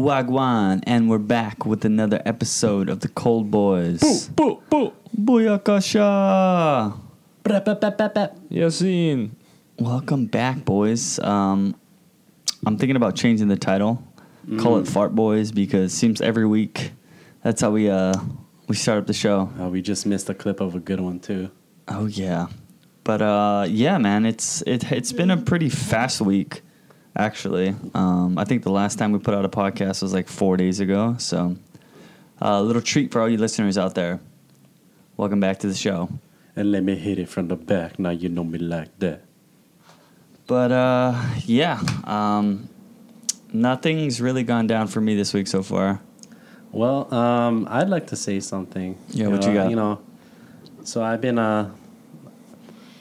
Wagwan, and we're back with another episode of the Cold Boys. Boo, boo. boo. Booyakasha! Yasin. Welcome back, boys. Um, I'm thinking about changing the title. Call it Fart Boys because it seems every week that's how we uh we start up the show. Uh, we just missed a clip of a good one too. Oh yeah, but uh, yeah, man, it's it it's been a pretty fast week, actually. Um, I think the last time we put out a podcast was like four days ago. So, uh, a little treat for all you listeners out there. Welcome back to the show. And let me hit it from the back. Now you know me like that. But uh, yeah, um, nothing's really gone down for me this week so far. Well, um, I'd like to say something. Yeah, what you know, got? You know, so I've been uh,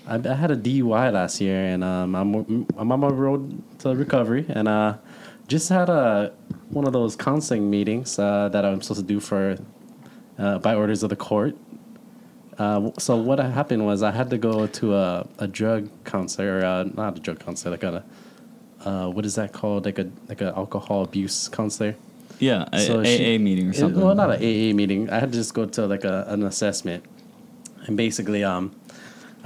I, I had a DUI last year, and um, I'm I'm on my road to recovery, and uh, just had a one of those counseling meetings uh, that I'm supposed to do for uh, by orders of the court. Uh, so what happened was I had to go to a, a drug counselor, or uh, not a drug counselor, like a uh, what is that called? Like a like a alcohol abuse counselor. Yeah, a, So AA meeting or it- something. well, not an AA meeting. I had to just go to like a, an assessment, and basically, um,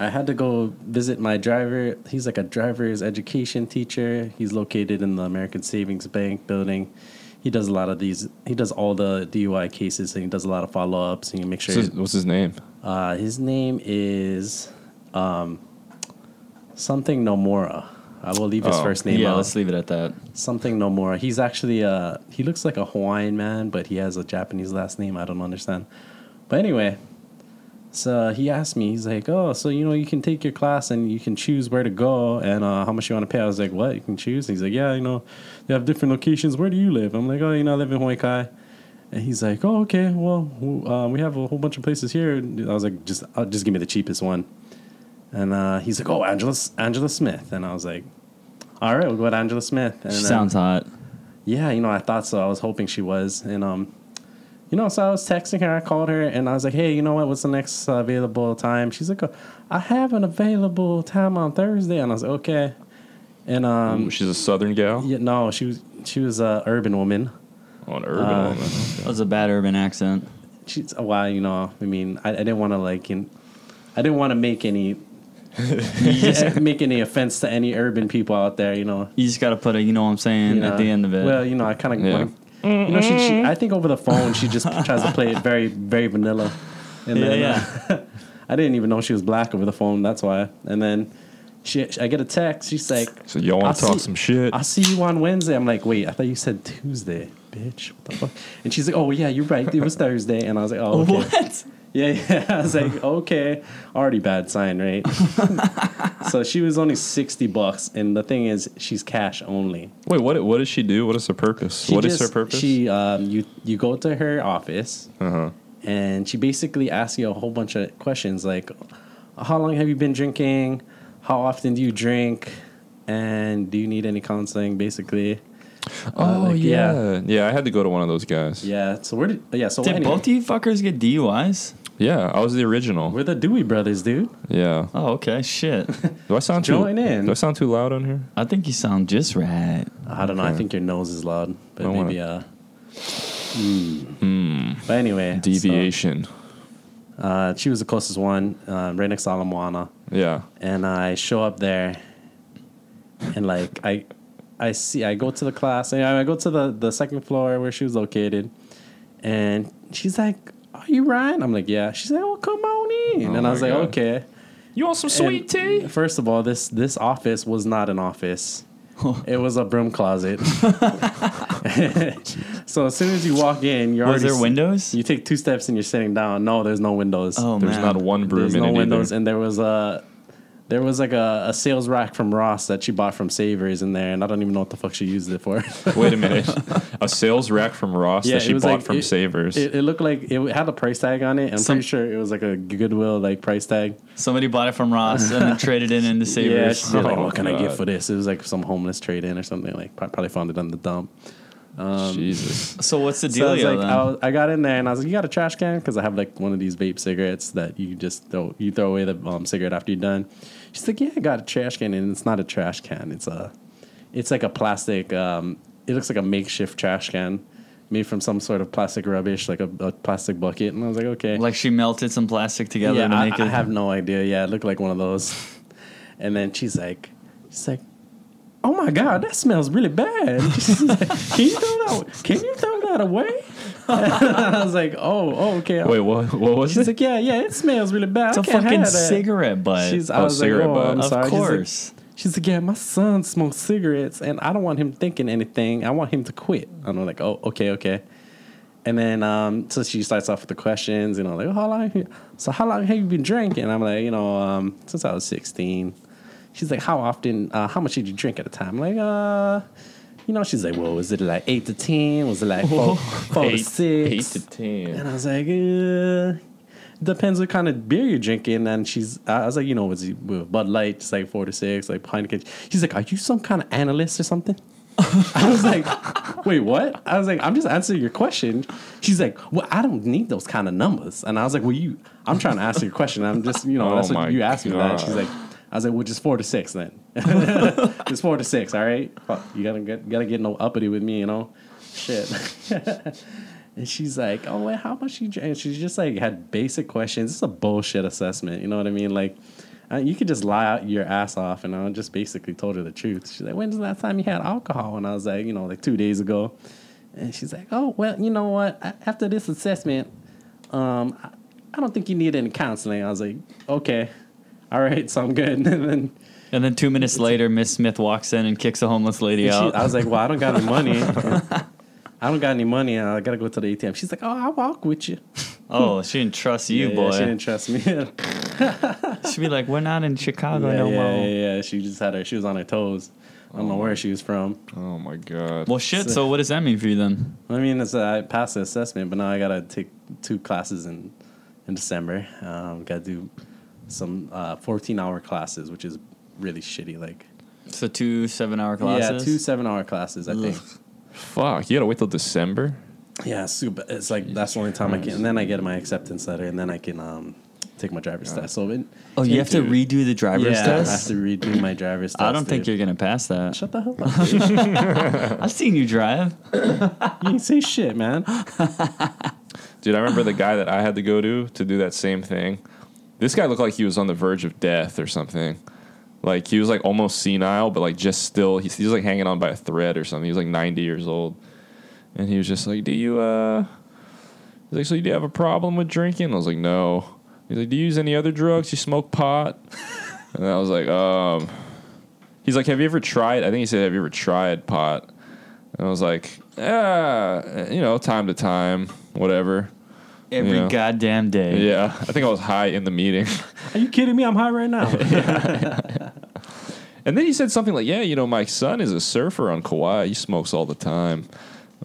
I had to go visit my driver. He's like a driver's education teacher. He's located in the American Savings Bank building. He does a lot of these. He does all the DUI cases, and he does a lot of follow ups. And you make sure. What's his, what's his name? Uh, his name is um, something Nomura. I will leave his Oh, first name yeah, out. let's leave it at that. Something Nomura. He's actually uh he looks like a Hawaiian man, but he has a Japanese last name. I don't understand. But anyway, so he asked me, he's like, Oh, so you know you can take your class and you can choose where to go and uh, how much you want to pay. I was like, What? You can choose? He's like, Yeah, you know, they have different locations. Where do you live? I'm like, Oh, you know, I live in Hawaii Kai. And he's like, "Oh, okay. Well, uh, we have a whole bunch of places here." And I was like, "Just, uh, just give me the cheapest one." And uh, he's like, "Oh, Angela, Angela Smith." And I was like, "All right, we'll go with Angela Smith." And She then- sounds hot. yeah, you know, I thought so. I was hoping she was, and um, you know, so I was texting her. I called her, and I was like, "Hey, you know what? What's the next uh, available time?" She's like, "Oh, "I have an available time on Thursday," and I was like, "Okay." And um, She's a Southern gal. yeah, no, she was she was a urban woman. Oh, an urban Uh, woman. That was a bad urban accent. She's well, you know. I mean, I, I didn't want to like, in, I didn't want to make any make any offense to any urban people out there. You know, You just got to put a, you know what I'm saying, You at the end of it. Well, you know, I kind of Yeah. Want You know, she, she. I think over the phone, she just tries to play it very, very vanilla. And Yeah, then, yeah. uh, I didn't even know she was black over the phone. That's why. And then, she, I get a text. She's like, So y'all want to talk see- some shit? "I'll see you on Wednesday." I'm like, "Wait, I thought you said Tuesday, bitch. What the fuck?" And she's like, "Oh yeah, you're right. It was Thursday." And I was like, "Oh, okay." What? Yeah, yeah. I was like, okay, already bad sign, right? so she was only sixty bucks, and the thing is, she's cash only. Wait, what? What does she do? What is her purpose? She What is just- her purpose? She, um, you, you go to her office, uh huh. and she basically asks you a whole bunch of questions like, how long have you been drinking? How often do you drink? And do you need any counseling? Basically, Oh like, yeah. yeah. yeah, I had to go to one of those guys. yeah. So where did? Yeah. So Did anyway, both of you fuckers get DUIs? Yeah, I was the original. we're the Dewey brothers, dude. Yeah. Oh, okay. Shit. Do I sound too? Join in. Do I sound too loud on here? I think you sound just right. I don't know. I Okay. think your nose is loud, but I wanna- maybe uh. Mm. But anyway, so, Deviation. uh, she was the closest one, uh, right next to Ala Moana, Yeah. and I show up there, and like I, I see, I go to the class, and I go to the the second floor where she was located, and she's like, "Are you Ryan?" I'm like, "Yeah." She's like, "Oh, come on in," Oh and I was my like, God. "Okay." You want some sweet And First of all, this this office was not an office. it was a broom closet. so as soon as you walk in, you're Was already there s- windows? You take two steps and you're sitting down. No, there's no windows. Oh, There's man. not one broom in there. there's in no it windows, either. and there was a there was like a, a sales rack from Ross that she bought from Savers in there, and I don't even know what the fuck she used it for. Wait a minute. a sales rack from Ross Yeah, that she was bought like- from it- Savers. it, it looked like it had a price tag on it. I'm Some- pretty sure it was like a Goodwill like price tag. Somebody bought it from Ross and then traded it into Yeah, Savers. she's like, Oh, what can I get oh, for this? It was like some homeless trade in or something. Like probably found it on the dump. Jesus. so what's the So I, was deal like. I, was- I got in there and I was like, "You got a trash can?" Because I have like one of these vape cigarettes that you just throw you throw away the um, cigarette after you're done. She's like, "Yeah, I got a trash can, and it's not a trash can. It's a, it's like a plastic um, it looks like a makeshift trash can made from some sort of plastic rubbish, like a, a plastic bucket. And I was like, okay. Like she melted some plastic together yeah, to I, make I it. have no idea. Yeah, it looked like one of those. And then she's like, she's like, oh my god, that smells really bad. Like, can you throw that? Can you throw that away? I was like, oh, oh okay. Wait, what? What was She's it? like, yeah, yeah, it smells really bad. it's I a can't fucking have that." cigarette butt. She's, I Oh, was like, cigarette oh, butt. I'm of. She's like- course. She's like, yeah, my son smokes cigarettes, and I don't want him thinking anything. I want him to quit. And I'm like, oh, okay, okay. And then, um, so she starts off with the questions, you know, like, oh, how long? So how long have you been drinking? I'm like, you know, um, since I was 16. She's like, how often? Uh, how much did you drink at a time? I'm like, uh, you know, she's like, well, was it like eight to ten? Was it like four, four to six? eight to ten. And I was like, uh, depends what kind of beer you're drinking. And she's, I was like, you know, was it Bud Light, just like four to six, like Heineken. She's like, are you some kind of analyst or something? I was like, wait, what? I was like, I'm just answering your question. She's like, well, I don't need those kind of numbers. And I was like, well, you, I'm trying to answer your question. I'm just, you know, Oh that's what you asked me that. She's like, I was like, well, just four to six then. it's four to six, all right? You gotta get, gotta get no uppity with me, you know? Shit. And she's like, "Oh, wait, how much you?" drink?" And she's just like had basic questions. It's a bullshit assessment. You know what I mean? Like, uh, you could just lie out your ass off, and I just basically told her the truth. She's like, "When's the last time you had alcohol?" And I was like, "You know, like two days ago." And she's like, "Oh, well, you know what? After this assessment, um, I don't think you need any counseling." I was like, "Okay, all right, so I'm good." and then and then two minutes later, Miss Smith walks in and kicks a homeless lady she, out. I was like, "Well, I don't got any money." I don't got any money. I gotta go to the ATM. She's like, "Oh, I'll walk with you." oh, she didn't trust you, Yeah, boy. She didn't trust me. She'd be like, "We're not in Chicago yeah, no yeah, more." yeah, yeah. She just had her. She was on her toes. I don't know where she was from. Oh my god. Well, shit. So- So what does that mean for you then? I mean, it's, uh, I passed the assessment, but now I gotta take two classes in in December. Um, gotta do some uh, fourteen hour classes, which is really shitty. Like, So two seven-hour classes. yeah, two seven hour classes. I think. Fuck. You gotta wait till December. Yeah, super. It's like that's the only time I can. And then I get my acceptance letter, and then I can um, take my driver's test. So, it, Oh, you have to redo the driver's test? yeah, I have to redo my driver's test. I don't think dude. you're gonna pass that. Shut the hell up. I've seen you drive. you ain't say shit, man. Dude, I remember the guy that I had to go to to do that same thing. This guy looked like he was on the verge of death or something. Like he was like almost senile, but like just still, he's, he was like hanging on by a thread or something. He was like 90 years old. And he was just like, Do you, uh, he's like, So you do you have a problem with drinking? I was like, No. He's like, Do you use any other drugs? You smoke pot? and I was like, Um, he's like, Have you ever tried? I think he said, Have you ever tried pot? And I was like, Yeah, you know, time to time, whatever. Every Yeah. goddamn day. Yeah, I think I was high in the meeting. Are you kidding me? I'm high right now. And then he said something like, "Yeah, you know, my son is a surfer on Kauai. He smokes all the time."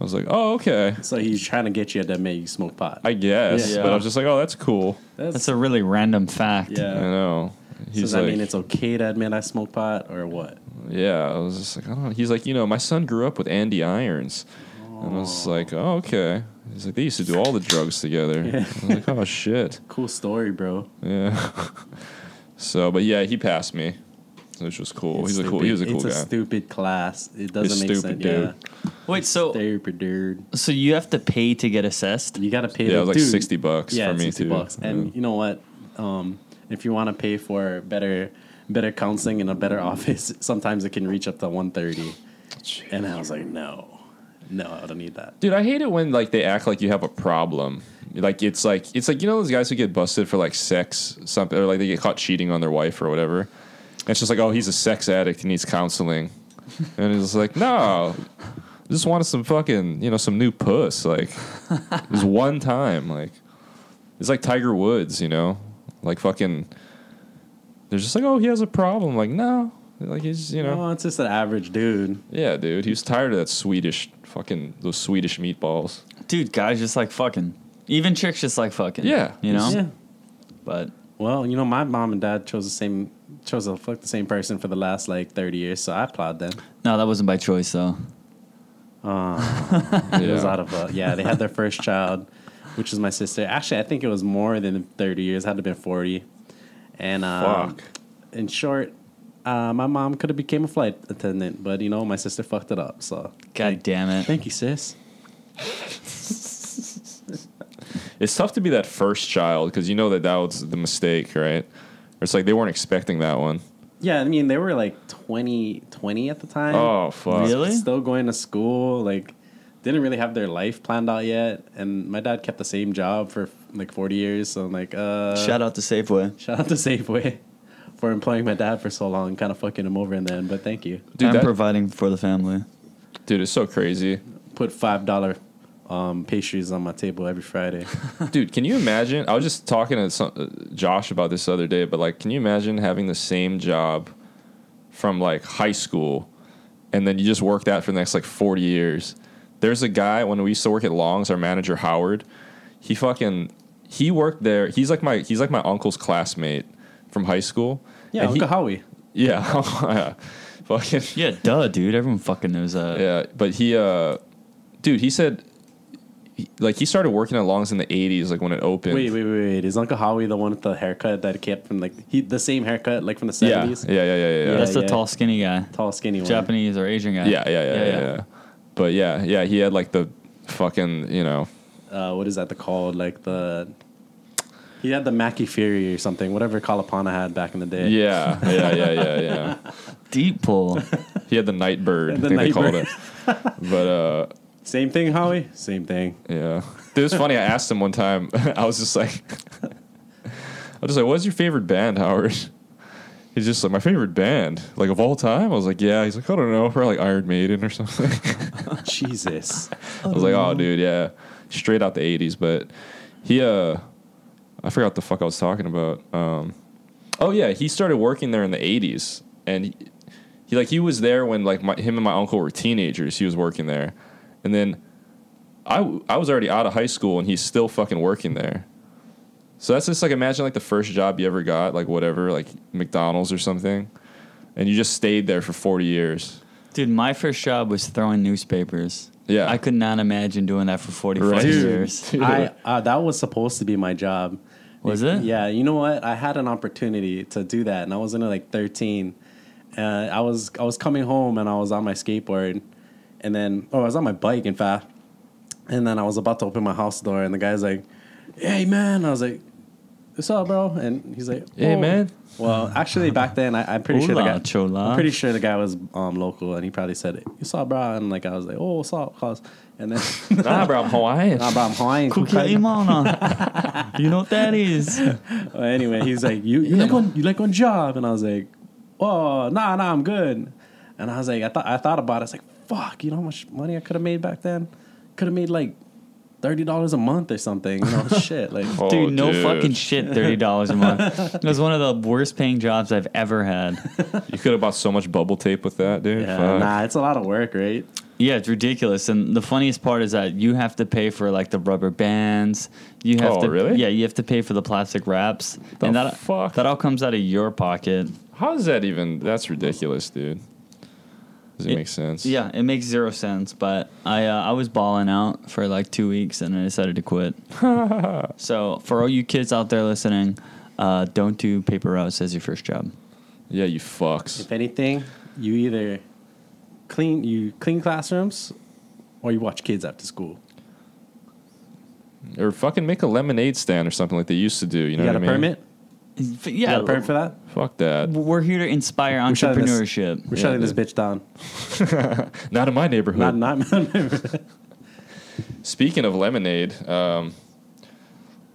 I was like, "Oh, okay, so he's trying to get you to admit you smoke pot. I guess." Yeah. But I was just like, "Oh, that's cool." That's a really random fact. yeah. I yeah. know. So He's does that like, mean it's okay to admit I smoke pot or what? "Yeah." I was just like, "I don't know." He's like, "You know, my son grew up with Andy Irons," and I was like, "Oh, okay." He's like, "They used to do all the drugs together." Yeah. I was like, "Oh shit." Cool story, bro. Yeah. so, but yeah, he passed me, which was cool. It's He's a cool. stupid. He was a cool it's guy. a stupid class. It doesn't It's make stupid, sense. dude. Yeah. Wait, so Stupid dude. so you have to pay to get assessed? You gotta pay. yeah, the, it was like dude, sixty bucks yeah, for me 60 too. bucks. And Yeah. you know what? Um, if you want to pay for better, better counseling in a better office, sometimes it can reach up to one thirty. And I was like, no, no, I don't need that. Dude, I hate it when like they act like you have a problem. Like it's like it's like you know those guys who get busted for like sex something or like they get caught cheating on their wife or whatever. And it's just like, oh, he's a sex addict. He needs counseling. and it's like, no, I just wanted some fucking you know some new puss. Like just one time. Like it's like Tiger Woods. You know, like fucking. They're just like, oh, he has a problem. Like no, like he's you know. No, it's just an average dude. Yeah, dude. He was tired of that Swedish fucking those Swedish meatballs. Dude, guys just like fucking. Even chicks just like fucking. Yeah. You know? Yeah. But Well, you know, my mom and dad chose the same chose to fuck the same person for the last like thirty years, so I applaud them. no, that wasn't by choice though. Uh, It was Yeah. out of uh, yeah. They had their first child, which is my sister. Actually, I think it was more than thirty years. Had to been forty. And um, Fuck. in short, Uh, my mom could have became a flight attendant, but you know my sister fucked it up. So God damn it. thank you, sis. It's tough to be that first child because you know that that was the mistake, right? Or it's like they weren't expecting that one. Yeah, I mean they were like 20, 20 at the time. Oh fuck! Really? Still going to school, like didn't really have their life planned out yet. And my dad kept the same job for like forty years. So I'm like, uh, Shout out to Safeway. shout out to Safeway for employing my dad for so long, kind of fucking him over in the end. But thank you. Dude, I'm that- providing for the family. Dude, it's so crazy. Put five dollar um, pastries on my table every Friday. Dude, can you imagine? I was just talking to some, uh, Josh about this the other day, but like, can you imagine having the same job from like high school and then you just work that for the next like 40 years? There's a guy when we used to work at Long's, our manager Howard, he fucking he worked there. He's like my he's like my uncle's classmate from high school. Yeah, And he- Uncle Howie. Yeah, yeah. fucking Yeah, duh, dude. Everyone fucking knows that. yeah. But he, uh, dude, he said, he, like, he started working at Long's in the '80s, like when it opened. Wait, wait, wait, wait. Is Uncle Howie the one with the haircut that he kept from like he the same haircut like from the yeah, yeah, seventies? yeah, yeah, yeah, yeah. That's the tall, skinny guy. Tall, skinny one. Japanese or Asian guy. Yeah, yeah, yeah, yeah, yeah. But yeah, yeah, he had like the fucking, you know, Uh, what is that the called? Like the he had the Mackey Feary or something, whatever Kalapana had back in the day. yeah, yeah, yeah, yeah, yeah. Deep pull. He had the Nightbird. The I think they called bird. it. But uh, Same thing, Howie. Same thing. yeah, Dude, it was funny. I asked him one time. I was just like, I was just like, "What's your favorite band, Howard?" He's just like, "My favorite band, like of all time." I was like, "Yeah." He's like, "I don't know, probably like Iron Maiden or something." Jesus. I was like, "Oh, dude, yeah, straight out the '80s." But he, uh, I forgot what the fuck I was talking about. Um, oh yeah, he started working there in the '80s, and he, he like he was there when like my, him and my uncle were teenagers. He was working there, and then I I was already out of high school, and he's still fucking working there. So that's just like imagine like the first job you ever got, like whatever, like McDonald's or something, and you just stayed there for forty years. Dude, my first job was throwing newspapers. Yeah. I could not imagine doing that for 45 Right. Years. Dude. I uh, that was supposed to be my job. Was it? Yeah, you know what? I had an opportunity to do that, and I was in like thirteen. Uh, I was I was coming home, and I was on my skateboard, and then oh, I was on my bike, in fact. And then I was about to open my house door, and the guy's like, "Hey, man!" I was like, "What's up, bro?" And he's like, Hey, "Oh." man. Well, actually, back then, I, I'm pretty sure the Hola, guy. chola. I'm pretty sure the guy was um, local, and he probably said, "You saw, bro?" And like I was like, "Oh, what's up, cuz?" And then, nah, bro, I'm Hawaiian. nah, bro, I'm Hawaiian. Kuka Imana. you know what that is? Well, anyway, he's like, "You you like one you like one job?" And I was like, "Oh, nah, nah, I'm good." And I was like, I thought I thought about it. I was like, "Fuck, you know how much money I could have made back then? Could have made like thirty dollars a month or something. You know, shit. Like, Oh, dude, no dude. fucking shit, $30 a month. It was one of the worst paying jobs I've ever had. You could have bought so much bubble tape with that, dude. yeah, Fuck. nah, it's a lot of work, right? Yeah, it's ridiculous. And the funniest part is that you have to pay for like the rubber bands. You have Oh, to really? Yeah, you have to pay for the plastic wraps. The and that fuck? that all comes out of your pocket. How is that even? That's ridiculous, dude. Does it, It- make sense? Yeah, it makes zero sense. But I uh, I was balling out for like two weeks and I decided to quit. so for all you kids out there listening, uh, don't do paper routes as your first job. Yeah, you fucks. If anything, you either clean you clean classrooms or you watch kids after school. Or fucking make a lemonade stand or something like they used to do. You know You got what a I mean? permit? F- You Yeah, got a permit for that? Fuck that. we're here to inspire We're shutting this- entrepreneurship. We're Yeah, shutting this bitch down. Not in my neighborhood. Not not. Speaking of lemonade, um,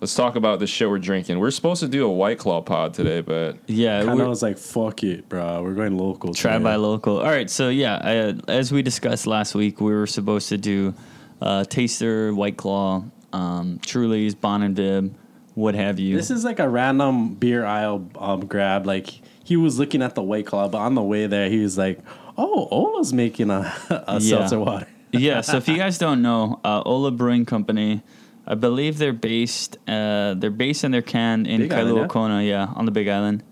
let's talk about the shit we're drinking. We're supposed to do a White Claw pod today, but Yeah, Kind we're- of was like, fuck it, bro. We're going local. Try today." by local. All right, so yeah, uh, as we discussed last week, we were supposed to do uh, Taster, White Claw, um, Truly's, Bon and Viv, what have you. This is like a random beer aisle um, grab. Like he was looking at the White Claw, but on the way there, he was like, "Oh, Ola's making a, a Yeah. seltzer water." yeah, so if you guys don't know, uh, Ola Brewing Company, I believe they're based. Uh, they're based in their can in Big Island, Kailua yeah? Kona, yeah, on the Big Island.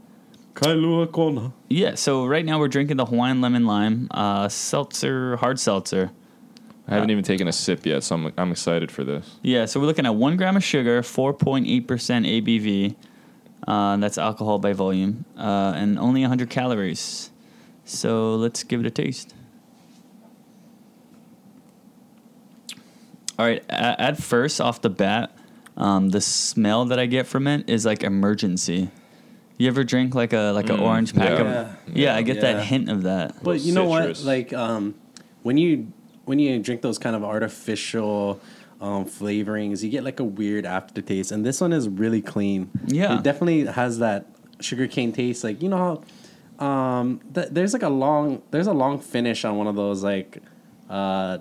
Kailua Kona. Yeah, so right now we're drinking the Hawaiian lemon lime uh, seltzer, hard seltzer. I haven't even taken a sip yet, so I'm, I'm excited for this. Yeah, so we're looking at one gram of sugar, 4.8% ABV. Uh, that's alcohol by volume, uh, and only 100 calories. So let's give it a taste. All right, at, at first, off the bat, um, the smell that I get from it is like emergency. You ever drink like a like an Mm, orange pack yeah. of? Yeah, I get Yeah. that hint of that. But you know citrus. what? Like um, when you when you drink those kind of artificial um, flavorings, you get like a weird aftertaste. And this one is really clean. Yeah. it definitely has that sugarcane taste. Like you know how um, th- there's like a long there's a long finish on one of those like uh,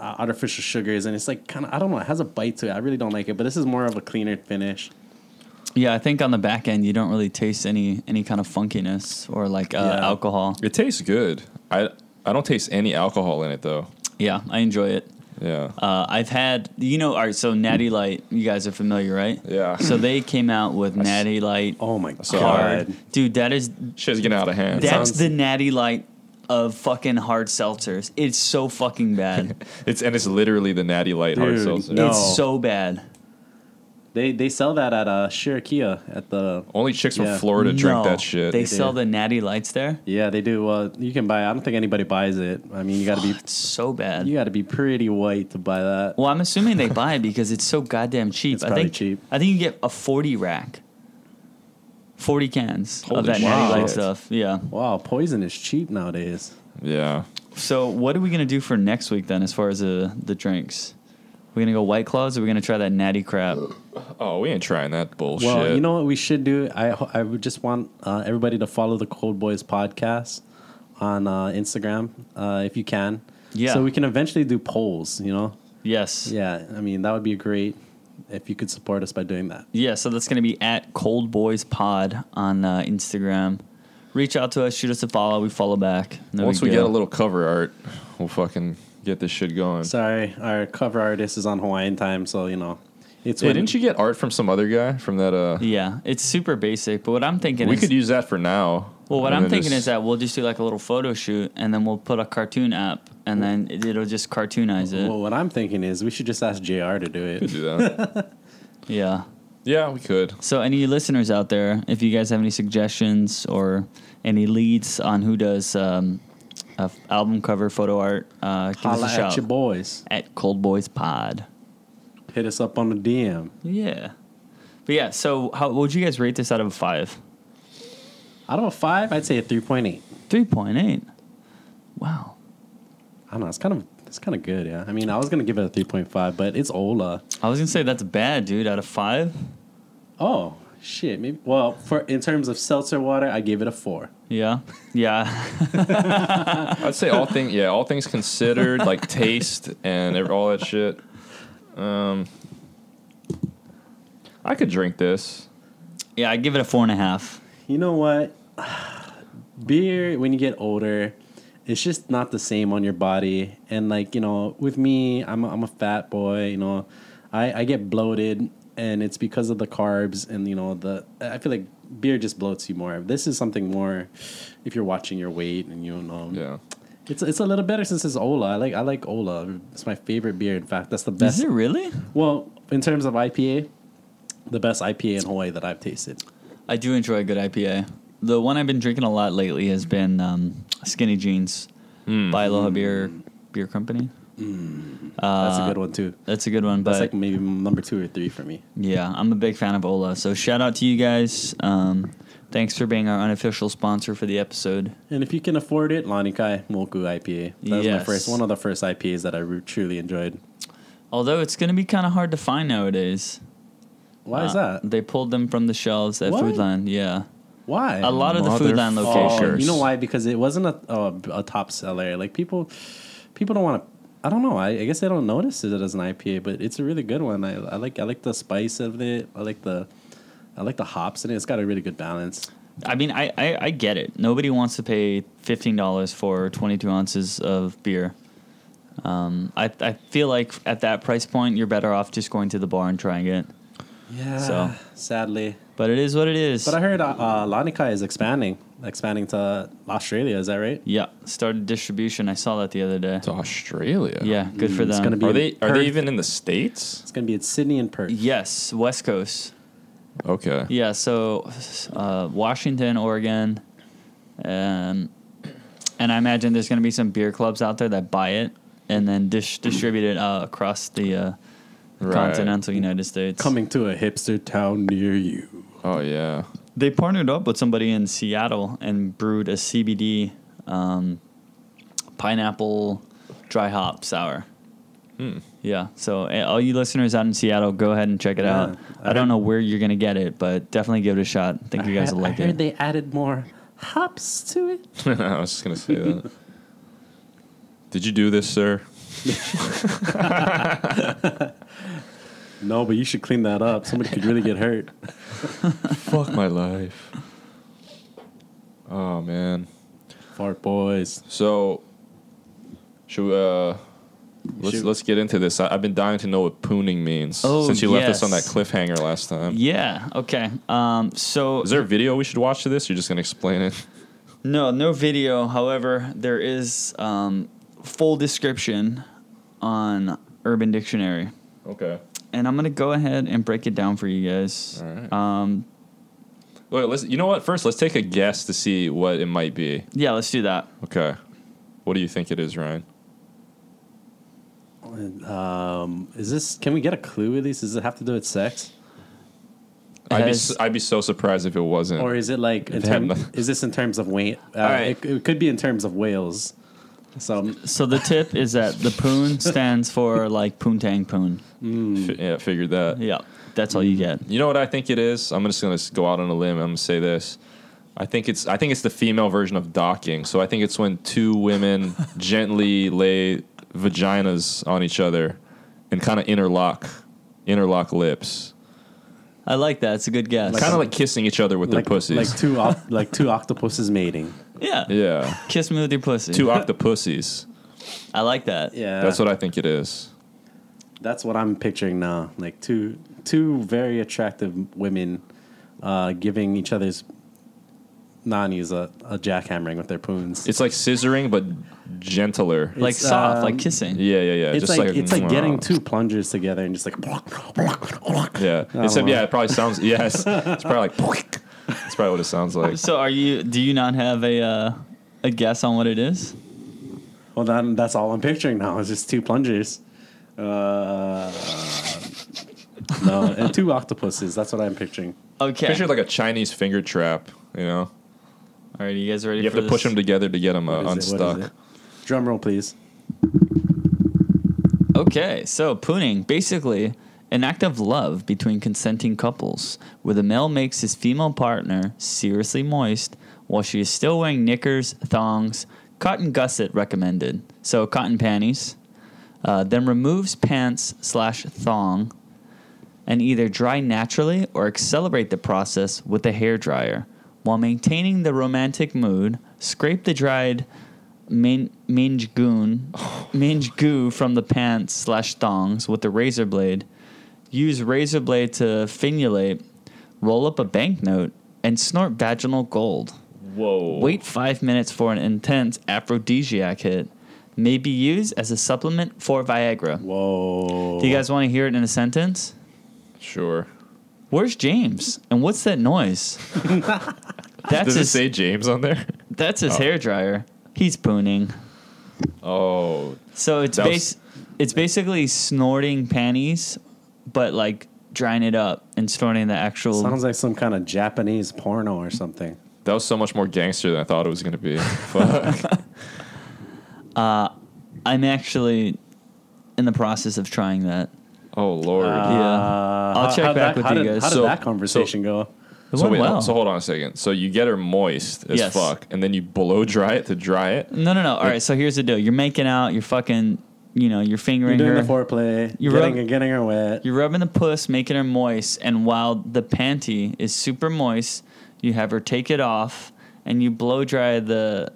artificial sugars, and it's like kind of I don't know. It has a bite to it. I really don't like it, but this is more of a cleaner finish. Yeah, I think on the back end you don't really taste any any kind of funkiness or like uh, Yeah. alcohol. It tastes good. I I don't taste any alcohol in it though. Yeah, I enjoy it. Yeah. Uh, I've had, you know, all right. So Natty Light, you guys are familiar, right? Yeah. So they came out with Natty Light Oh my god! hard. dude. That is Shit's getting out of hand. that's sounds- the Natty Light of fucking hard seltzers. It's so fucking bad. It's and it's literally the Natty Light hard Dude, seltzer. no. It's so bad. They they sell that at uh, Shirokiya at the Only chicks from Florida drink No, that shit. They They sell do. the Natty Lights there. Yeah, they do. Uh, you can buy. I don't think anybody buys it. I mean, you got to be It's so bad. you got to be pretty white to buy that. Well, I'm assuming they buy it because it's so goddamn cheap. It's I probably think cheap. I think you get a 40 rack. 40 cans Holy of that shit. Natty Light stuff. Yeah. Wow, poison is cheap nowadays. yeah. So, what are we gonna do for next week then, as far as the the drinks? We're gonna go White Claws, or we're gonna try that Natty Crap. Oh, we ain't trying that bullshit. Well, you know what we should do? I ho- I would just want uh, everybody to follow the Cold Boys podcast on uh, Instagram uh, if you can. Yeah. So we can eventually do polls. You know. Yes. Yeah. I mean, that would be great if you could support us by doing that. Yeah. So that's gonna be at Cold Boys Pod on uh, Instagram. Reach out to us, shoot us a follow. We follow back. No Once big we get a little cover art, we'll fucking get this shit going. Sorry, our cover artist is on Hawaiian time, so you know, it's Yeah, didn't you get art from some other guy from that? Uh, Yeah, it's super basic. But what I'm thinking we is, could use that for now. Well, what I'm thinking just- is that we'll just do like a little photo shoot, and then we'll put a cartoon app, and then it, it'll just cartoonize it. Well, what I'm thinking is we should just ask Jr. to do we could it. do that. Yeah. yeah, we could. So, any listeners out there, if you guys have any suggestions or any leads on who does um, a f- album cover photo art, uh, give Holla us a at shout your boys. at Cold Boys Pod. Hit us up on the DM. Yeah, but yeah. So, how what would you guys rate this out of a five? Out of a five, I'd say a three point eight. Three point eight. Wow. I don't know. It's kind of it's kind of good. Yeah. I mean, I was gonna give it a three point five, but it's Ola. I was gonna say that's bad, dude. Out of five. Oh shit. Maybe. Well, for in terms of seltzer water, I gave it a four. Yeah. Yeah. I'd say all things, yeah, all things considered, like taste and ev- all that shit. Um, I could drink this. yeah. I give it a four and a half. You know what? Beer, when you get older, it's just not the same on your body. And like you know, with me, I'm a, I'm a fat boy. You know, I I get bloated, and it's because of the carbs and you know the. I feel like beer just bloats you more. This is something more. If you're watching your weight and you know, Yeah. it's it's a little better since it's Ola. I like I like Ola. It's my favorite beer. In fact, that's the best. Is it really? Well, in terms of IPA, the best IPA in Hawaii that I've tasted. I do enjoy a good IPA. The one I've been drinking a lot lately has been um, Skinny Jeans by Aloha Beer Beer Company. That's a good one too. That's a good one, That's but like maybe number two or three for me. yeah, I'm a big fan of Ola. So shout out to you guys. Um, thanks for being our unofficial sponsor for the episode. And if you can afford it, Lanikai Moku IPA. That was my Yes. first, one of the first IPAs that I re- truly enjoyed. Although it's going to be kind of hard to find nowadays. Why is Uh, that? They pulled them from the shelves at What? Foodland. Yeah, Why? a lot of the Foodland locations. you know why? Because it wasn't a, a, a top seller. Like people, people don't want to. I don't know. I, I guess they don't notice it as an IPA, but it's a really good one. I, I like I like the spice of it. I like the I like the hops in it. It's got a really good balance. I mean, I, I, I get it. Nobody wants to pay fifteen dollars for twenty two ounces of beer. Um, I I feel like at that price point, you're better off just going to the bar and trying it. Yeah. So. sadly, But it is what it is. but I heard uh, uh, Lanikai is expanding, expanding to Australia. Is that right? yeah, started distribution. I saw that the other day. To Australia. Yeah, good for Mm, it's gonna be- Are they are they even in the states? It's gonna be at Sydney and Perth. yes, West Coast. Okay. Yeah, so uh, Washington, Oregon, um, and I imagine there's going to be some beer clubs out there that buy it and then dis- distribute it uh, across the uh, Right. continental United States. Coming to a hipster town near you. Oh yeah. They partnered up with somebody in Seattle and brewed a CBD um, pineapple dry hop sour. Hmm. Yeah, so uh, all you listeners out in Seattle, go ahead and check it Yeah, out. I I don't know where you're gonna get it, but definitely give it a shot. I think you guys I, will like it. I heard it. they added more hops to it. I was just gonna say that. Did you do this, sir? No, but you should clean that up. Somebody could really get hurt. Fuck my life. Oh man. Fart boys. So, should we, uh, let's Shoot. let's get into this. I, I've been dying to know what pooning means Oh, since you left us on that cliffhanger last time. Yeah. Okay. Um. So Is there a video we should watch to this? Or you're just gonna explain it? no, no video. However, there is um, full description on Urban Dictionary, Okay. And I'm gonna go ahead and break it down for you guys. All right. Um. Wait, let's. You know what? First, let's take a guess to see what it might be. Yeah. Let's do that. Okay. What do you think it is, Ryan? Um, is this? Can we get a clue at least? Does it have to do with sex, I'd be, has- s- I'd be so surprised if it wasn't. or is it like in If they term, nothing- Is this in terms of weight? Uh, right. it, it could be in terms of whales. So um, So the tip is that the poon stands for like poontang poon. Mm. F- yeah, figured that. Yeah. That's all you mm. get. You know what I think it is? I'm just gonna go out on a limb. I'm gonna say this. I think it's I think it's the female version of docking. So I think it's when two women gently lay vaginas on each other and kind of interlock, interlock lips, I like that. It's a good guess. kind of like kissing each other with like their pussies. like two op- like two octopuses mating. Yeah. yeah, Kiss me with your pussy. two octopussies. I like that. Yeah, That's what I think it is. That's what I'm picturing now. Like two two very attractive women uh, giving each other's nannies a, a jackhammering with their poons. It's like scissoring, but gentler. Like It's, soft, um, like kissing. Yeah, yeah, yeah. it's just like, like, it's like getting mwah. two plungers together and just like Yeah, except yeah, it probably sounds yes. It's probably like. That's probably what it sounds like. So are you? Do you not have a uh, a guess on what it is? well then that's all I'm picturing now. It's just two plungers. Uh, no, and two octopuses. That's what I'm picturing. Okay. Picture like a Chinese finger trap. You know, All right, you guys ready? you have for to push them together to get them uh, What is it? What is unstuck. Drum roll, please. Okay, so pooning basically an act of love between consenting couples, where the male makes his female partner seriously moist while she is still wearing knickers, thongs, cotton gusset recommended, so cotton panties. Uh, then removes pants slash thong, and either dry naturally or accelerate the process with a hair dryer. While maintaining the romantic mood, scrape the dried min- minge goon, minge goo from the pants slash thongs with a razor blade. Use razor blade to finulate, roll up a banknote, and snort vaginal gold. Whoa! Wait five minutes for an intense aphrodisiac hit. May be used as a supplement for Viagra. Whoa. Do you guys want to hear it in a sentence? Sure. Where's James? And what's that noise? that's Does it his. say James on there? that's his Oh. hair dryer. He's pooning. Oh, So it's That was- base. It's basically snorting panties, but like drying it up and snorting the actual. Sounds like some kind of Japanese porno or something. that was so much more gangster than I thought it was gonna be. Fuck. I'm actually in the process of trying that. Oh lord. Yeah. Uh, I'll check back that- with you did- guys. How did So- that conversation go? It so went wait, well. so hold on a second. So you get her moist as Yes. fuck, and then you blow dry it to dry it. No, no, no. All right. So here's the deal. You're making out. You're fucking. You know. You're fingering You're doing her. the foreplay. You're getting, rub- getting her wet. You're rubbing the puss, making her moist, and while the panty is super moist, you have her take it off, and you blow dry the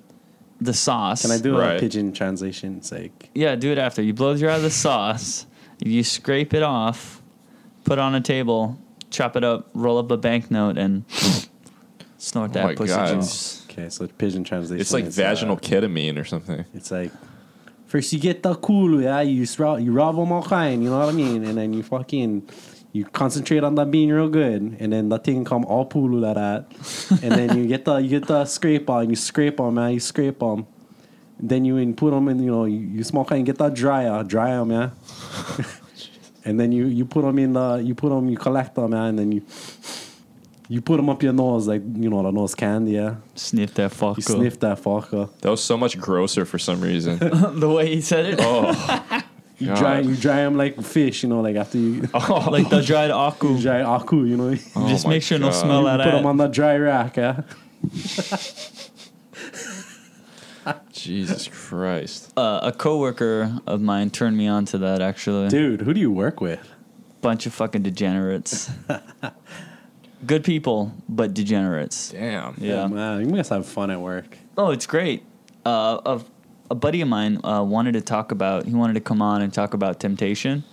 the sauce. Can I do Right. a pidgin translation sake? Yeah, do it after. You blow dry the sauce, you scrape it off, put it on a table, chop it up, roll up a banknote, and snort Oh that my pussy God. juice. Okay, so pidgin translation. It's like is, vaginal uh, ketamine or something. it's like first you get the cool, yeah. You rub you rub them all kind, you know what I mean, and then you fucking You concentrate on that being real good, and then the thing come all pulu like that, and then you get the you get the scrape on, you scrape on man, you scrape on, then you in put them in, you know, you, you smoke and get that dryer, dry them, yeah, and then you you put them in the you put them you collect them, man, and then you you put them up your nose like you know the nose candy, yeah. Sniff that fuck. You sniff that fucker. That was so much grosser for some reason. the way he said it. oh, You God. dry you dry them like fish, you know, like after you, oh, like the dried aku. you dry aku, you know. Oh Just my make sure no God. smell You out put of them on the dry rack, yeah. Jesus Christ. uh, a coworker of mine turned me on to that actually. Dude, who do you work with? Bunch of fucking degenerates. Good people, but degenerates. Damn. Yeah. man, you must have fun at work. Oh, it's great. Uh, a, a buddy of mine uh, wanted to talk about. He wanted to come on and talk about temptation,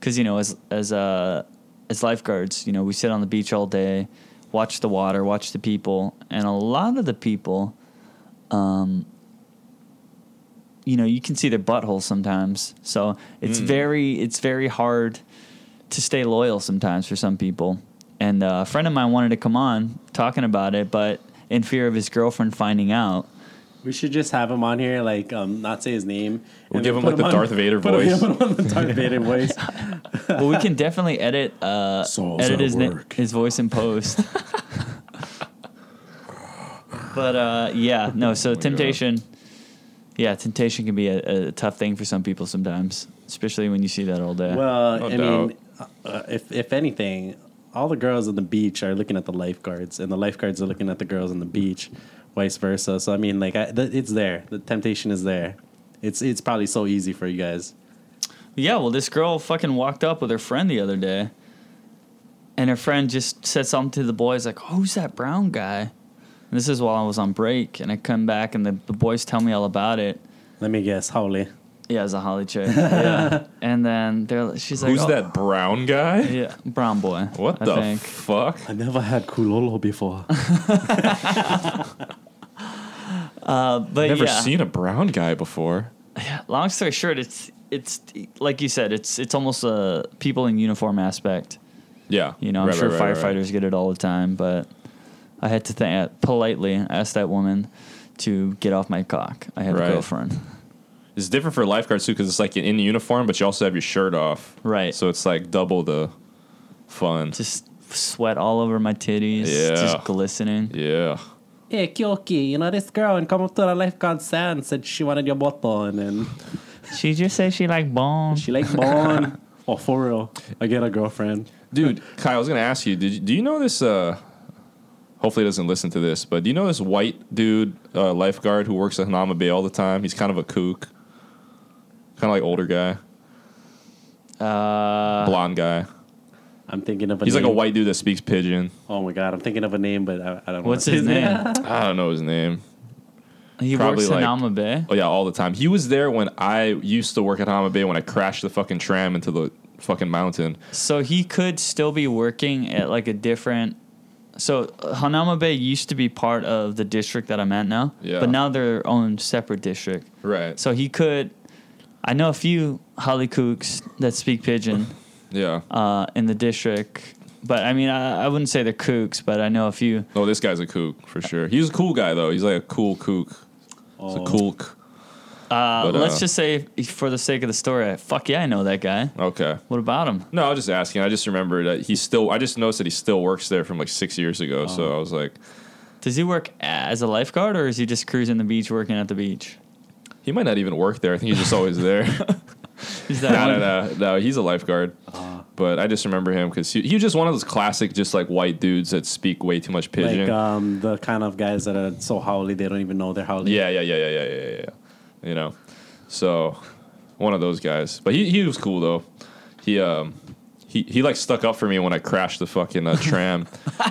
because you know, as as uh, as lifeguards, you know, we sit on the beach all day, watch the water, watch the people, and a lot of the people, um, you know, you can see their buttholes sometimes. So it's Mm. very it's very hard to stay loyal sometimes for some people. And uh, a friend of mine wanted to come on talking about it, but in fear of his girlfriend finding out. We should just have him on here, like um, not say his name. We'll give him, put like, the Darth Vader put him- voice. put him on the Darth Vader voice. Well, we can definitely edit uh, Saul's edit his na- his voice in post. but uh, yeah, no. So God. temptation, yeah, temptation can be a, a tough thing for some people sometimes, especially when you see that all day. Well, No I mean, uh, if if anything, all the girls on the beach are looking at the lifeguards, and the lifeguards are looking at the girls on the beach, vice versa. So I mean, like, I, th- it's there. The temptation is there. It's it's probably so easy for you guys. Yeah, well, this girl fucking walked up with her friend the other day, and her friend just said something to the boys like, "Who's that brown guy?" And this is while I was on break, and I come back, and the, the boys tell me all about it. Let me guess, Haole. Yeah, it's a Haole chick. yeah, and then they're she's like, Who's "Oh." that brown guy? Yeah, brown boy. What I the think. fuck? I never had Kulolo before. Uh, but Never yeah, seen a brown guy before. yeah. Long story short, it's it's like you said, it's it's almost a people in uniform aspect. Yeah. You know, I'm Right, sure right, right, firefighters right. get it all the time, but I had to th- politely ask that woman to get off my cock. I had Right. a girlfriend. It's different for lifeguards too because it's like you're in uniform, but you also have your shirt off. Right. So it's like double the fun. Just sweat all over my titties, Yeah. just glistening. yeah. hey, Kyoki, you know this girl and come up to the lifeguard stand said she wanted your bottle, and then She just said she like bone. she like born. oh, for real, I get a girlfriend. Dude, Kyle, I was gonna ask you. Did you, do you know this? Uh, hopefully, he doesn't listen to this. But do you know this white dude uh, lifeguard who works at Hanauma Bay all the time? He's kind of a kook, kind of like older guy, Uh, blonde guy. I'm thinking of a He's like a white dude that speaks pidgin. Oh my god, I'm thinking of a name, but I, I don't know. What's his name? I don't know his name. he Probably works in like- Alma Bay. Oh yeah, all the time. He was there when I used to work at Hanauma Bay when I crashed the fucking tram into the fucking mountain. So he could still be working at like a different. So uh, Hanauma Bay used to be part of the district that I'm at now, Yeah. but now they're their own separate district. Right. So he could. I know a few Haole Kooks that speak pidgin Yeah. uh, in the district, but I mean I, I wouldn't say they're kooks, but I know a few. Oh, this guy's a kook for sure. He's a cool guy though. He's like a cool kook. He's a Oh. cool. k- Uh, But, let's uh, just say, for the sake of the story, fuck yeah, I know that guy. Okay. What about him? No, I was just asking. I just remembered that he still. I just noticed that he still works there from like six years ago. So I was like, Does he work as a lifeguard or is he just cruising the beach, working at the beach? He might not even work there. I think he's just always there. Is that no, no, no, no. He's a lifeguard. But I just remember him because he, he was just one of those classic, just like white dudes that speak way too much pidgin. Like um, the kind of guys that are so haole they don't even know they're haole. yeah, yeah, yeah, yeah, yeah, yeah, yeah, yeah. You know, so one of those guys. But he he was cool though. He um he he like stuck up for me when I crashed the fucking uh, tram.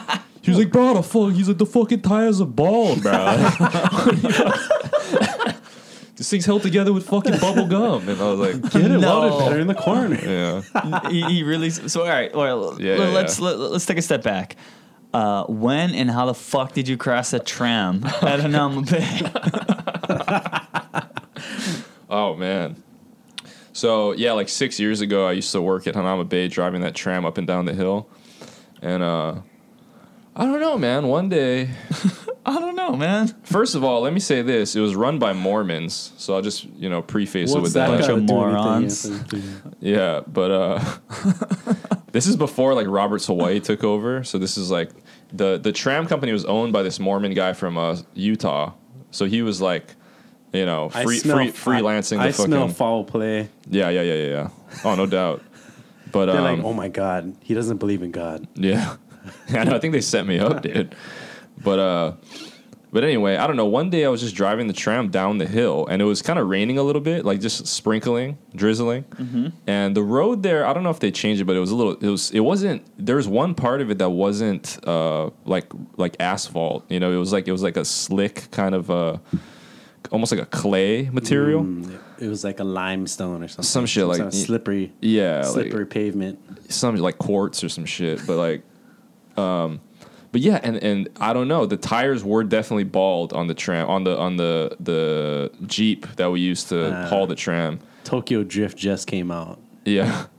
He was like, bro, the fuck. He's like, the fucking tires are bald, bro. This thing's held together with fucking bubble gum, and I was like, Get it No. loaded better in the corner. yeah. he, he really. So all right, well, Yeah, let, yeah, let's yeah. Let, let's take a step back. Uh, when and how the fuck did you cross a tram at Hanauma Bay? Oh man. So yeah, like six years ago, I used to work at Hanauma Bay, driving that tram up and down the hill, and uh, I don't know, man. One day, I don't know, man. first of all, let me say this: it was run by Mormons, so I'll just you know preface it with that that. Bunch of do morons. Yeah, but uh this is before like Robert's Hawaii took over. So this is like the the tram company was owned by this Mormon guy from uh, Utah. So he was like, you know, I free, smell- free freelancing I, I the fucking smell foul play. Yeah, yeah, yeah, yeah, yeah. Oh, no doubt. But They're um like, oh my god, he doesn't believe in God. yeah. I know, I think they set me up, dude. But uh but anyway, I don't know. One day I was just driving the tram down the hill and it was kind of raining a little bit, like just sprinkling, drizzling. And the road there, I don't know if they changed it, but it was a little it was it wasn't there was one part of it that wasn't uh like like asphalt, you know, it was like it was like a slick kind of uh almost like a clay material. Mm, it was like a limestone or something. Some shit like- sort of slippery, Yeah, like- slippery pavement. some like quartz or some shit, but like, um, but yeah, and and I don't know. The tires were definitely bald on the tram on the on the the Jeep that we used to Ah. haul the tram. Tokyo Drift just came out. Yeah.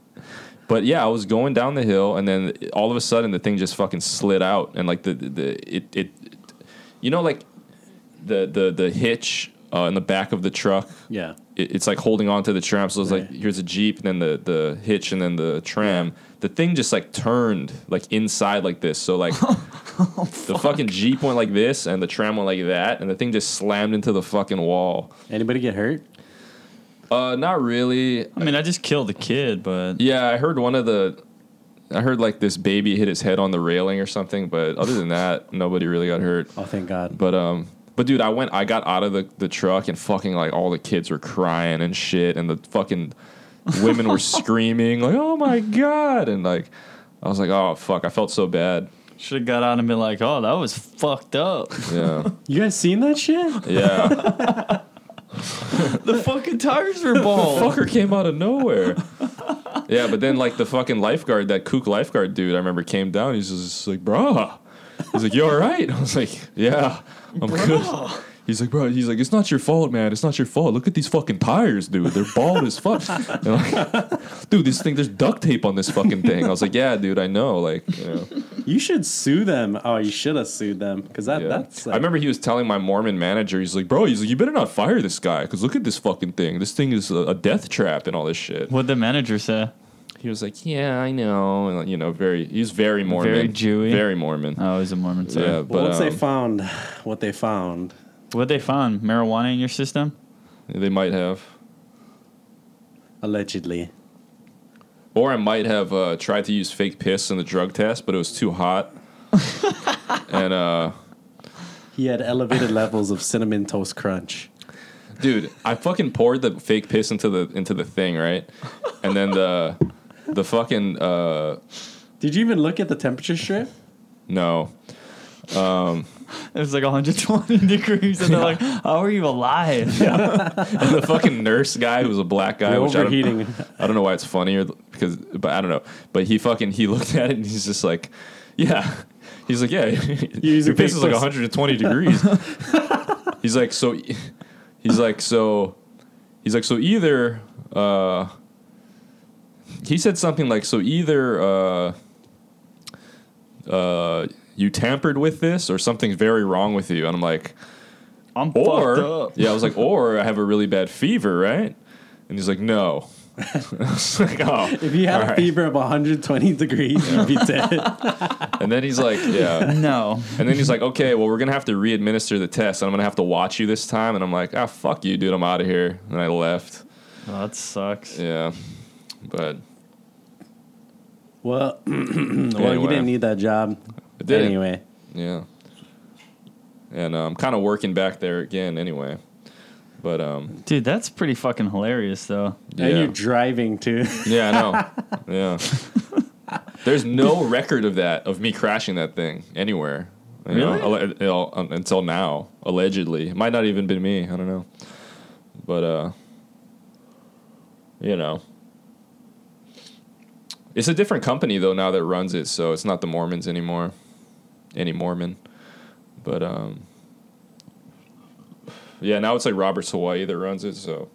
But yeah, I was going down the hill, and then all of a sudden the thing just fucking slid out, and like the the, the it, it you know like the the the hitch uh, in the back of the truck Yeah. it, it's like holding on to the tram. So it's like here's a jeep, and then the the hitch, and then the tram. The thing just like turned like inside like this. So like the fucking jeep went like this, and the tram went like that, and the thing just slammed into the fucking wall. Anybody get hurt? Uh, not really. I mean, I just killed a kid, but Yeah, I heard one of the. I heard like this baby hit his head on the railing or something, but other than that, nobody really got hurt. Oh, thank God. But um, but dude, I went, I got out of the, the truck and fucking like all the kids were crying and shit, and the fucking women were screaming like, "Oh my god!" and like, I was like, "Oh fuck!" I felt so bad. should have got out and been like, "Oh, that was fucked up." Yeah, You guys seen that shit? yeah. the fucking tires were bald. the Fucker came out of nowhere. Yeah, but then like the fucking lifeguard, that kook lifeguard dude, I remember came down. He's just like, "Bruh," he's like, "You all right?" I was like, "Yeah, I'm good." He's like, bro, he's like, it's not your fault, man. It's not your fault. Look at these fucking tires, dude. They're bald as fuck. Like, dude, this thing, there's duct tape on this fucking thing. I was like, yeah, dude, I know. Like, you know, You should sue them. Oh, you should have sued them because that yeah. that's. Like, I remember he was telling my Mormon manager, he's like, bro, he's like, you better not fire this guy because look at this fucking thing. This thing is a, a death trap and all this shit. What'd the manager say? He was like, yeah, I know. And, you know, very, he's very Mormon. Very Jewy? Very Mormon. Oh, he's a Mormon. Too. yeah, Well, but once they um, found what they found, What they found? Marijuana in your system? they might have. allegedly. Or I might have uh, tried to use fake piss in the drug test, but it was too hot. and uh, He had elevated levels of cinnamon toast crunch. dude, I fucking poured the fake piss into the into the thing, right? And then the the fucking uh, Did you even look at the temperature strip? no, It was like 120 degrees, and they're like, "How are you alive?" and the fucking nurse guy who was a black guy, You're which I don't, overheating. I don't know why it's funnier because, but I don't know. But he fucking he looked at it and he's just like, yeah. He's like, yeah, use your your piss is like 120 degrees. he's like, so, he's like, so, he's like, so either, uh, he said something like, so either, uh, uh, you tampered with this or something's very wrong with you. And I'm like, I'm or fucked up. yeah, I was like, or I have a really bad fever, right? And he's like, no. Like, oh. If you had a right. fever of 120 degrees, you'd be dead. and then he's like, yeah. No. And then he's like, okay, well, we're gonna have to re-administer the test, and I'm gonna have to watch you this time. And I'm like, ah, fuck you, dude. I'm out of here. And I left. Oh, that sucks. Yeah, but Well, well, Anyway. you didn't need that job. I did. Anyway, Yeah. And uh, I'm kind of working back there again, anyway. But um, Dude, that's pretty fucking hilarious, though. and you're driving too. yeah, I know. yeah. There's no record of that of me crashing that thing anywhere. You Really? alle- you know, until now, allegedly, it might not even been me. I don't know, but uh, you know, it's a different company though now that runs it, so it's not the Mormons anymore, any Mormon, but um, yeah, now it's like Robert's Hawaii that runs it. So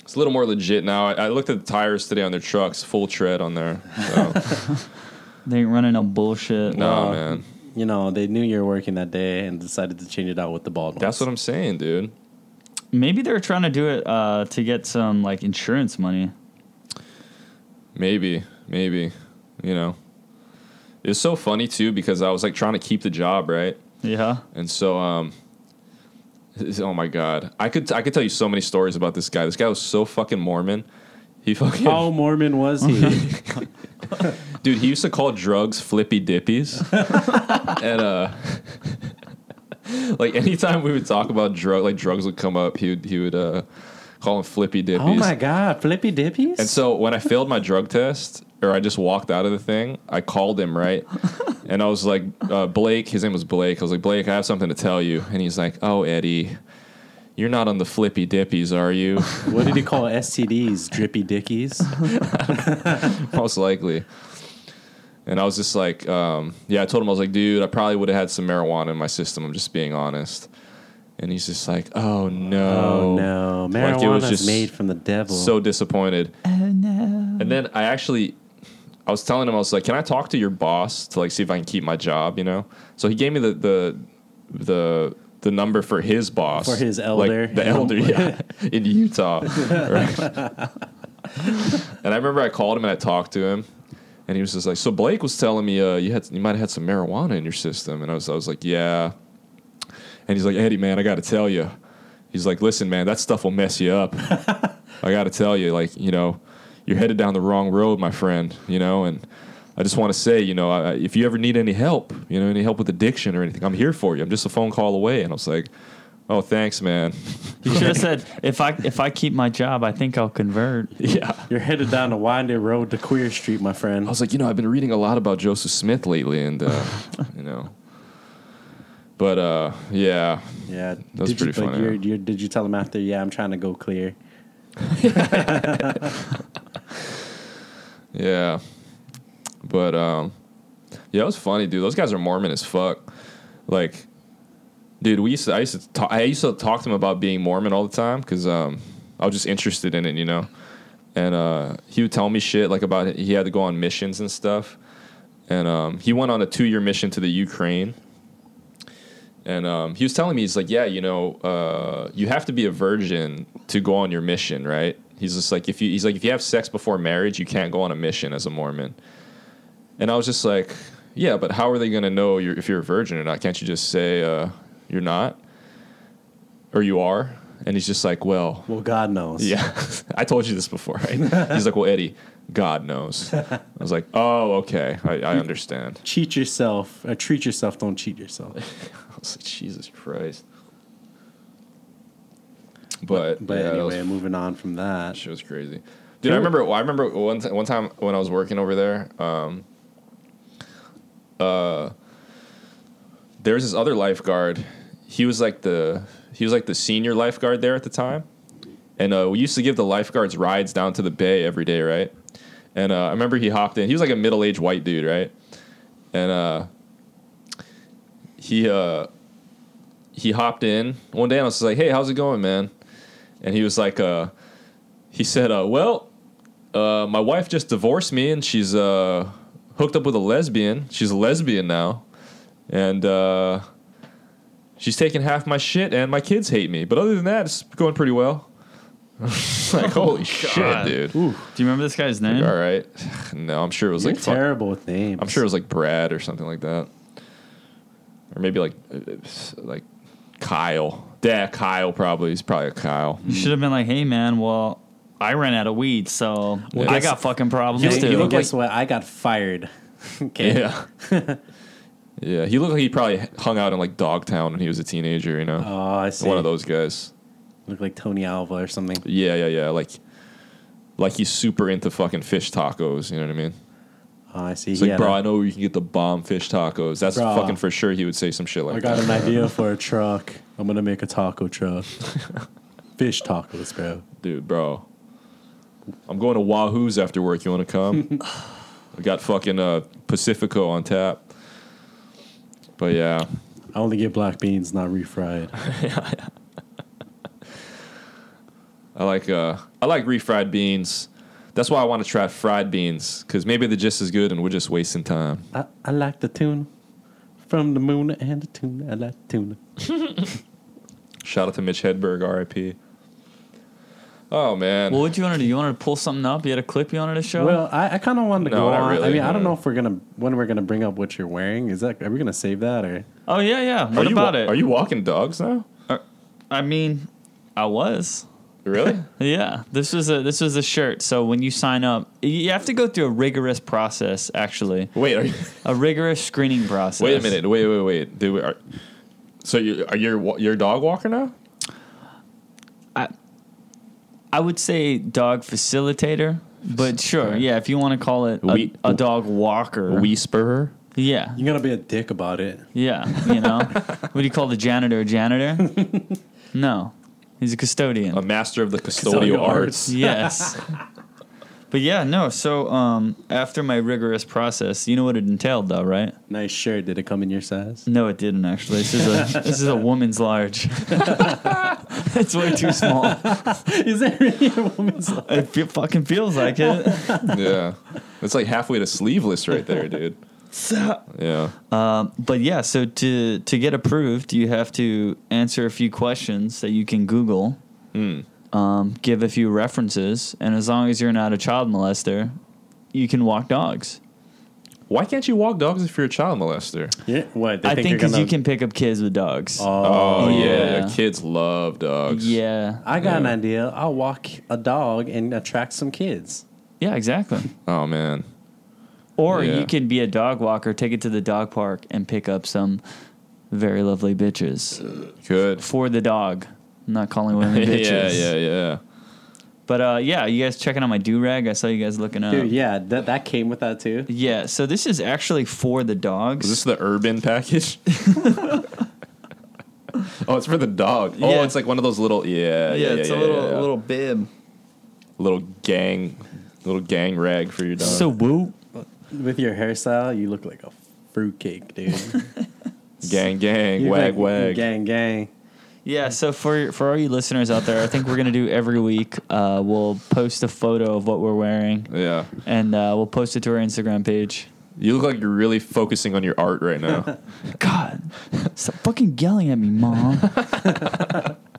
It's a little more legit now. I, I looked at the tires today on their trucks, full tread on there. So, They ain't running no bullshit. no, Wow. man. You know, they knew you were working that day and decided to change it out with the bald ones. That's what I'm saying, dude. Maybe they're trying to do it uh, to get some like insurance money. Maybe, maybe. You know, it's so funny too because I was like trying to keep the job, right? Yeah. And so, um, oh my god, I could I could tell you so many stories about this guy. This guy was so fucking Mormon. He fucking How Mormon was he? dude. He used to call drugs flippy dippies, and uh, like anytime we would talk about drug, like drugs would come up, he would he would uh call them flippy dippies. oh my god, flippy dippies? And so when I failed my drug test, or I just walked out of the thing, I called him right, and I was like, uh, Blake. His name was Blake. I was like, Blake, I have something to tell you. And he's like, Oh, Eddie, you're not on the flippy dippies, are you? what did he call STDs? Drippy dickies? Most likely. And I was just like, um, yeah, I told him I was like, dude, I probably would have had some marijuana in my system. I'm just being honest. And he's just like, oh no, Oh no, Like, it was just made from the devil. so disappointed. Oh no. And then I actually, I was telling him I was like, "Can I talk to your boss to like see if I can keep my job?" You know. So he gave me the the the the number for his boss For his like, elder. the elder, yeah, in Utah. Right. and I remember I called him and I talked to him, and he was just like, "So Blake was telling me uh, you had you might have had some marijuana in your system," and I was I was like, "Yeah." And he's like, "Eddie, man, I got to tell you." He's like, "Listen, man, that stuff will mess you up." I got to tell you, like, you know, you're headed down the wrong road, my friend, you know, and I just want to say, you know, I, if you ever need any help, you know, any help with addiction or anything, I'm here for you. I'm just a phone call away. And I was like, oh, thanks, man. You should have said if I if I keep my job, I think I'll convert. yeah. You're headed down the winding road to Queer Street, my friend. I was like, you know, I've been reading a lot about Joseph Smith lately, and, uh, you know, but, uh, yeah, Yeah, That's did pretty you, like, funny, you're, you're, did you tell him after? Yeah, I'm trying to go clear. yeah. But, um, yeah, it was funny, dude. Those guys are Mormon as fuck. Like, dude, we used to, I used to talk, I used to talk to him about being Mormon all the time because, um, I was just interested in it, you know? And, uh, he would tell me shit like about. He had to go on missions and stuff. And, um, he went on a two year mission to the Ukraine. And um, he was telling me, he's like, yeah, you know, uh, you have to be a virgin to go on your mission, right? He's just like, if you, he's like, if you have sex before marriage, you can't go on a mission as a Mormon. And I was just like, yeah, but how are they going to know you're, if you're a virgin or not? Can't you just say uh, you're not, or you are? And he's just like, well, Well, God knows. yeah, I told you this before, right? he's like, well, Eddie, God knows. I was like, oh, okay, I, I understand. Cheat yourself. Or treat yourself. Don't cheat yourself. I was like, Jesus Christ. But, But yeah, that anyway, was, moving on from that. she was crazy. Dude, I remember. I remember one t- one time when I was working over there. Um, uh, there was this other lifeguard. He was like the he was like the senior lifeguard there at the time, and uh, we used to give the lifeguards rides down to the bay every day, right? And uh, I remember he hopped in. He was like a middle aged white dude, right? And uh, he uh, he hopped in one day, and I was like, "Hey, how's it going, man?" And he was like, uh, he said, uh, "Well, uh, my wife just divorced me, and she's hooked up with a lesbian. She's a lesbian now, and she's taking half my shit, and my kids hate me. But other than that, it's going pretty well." like, holy shit, dude! Do you remember this guy's name? All right, no, I'm sure it was You're like fuck- terrible with names. I'm sure it was like Brad or something like that, or maybe like uh, like Kyle. Yeah, Kyle probably. He's probably a Kyle. You should have been like, hey man, well, I ran out of weed, so Well, I guess- got fucking problems Hey, too. you look guess what? I got fired. okay. Yeah. yeah, he looked like he probably hung out in like Dogtown when he was a teenager, you know? Oh, I see. One of those guys. Look like Tony Alva or something. Yeah, yeah, yeah. Like like he's super into fucking fish tacos, you know what I mean? Oh, I see. It's He like, bro, a- I know where you can get the bomb fish tacos. That's Bro. fucking for sure he would say some shit like I got that. an idea for a truck. I'm gonna make a taco truck. Fish tacos, bro. Dude, bro. I'm going to Wahoo's after work. You want to come? I got fucking uh, Pacifico on tap. But yeah. I only get black beans, not refried. I like uh, I like refried beans. That's why I want to try fried beans because maybe they're just as good, and we're just wasting time. I, I like the tuna from the moon and the tuna. I like the tuna. Shout out to Mitch Hedberg, R.I.P. Oh man, Well, what do you want to do? You wanted to pull something up? You had a clip you wanted to show? Well, I, I kind of wanted to No, go not on. I really, mean, I don't know if we're gonna when we're gonna bring up what you're wearing. Is that are we gonna save that or? oh yeah, yeah. What you about wa- it? Are you walking dogs now? I mean, I was. Really? Yeah, this was a this was a shirt. So when you sign up, you have to go through a rigorous process. Actually, wait, are you, a rigorous screening process. wait a minute. Wait, wait, wait. Do we, are, so you are you wa- you're dog walker now? I I would say dog facilitator, but sure, yeah. If you want to call it a, We- a dog walker, Whisperer. yeah, You gotta be a dick about it. yeah. You know, what do you call the janitor? A janitor? no, he's a custodian. A master of the Custodial custodial arts. yes. But yeah, no. So um, after my rigorous process, you know what it entailed, though, right? Nice shirt. Did it come in your size? No, it didn't actually. This is a this is a woman's large. it's way too small. Is that really a woman's? It fe- fucking feels like it. yeah, it's like halfway to sleeveless right there, dude. Yeah. Um, but yeah, so to to get approved, you have to answer a few questions that you can Google, Hmm. um, give a few references, and as long as you're not a child molester, you can walk dogs. Why can't you walk dogs if you're a child molester? Yeah. What? They I think because you gonna- can pick up kids with dogs. Oh, yeah. yeah. kids love dogs. yeah, I got an idea. I'll walk a dog and attract some kids. yeah, exactly. Oh man. Or Yeah. you can be a dog walker, take it to the dog park, and pick up some very lovely bitches Good. for the dog. I'm not calling women yeah, bitches. yeah, yeah. But uh, yeah, you guys checking out my do rag? I saw you guys looking up. Dude, yeah, that that came with that too. Yeah, so this is actually for the dogs. Is this the urban package? oh, it's for the dog. Yeah. Oh, it's like one of those little yeah, yeah, yeah, it's yeah, a little yeah, yeah. little bib. little gang, little gang rag for your dog. So woo. With your hairstyle, you look like a fruitcake, dude. gang, gang, You wag, like- wag. gang, gang. Yeah, so for for all you listeners out there, I think we're gonna do every week. Uh, we'll post a photo of what we're wearing, Yeah, and uh, we'll post it to our Instagram page. you look like you're really focusing on your art right now. God, stop fucking yelling at me, mom.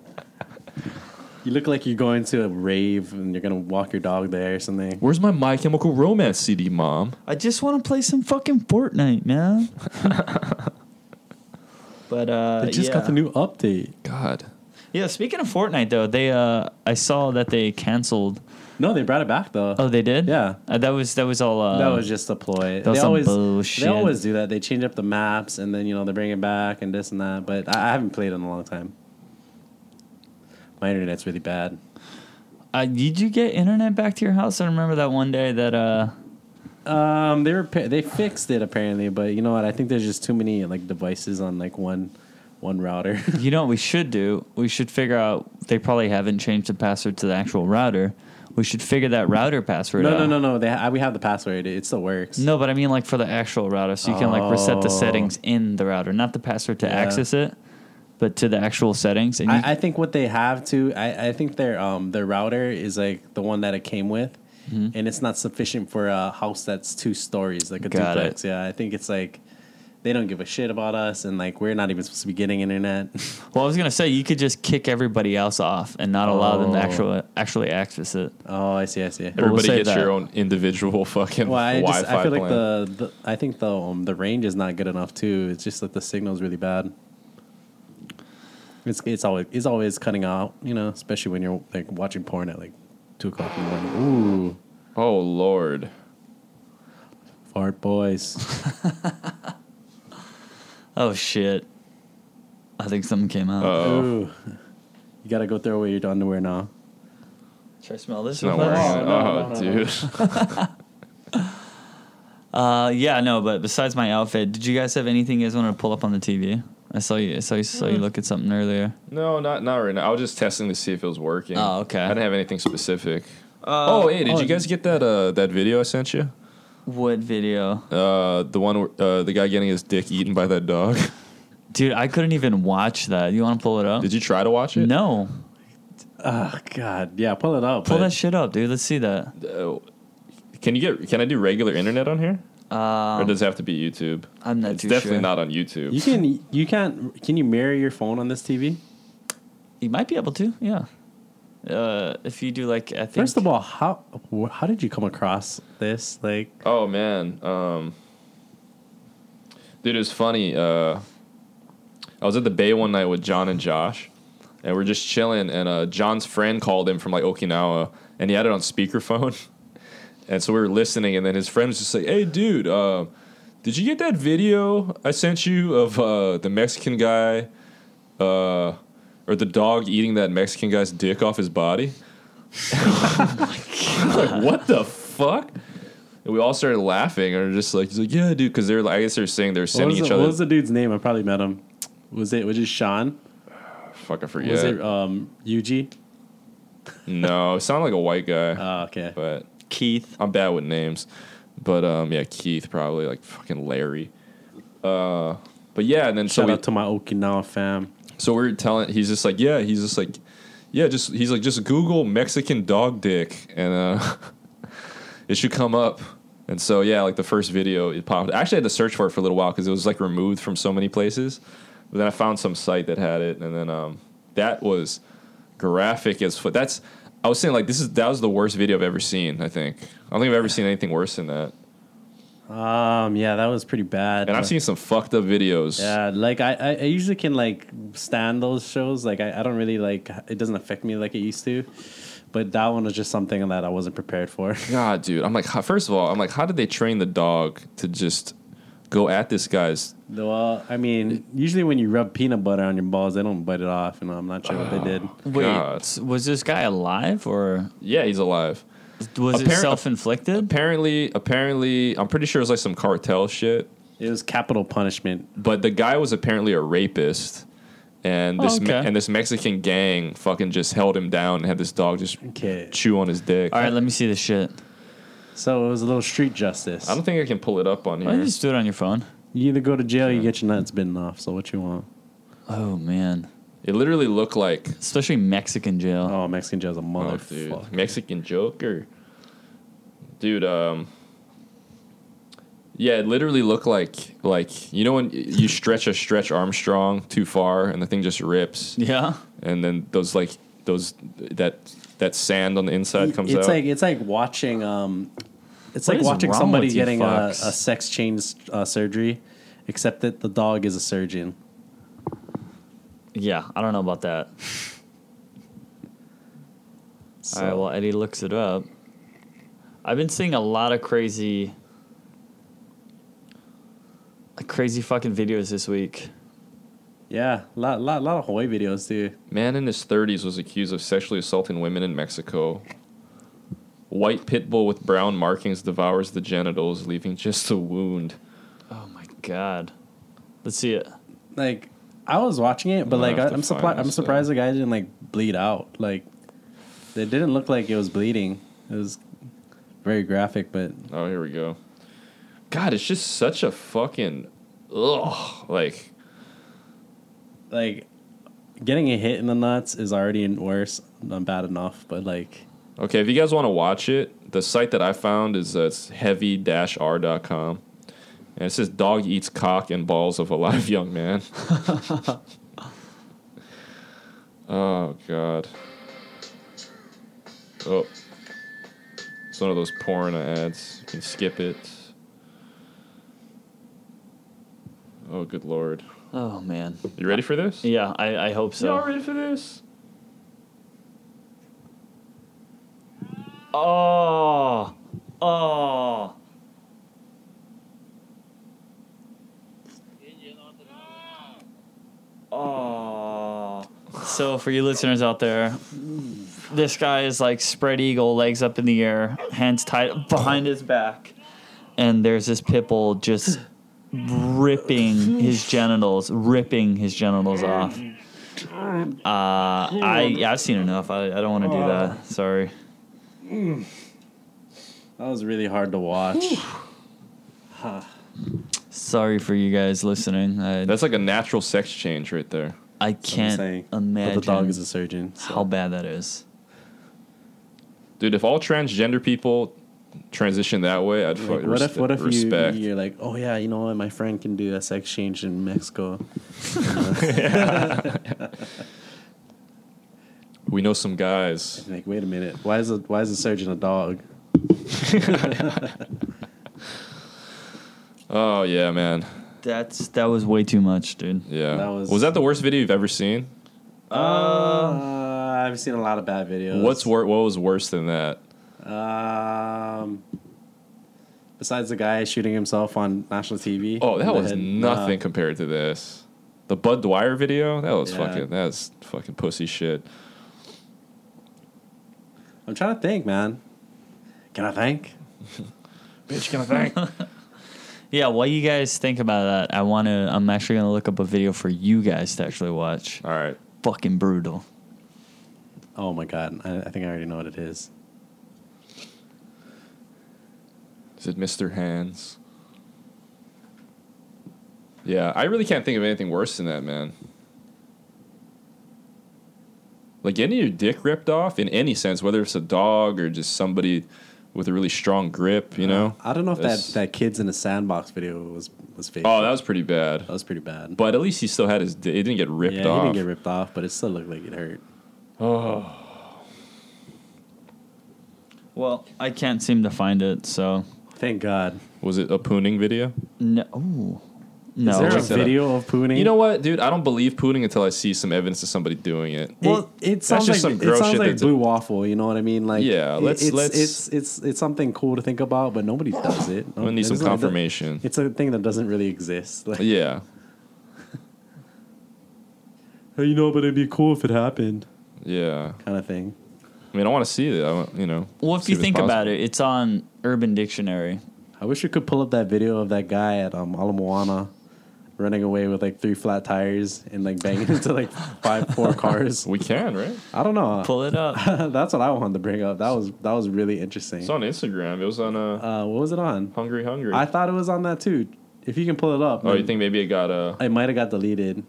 You look like you're going to a rave and you're gonna walk your dog there or something. Where's my My Chemical Romance CD, mom? I just want to play some fucking Fortnite, man. but uh, They just yeah. got the new update. God, Yeah, speaking of Fortnite though, they uh, I saw that they canceled. No, they brought it back though. Oh, they did. Yeah. uh, that was that was all. Uh, that was just a ploy. that was they some always bullshit. they always do that. They change up the maps and then you know they bring it back and this and that. But I, I haven't played in a long time. My internet's really bad. Uh, did you get internet back to your house? I remember that one day that uh, Um, they were they fixed it apparently, but you know what? I think there's just too many like devices on like one one router. you know what we should do? We should figure out. They probably haven't changed the password to the actual router. We should figure that router password no, out. no, no, no. They ha- we have the password. It still works. No, but I mean like for the actual router, so you can like reset the Oh. settings in the router, not the password to Yeah. access it, but to the actual settings. And you, I, I think what they have to, I, I think their um their router is like the one that it came with, Mm-hmm. and it's not sufficient for a house that's two stories, like a Got duplex. it. Yeah, I think it's like they don't give a shit about us, and like we're not even supposed to be getting internet. well, I was gonna say you could just kick everybody else off and not allow them to Oh. actually actually access it. oh, I see, I see. we'll everybody gets that. your own individual fucking Well, I Wi-Fi just I feel like the, the I think the um, the range is not good enough too. It's just that the signal's really bad. It's it's always it's always cutting out, you know, especially when you're like watching porn at like two o'clock in the morning. Ooh, oh lord, fart boys. Oh shit! I think something came out. Uh-oh. Ooh, you gotta go throw away your underwear now. Should I smell this? it's not real working. fast? no, oh, no, no, dude. Uh, yeah, no. But besides my outfit, did you guys have anything you guys want to pull up on the TV? I saw you. I saw you. Saw you look at something earlier. No, not not right now. I was just testing to see if it was working. Oh, okay. I didn't have anything specific. Uh, oh, hey, did oh, you guys get that uh, that video I sent you? What video, Uh, the one where uh, the guy getting his dick eaten by that dog. dude? I couldn't even watch that. You want to pull it up? Did you try to watch it? No. Oh God, yeah, pull it up. Pull that shit up, dude. Let's see that. Uh, can you get? Can I do regular internet on here, or Um, does it have to be YouTube? I'm not sure. It's too definitely sure. not on YouTube. You can you can't can you mirror your phone on this TV? You might be able to, yeah. Uh, if you do like, I think. First of all, how how did you come across this? Like, Oh man, um, dude, it was funny. Uh, I was at the Bay one night with John and Josh, and we're just chilling. And uh, John's friend called him from like Okinawa, and he had it on speakerphone. and so we were listening, and then his friend was just like, "Hey, dude, uh, did you get that video I sent you of uh, the Mexican guy, uh, or the dog eating that Mexican guy's dick off his body?" like, what the fuck? And we all started laughing, and we're just like, he's like, yeah, dude, because they're, like, I guess they're saying they're sending each the, other. what was the dude's name? I probably met him. Was it was it Sean? Fuck, I forget. Was it um Yuji? no, it sounded like a white guy, Oh, okay. but Keith. I'm bad with names. But um, yeah, Keith probably like fucking Larry. Uh, but yeah, and then so Shout we, out to my Okinawa fam. so we we're telling, he's just like, yeah, he's just like, yeah, just he's like, just Google Mexican dog dick, and uh, it should come up. And so yeah, like the first video, it popped. I actually had to search for it for a little while because it was like removed from so many places. But then I found some site that had it, and then um, that was graphic as fuck. That's I was saying like this is that was the worst video I've ever seen. I think I don't think I've ever seen anything worse than that. Um, yeah, that was pretty bad. And I've seen some fucked up videos. Yeah, like I, I, I usually can like stand those shows. Like I, I don't really like it doesn't affect me like it used to. But that one was just something that I wasn't prepared for. God, dude, I'm like, first of all, I'm like, how did they train the dog to just go at this guy's? Well, uh, I mean, usually when you rub peanut butter on your balls, they don't bite it off. You know, I'm not sure what they did. Wait, God. was this guy alive or Yeah, he's alive. was it Appar- self inflicted? Apparently, apparently, I'm pretty sure it was like some cartel shit. It was capital punishment. But the guy was apparently a rapist, and this Oh, Me- okay. and this Mexican gang fucking just held him down and had this dog just Okay, chew on his dick. All right, let me see the shit. so it was a little street justice. I don't think I can pull it up on Why don't here. you just do it on your phone? You either go to jail, or you get your nuts bitten off. So what you want? Oh man, It literally looked like especially Mexican jail. Oh, Mexican jail's a Oh, dude. motherfucker. Mexican Joker. Dude, um Yeah, it literally looked like like you know when you stretch a stretch Armstrong too far and the thing just rips Yeah. and then those like those that that sand on the inside comes it's out. like it's like watching um it's What like is watching wrong somebody with you getting a, a fucks? sex change uh, surgery except that the dog is a surgeon Yeah, I don't know about that. so, All right, well, Eddie looks it up. I've been seeing a lot of crazy, crazy fucking videos this week. yeah lot, lot, lot of hawaii videos too Man in his 30s was accused of sexually assaulting women in Mexico. White pit bull with brown markings devours the genitals, leaving just a wound. Oh my god. Let's see it. like i was watching it but I'm like I, I'm, find surprised i'm surprised the guy didn't like bleed out like it didn't look like it was bleeding it was very graphic but Oh, here we go. God, it's just such a fucking ugh. Like, like getting a hit in the nuts is already worse than bad enough but like okay, if you guys want to watch it, the site that I found is uh, heavy-r.com. And it says dog eats cock and balls of a live young man. oh god. Oh. It's one of those porn ads. You can skip it. Oh good lord. Oh man. You ready for this? Yeah, I, I hope so. Y'all ready for this? Oh. Oh. Oh. So for you listeners out there, this guy is like spread eagle, legs up in the air, hands tied behind his back, and there's this pit bull just ripping his genitals, ripping his genitals off. Uh, I yeah, I've seen enough. I, I don't want to do that. Sorry. Mm. that was really hard to watch Sorry for you guys listening. I, That's like a natural sex change right there. I That's what I'm can't saying. imagine But the dog is a surgeon. So. how bad that is. Dude, if all transgender people transition that way, I'd Like, fuck, what if what if you respect. you're like, oh yeah, you know what, my friend can do a sex change in Mexico. we know some guys. Like, wait a minute, why is a why is a surgeon a dog? Oh yeah, man. That's that was way too much, dude. Yeah. That was, was- that the worst video you've ever seen? Uh, I've seen a lot of bad videos. What's wor- what was worse than that? Um, besides the guy shooting himself on national TV. Oh, that was head, nothing uh, compared to this. The Bud Dwyer video, that was Yeah. fucking that's fucking pussy shit. I'm trying to think, man. Can I think? Bitch, can I think? Yeah, while you guys think about that, I want to. I'm actually gonna look up a video for you guys to actually watch. All right. Fucking brutal. Oh my god, I, I think I already know what it is. Is it Mr. Hands? Yeah, I really can't think of anything worse than that, man. Like getting your dick ripped off in any sense, whether it's a dog or just somebody with a really strong grip, you know? I don't know if that, That's- that kids in a sandbox video was was fake. Oh, that was pretty bad. that was pretty bad. But at least he still had his. di- It didn't get ripped yeah, off. he didn't get ripped off, but it still looked like it hurt. Oh. Well, I can't seem to find it, so Thank God. Was it a pooning video? no. Ooh. No. Is there a that video of pooning? You know what, dude? I don't believe pooning until I see some evidence of somebody doing it. Well, it, it sounds just like some it gross sounds shit like that's- blue waffle. You know what I mean? Like, Yeah, let's- it's, let's- it's it's it's something cool to think about, but nobody does it. I need some like the- confirmation. It's a thing that doesn't really exist. Like, Yeah, Hey, you know, but it'd be cool if it happened, yeah. kind of thing. I mean, I want to see it. I want, you know. Well, if see you it's think about it, it's on Urban Dictionary. I wish we could pull up that video of that guy at um, Ala Moana running away with like three flat tires and like banging into like five four cars. we can, right? I don't know. Pull it up. That's what I wanted to bring up. That was that was really interesting. It's on Instagram. It was on uh, Uh, what was it on? Hungry Hungry. I thought it was on that too. If you can pull it up. oh, you think maybe it got uh It might have got deleted.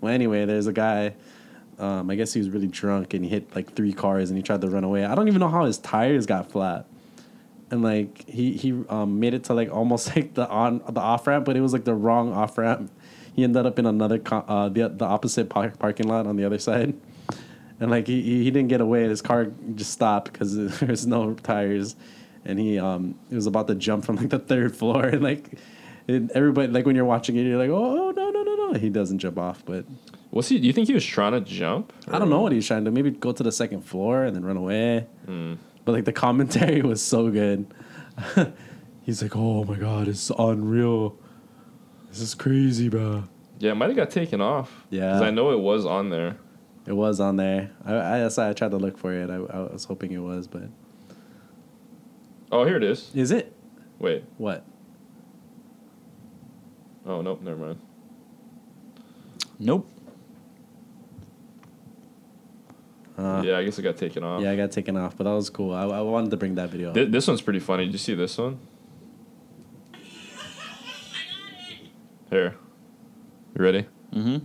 Well, anyway, there's a guy. Um, I guess he was really drunk and he hit like three cars and he tried to run away. I don't even know how his tires got flat. And like he he um, made it to like almost like the on the off ramp, but it was like the wrong off ramp. He ended up in another co- uh, the the opposite par- parking lot on the other side, and like he he didn't get away. His car just stopped because there's no tires, and he um he was about to jump from like the third floor and like. It, everybody like when you're watching it, you're like, oh no no no no. He doesn't jump off, but What's he? Do you think he was trying to jump? I don't know what he was trying to do. Maybe go to the second floor and then run away. But like the commentary was so good. He's like, "Oh my god, it's unreal. This is crazy, bro." Yeah, it might have got taken off. Yeah. because I know it was on there. It was on there. I I, that's I tried to look for it. I, I was hoping it was, but Oh, here it is. is it Wait. what? Oh nope, never mind. Nope. Uh, yeah, I guess it got taken off. yeah, I got taken off, but that was cool. I, I wanted to bring that video. Th- this one's pretty funny. Did you see this one? Here. You ready? Mm-hmm.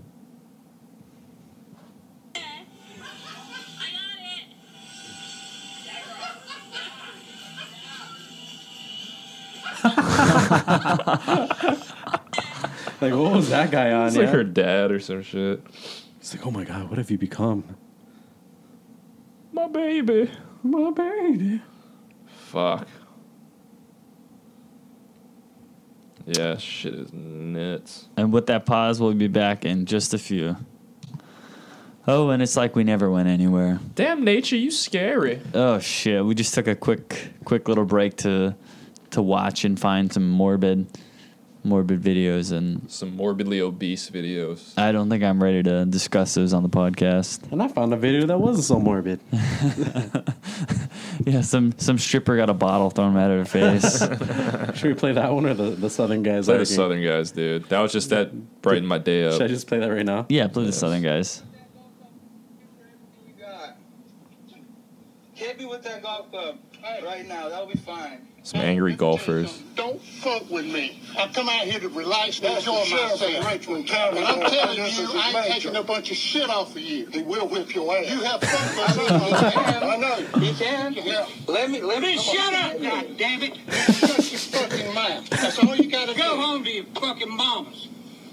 Like, what was that guy on? It's like yeah? her dad or some shit. He's like, "Oh my god, what have you become?" My baby. My baby. Fuck. Yeah, shit is nuts. And with that pause, we'll be back in just a few. Oh, and it's like we never went anywhere. Damn nature, you scary. Oh shit! We just took a quick, quick little break to, to watch and find some morbid, morbid videos, and Some morbidly obese videos. I don't think I'm ready to discuss those on the podcast. And I found a video that wasn't so morbid. Yeah, some some stripper got a bottle thrown at her face. Should we play that one or the, the Southern guys? Play the arguing? Southern guys, dude. That was just that brightened my day up. Should I just play that right now? yeah, play the Southern guys. you got. Hit me with that golf club right now. That'll be fine. Some angry golfers. Don't Don't fuck with me. I come out here to relax and enjoy myself. In Richmond County. And I'm telling you, I ain't taking a bunch of shit off of you. He will whip your ass. You have fun with me. I know. You can? Yeah. Let me, let me. Shut up, God damn it! Shut your fucking mouth. That's all you gotta Go do. home to your fucking mamas.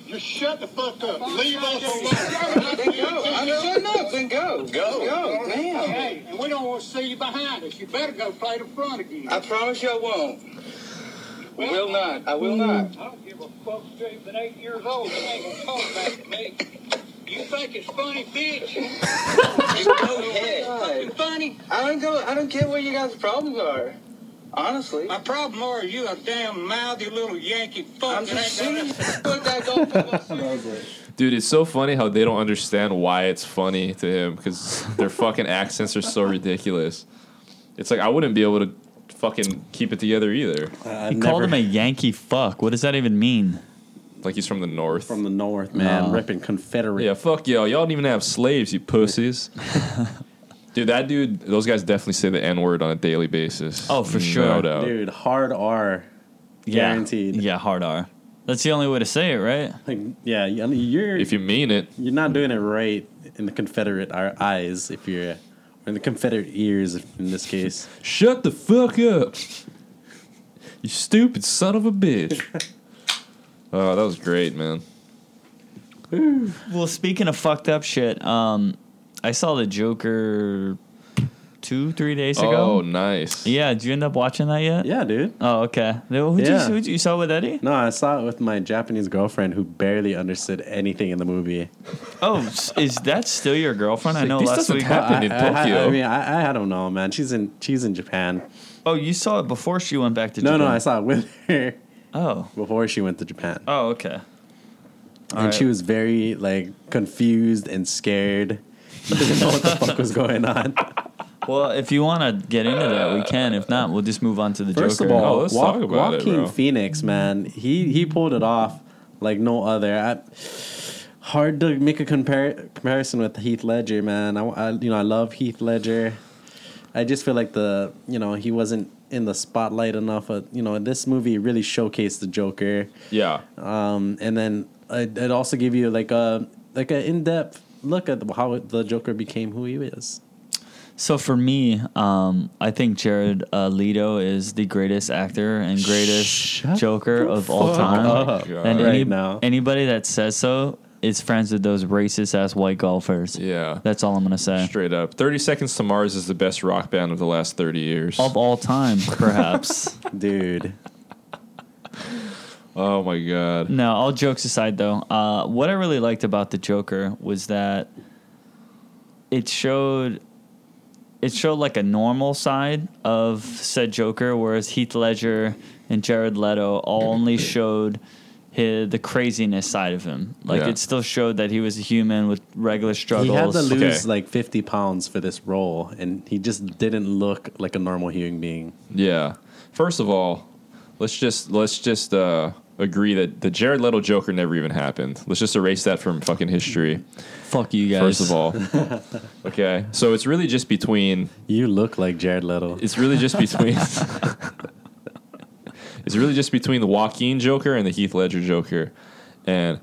Just shut the fuck up. Leave us alone. Then go. I'm shutting up. Then go. Go. Go. Damn. Hey, and we don't want to see you behind us. You better go play the front again. I promise you I won't. I will not. I will hmm. not. I don't give a fuck if you've eight years old. You ain't gonna talk back to me. You think it's funny, bitch? Go ahead. Fucking funny? I don't go. I don't care what you guys' problems are. Honestly. My problem are you a damn mouthy little Yankee fuck I'm that just saying. Put that golf. Dude, it's so funny how they don't understand why it's funny to him because their fucking accents are so ridiculous. It's like I wouldn't be able to fucking keep it together either. I He never- called him a Yankee fuck. What does that even mean? Like he's from the north. from the north, man, No. ripping Confederate. yeah, fuck y'all. Y'all don't even have slaves, you pussies. Dude, that dude, those guys definitely say the N word on a daily basis. Oh, for No sure. doubt. Dude, hard R, Yeah. guaranteed. Yeah, hard R. That's the only way to say it, right? Like, yeah, I mean, you're If you mean it. you're not doing it right in the Confederate our eyes if you're, or in the Confederate ears in this case. Shut the fuck up. You stupid son of a bitch. oh, that was great, man. Well, speaking of fucked up shit, um, I saw the Joker two, three days ago. Oh, nice. Yeah, did you end up watching that yet? Yeah, dude. Oh, okay. Who Yeah. you, who you saw with Eddie? No, I saw it with my Japanese girlfriend who barely understood anything in the movie. Oh, is that still your girlfriend? I Like, know this last week. happen. Happened in I, I- Tokyo. I, mean, I, I, I don't know, man. She's in she's in Japan. Oh, you saw it before she went back to No, Japan. no, I saw it with her Oh, before she went to Japan. oh, okay. and Alright. she was very like confused and scared. Didn't know what the fuck was going on. Well, if you want to get into that, we can. If not, we'll just move on to the First Joker. of all, Oh, let's Wa- talk about it, Joaquin bro. Phoenix, man, he he pulled it off like no other. I, hard to make a compar- comparison with Heath Ledger, man. I, I you know I love Heath Ledger. I just feel like the you know he wasn't in the spotlight enough. But, you know this movie really showcased the Joker. Yeah. um, and then it, it also gave you like a like an in depth look at how the Joker became who he is. So for me, um, I think Jared uh, Leto is the greatest actor and greatest Shut Joker of all time. up. And Right any, now. anybody that says so is friends with those racist ass white golfers. Yeah. That's all I'm gonna say. Straight up. 30 Seconds to Mars is the best rock band of the last 30 years. Of all time, perhaps. Dude, Oh my god. no, all jokes aside, though, uh, what I really liked about the Joker was that it showed it showed like a normal side of said Joker, whereas Heath Ledger and Jared Leto all only showed his, the craziness side of him. Like Yeah. it still showed that he was a human with regular struggles. he had to lose Okay. like fifty pounds for this role, and he just didn't look like a normal human being. Yeah. First of all, let's just let's just uh, agree that the Jared Leto Joker never even happened. Let's just erase that from fucking history. Fuck you guys. First of all. okay. So it's really just between You look like Jared Leto. it's really just between It's really just between the Joaquin Joker and the Heath Ledger Joker. And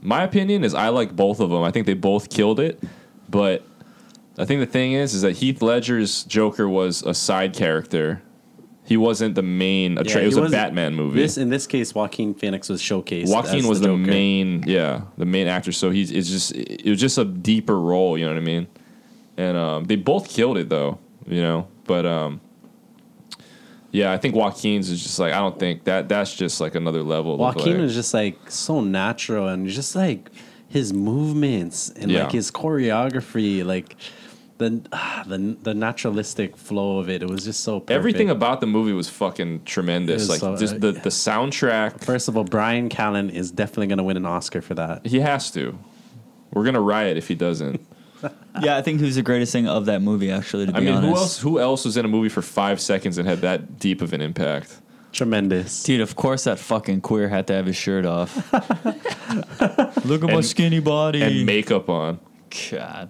my opinion is I like both of them. I think they both killed it, but I think the thing is is that Heath Ledger's Joker was a side character. He wasn't the main. Yeah, it was a Batman movie. This in this case, Joaquin Phoenix was showcased. Joaquin as was the, Joker. main, yeah, the main actor. So he's it's just it was just a deeper role. You know what I mean? And um, they both killed it though. You know, but um, yeah, I think Joaquin's is just like I don't think that that's just like another level. of, Joaquin like- was just like so natural and just like his movements and Yeah. like his choreography, like the ah, the the naturalistic flow of it. It was just so perfect. everything about the movie was fucking tremendous. Was Like so- just the the soundtrack. First of all, Brian Callen is definitely gonna win an Oscar for that. He has to. We're gonna riot if he doesn't. Yeah, I think he was the greatest thing of that movie. Actually, to be I mean, honest. who else? Who else was in a movie for five seconds and had that deep of an impact? Tremendous. Dude, of course that fucking queer had to have his shirt off. Look at my skinny body. And makeup on. God.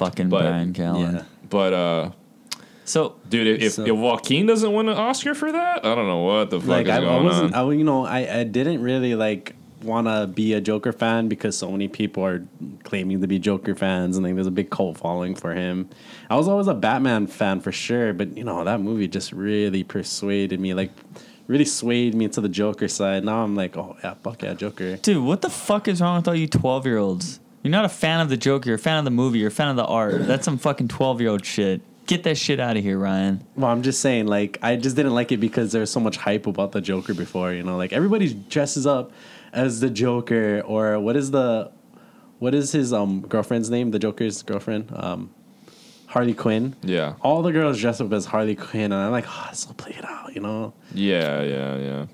Fucking But- Brian Callen. Yeah. But uh So Dude, if, if, So- if Joaquin doesn't win an Oscar for that, I don't know what the fuck like is I, I going wasn't, on. I, you know, I, I didn't really like want to be a Joker fan because so many people are claiming to be Joker fans, and like there's a big cult following for him. I was always a Batman fan for sure, but you know that movie just really persuaded me, like really swayed me to the Joker side. Now I'm like, oh yeah, fuck yeah, Joker. Dude, what the fuck is wrong with all you 12 year olds? You're not a fan of the Joker, you're a fan of the movie, you're a fan of the art. That's some fucking 12 year old shit. Get that shit out of here, Ryan. Well, I'm just saying, like, I just didn't like it because there was so much hype about the Joker before. You know, like everybody dresses up as the Joker, or what is the, what is his um girlfriend's name? The Joker's girlfriend, um, Harley Quinn. Yeah. All the girls dress up as Harley Quinn, and I'm like, oh, so play it out, you know. Yeah, yeah, yeah.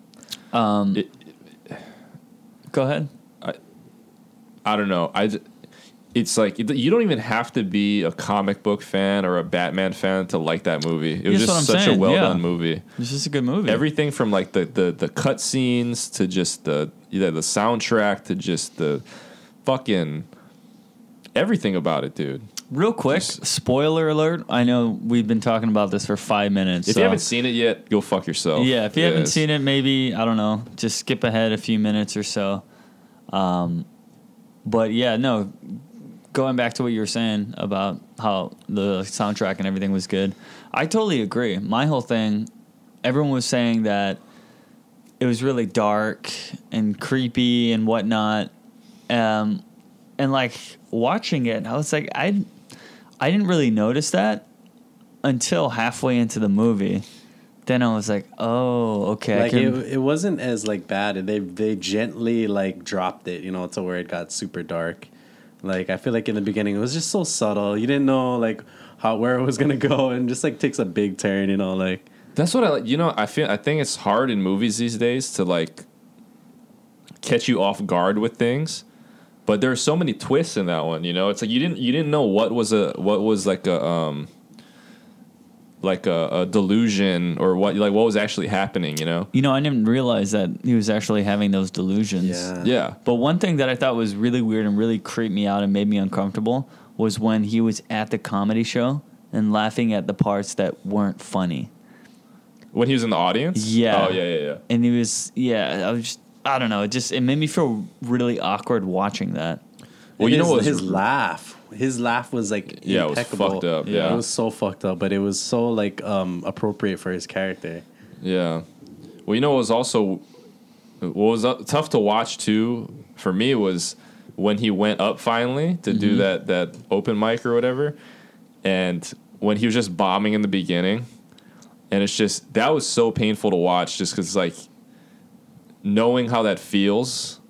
Um, It- go ahead. I don't know. I it's like you don't even have to be a comic book fan or a Batman fan to like that movie. It was That's just such saying, a well yeah. done movie. It's just a good movie. Everything from like the the the cut scenes to just the the soundtrack to just the fucking everything about it, dude. Real quick, spoiler alert. I know we've been talking about this for five minutes. If so- you haven't seen it yet, go fuck yourself. Yeah, if you haven't seen it, maybe I don't know. Just skip ahead a few minutes or so. Um, but yeah, no. Going back to what you were saying about how the soundtrack and everything was good, I totally agree. My whole thing, everyone was saying that it was really dark and creepy and whatnot. Um, and like watching it, I was like, I, I didn't really notice that until halfway into the movie. Then I was like, oh, okay. Like can, it, it wasn't as like bad. They they gently like dropped it, you know, to where it got super dark. Like I feel like in the beginning it was just so subtle. You didn't know like how where it was gonna go, and just like takes a big turn, you know, like. That's what I like. You know, I feel I think it's hard in movies these days to like catch you off guard with things. But there are so many twists in that one. You know, it's like you didn't you didn't know what was a what was like a um like a, a delusion or what like what was actually happening. You know, you know, I didn't realize that he was actually having those delusions. Yeah. yeah. But one thing that I thought was really weird and really creeped me out and made me uncomfortable was when he was at the comedy show and laughing at the parts that weren't funny. When he was in the audience, Yeah. oh yeah, yeah, yeah. And he was, yeah, I was just, I don't know, it just, it made me feel really awkward watching that. Well, you know his, what his laugh, his laugh was like Yeah, it was fucked up, yeah. it was so fucked up, but it was so like um appropriate for his character. Yeah. Well, you know what was also what was uh, tough to watch too for me was when he went up finally to do that that open mic or whatever, and when he was just bombing in the beginning, and it's just that was so painful to watch just because like knowing how that feels.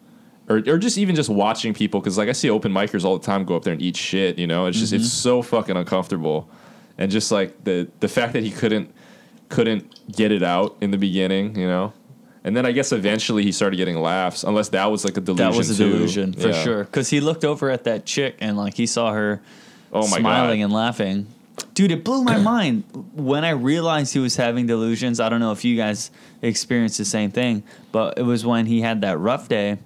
Or, or just even just watching people because like I see open micers all the time go up there and eat shit you know it's just it's mm-hmm. so fucking uncomfortable and just like the the fact that he couldn't couldn't get it out in the beginning, you know. And then I guess eventually he started getting laughs, unless that was like a delusion. That was a too. delusion for Yeah. sure. Because he looked over at that chick and like he saw her Oh my smiling god! and laughing. Dude, it blew my mind when I realized he was having delusions. I don't know if you guys experienced the same thing, but it was when he had that rough day,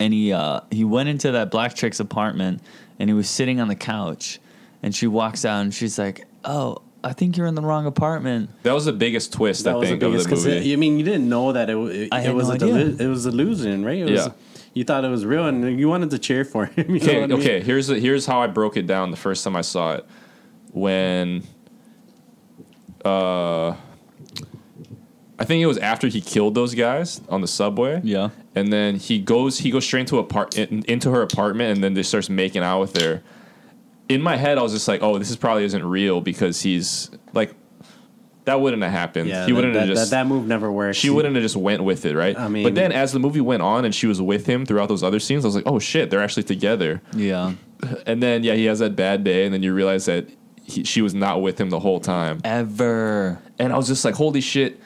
and he uh, he went into that black chick's apartment, and he was sitting on the couch, and she walks out and she's like, "Oh, I think you're in the wrong apartment." that was the biggest twist That I was the think of biggest the because movie. I mean you didn't know that it it, it was no a idea. delu- it was illusion, right? It was, Yeah. You thought it was real, and you wanted to cheer for him. You know okay, I mean? okay. Here's the, here's how I broke it down the first time I saw it. When, uh, I think it was after he killed those guys on the subway. Yeah. and then he goes he goes straight into apart in, into her apartment and then just starts making out with her in my head i was just like oh this is probably isn't real because he's like that wouldn't have happened Yeah, he that, wouldn't that, have just that, that move never worked. she wouldn't have just went with it right I mean- but then as the movie went on and she was with him throughout those other scenes i was like oh shit they're actually together Yeah. and then yeah he has that bad day and then you realize that he, she was not with him the whole time Ever. and I was just like, holy shit!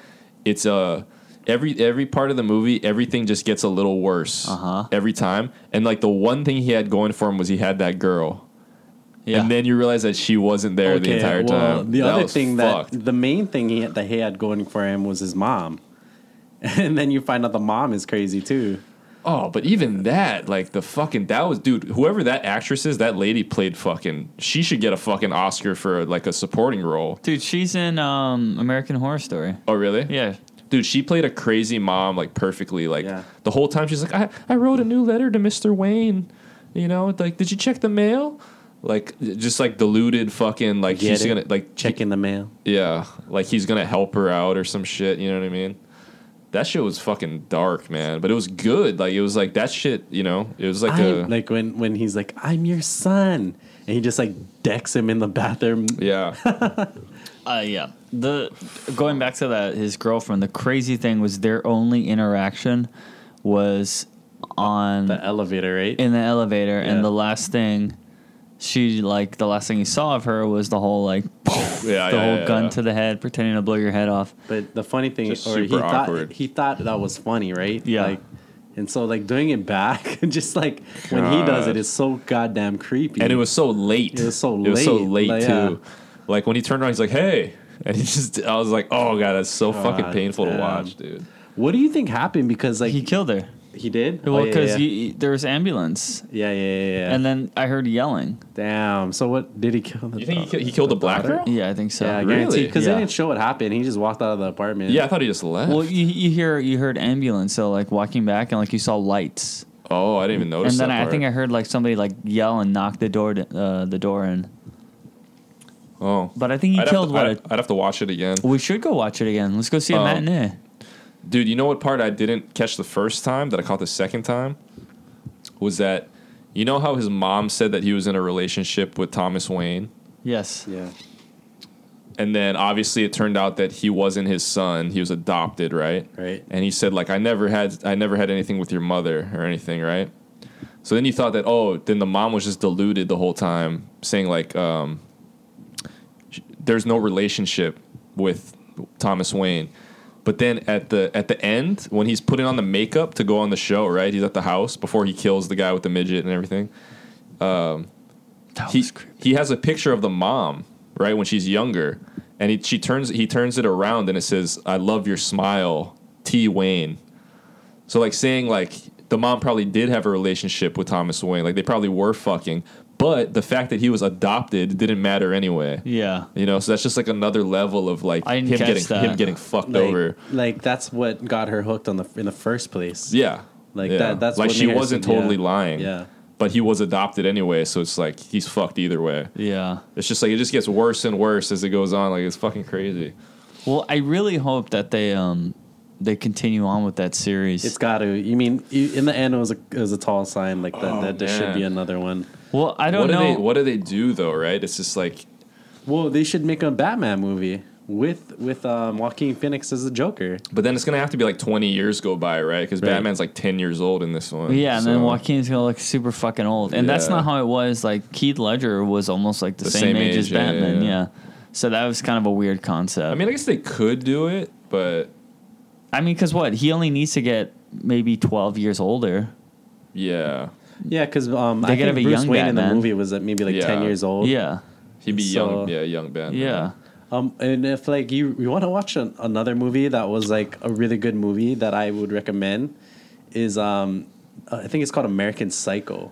It's uh every every part of the movie, everything just gets a little worse Uh-huh. every time. And like the one thing he had going for him was he had that girl, Yeah. and then you realize that she wasn't there the entire well, time. The That other thing fucked. that the main thing he had, that he had going for him was his mom, and then you find out the mom is crazy too. Oh, but even that, like the fucking that was dude. Whoever that actress is, that lady played fucking. She should get a fucking Oscar for like a supporting role. Dude, she's in um, American Horror Story. Oh, really? Yeah. Dude, she played a crazy mom like perfectly. Like Yeah. the whole time she's like, I, I wrote a new letter to Mr. Wayne. You know, like, did you check the mail? Like, just like deluded fucking like Get he's it? gonna like Checking the mail. Yeah, like he's gonna help her out or some shit. You know what I mean? That shit was fucking dark, man. But it was good. Like it was like that shit. You know, it was like I'm- a like when when he's like, "I'm your son," and he just like decks him in the bathroom. yeah. Uh, yeah. The going back to that, his girlfriend. The crazy thing was their only interaction was on The elevator, right? in the elevator, Yeah. and the last thing she like the last thing he saw of her was the whole like oh, Yeah, the yeah, whole yeah, gun yeah. to the head, pretending to blow your head off. But the funny thing, Just or he super thought he thought that was funny, right? Yeah. Like, and so like doing it back, just like when he does it, it's so goddamn creepy. And it was so late. It was so It was so late. late Like, yeah. too. Like when he turned around, he's like, "Hey," and he just. I was like, "Oh god, that's so fucking God painful to watch, dude." What do you think happened? Because like he he, killed her. Did. Well, Oh, yeah, because yeah, there was ambulance, yeah, yeah, yeah, yeah. and then I heard yelling. damn. So what did he kill? The You think he, daughter? he killed the black daughter? girl? Yeah, I think so. Yeah, I Really? guarantee. Because Yeah. they didn't show what happened. He just walked out of the apartment. Yeah, I thought he just left. Well, you, you hear you heard ambulance, so like walking back, and like you saw lights, oh, I didn't even notice. and then that I, I think I heard like somebody like yell and knock the door to, uh, the door in. Oh, But I think he I'd killed have what? to, a- I'd, I'd have to watch it again. we should go watch it again. Let's go see a Um, matinee. Dude, you know what part I didn't catch the first time that I caught the second time? Was that you know how his mom said that he was in a relationship with Thomas Wayne? Yes. Yeah. And then obviously it turned out that he wasn't his son. He was adopted, right? Right. And he said like I never had I never had anything with your mother or anything, right? So then you thought that oh, then the mom was just deluded the whole time, saying like um there's no relationship with Thomas Wayne. But then at the at the end, when he's putting on the makeup to go on the show, right? He's at the house before he kills the guy with the midget and everything. Um, that He he has a picture of the mom, right, when she's younger, and he she turns he turns it around and it says, "I love your smile, T Wayne." So like saying like the mom probably did have a relationship with Thomas Wayne, like they probably were fucking, but the fact that he was adopted didn't matter anyway. Yeah. You know, so that's just like another level of like I him getting that. him getting fucked Like, over. like that's what got her hooked on the in the first place. Yeah. Like Yeah. that. That's like what she wasn't say- yeah. totally lying. Yeah. But he was adopted anyway, so it's like he's fucked either way. Yeah. It's just like it just gets worse and worse as it goes on. Like it's fucking crazy. Well, I really hope that they um they continue on with that series. It's got to. You mean you, in the end it was a it was a tall sign like that. Oh, that there should be another one. well, I don't what do know. they what do they do though, right? It's just like Well, they should make a Batman movie with with um, Joaquin Phoenix as the Joker. but then it's gonna have to be like twenty years go by, right? Because Right. Batman's like ten years old in this one. yeah, and then Joaquin's gonna look super fucking old, and that's not how it was. Like Heath Ledger was almost like the, The same, same age, as age, yeah, Batman. yeah, Yeah, yeah. So that was kind of a weird concept. I mean, I guess they could do it, but I mean, because what he only needs to get maybe twelve years older. yeah, Yeah, because um, They I gotta think Bruce young Wayne in the Batman. movie was at maybe like Yeah. ten years old. Yeah, he'd be So- young. Yeah, young Batman. yeah. Um, and if like you you want to watch an, another movie that was like a really good movie that I would recommend is um, uh, I think it's called American Psycho.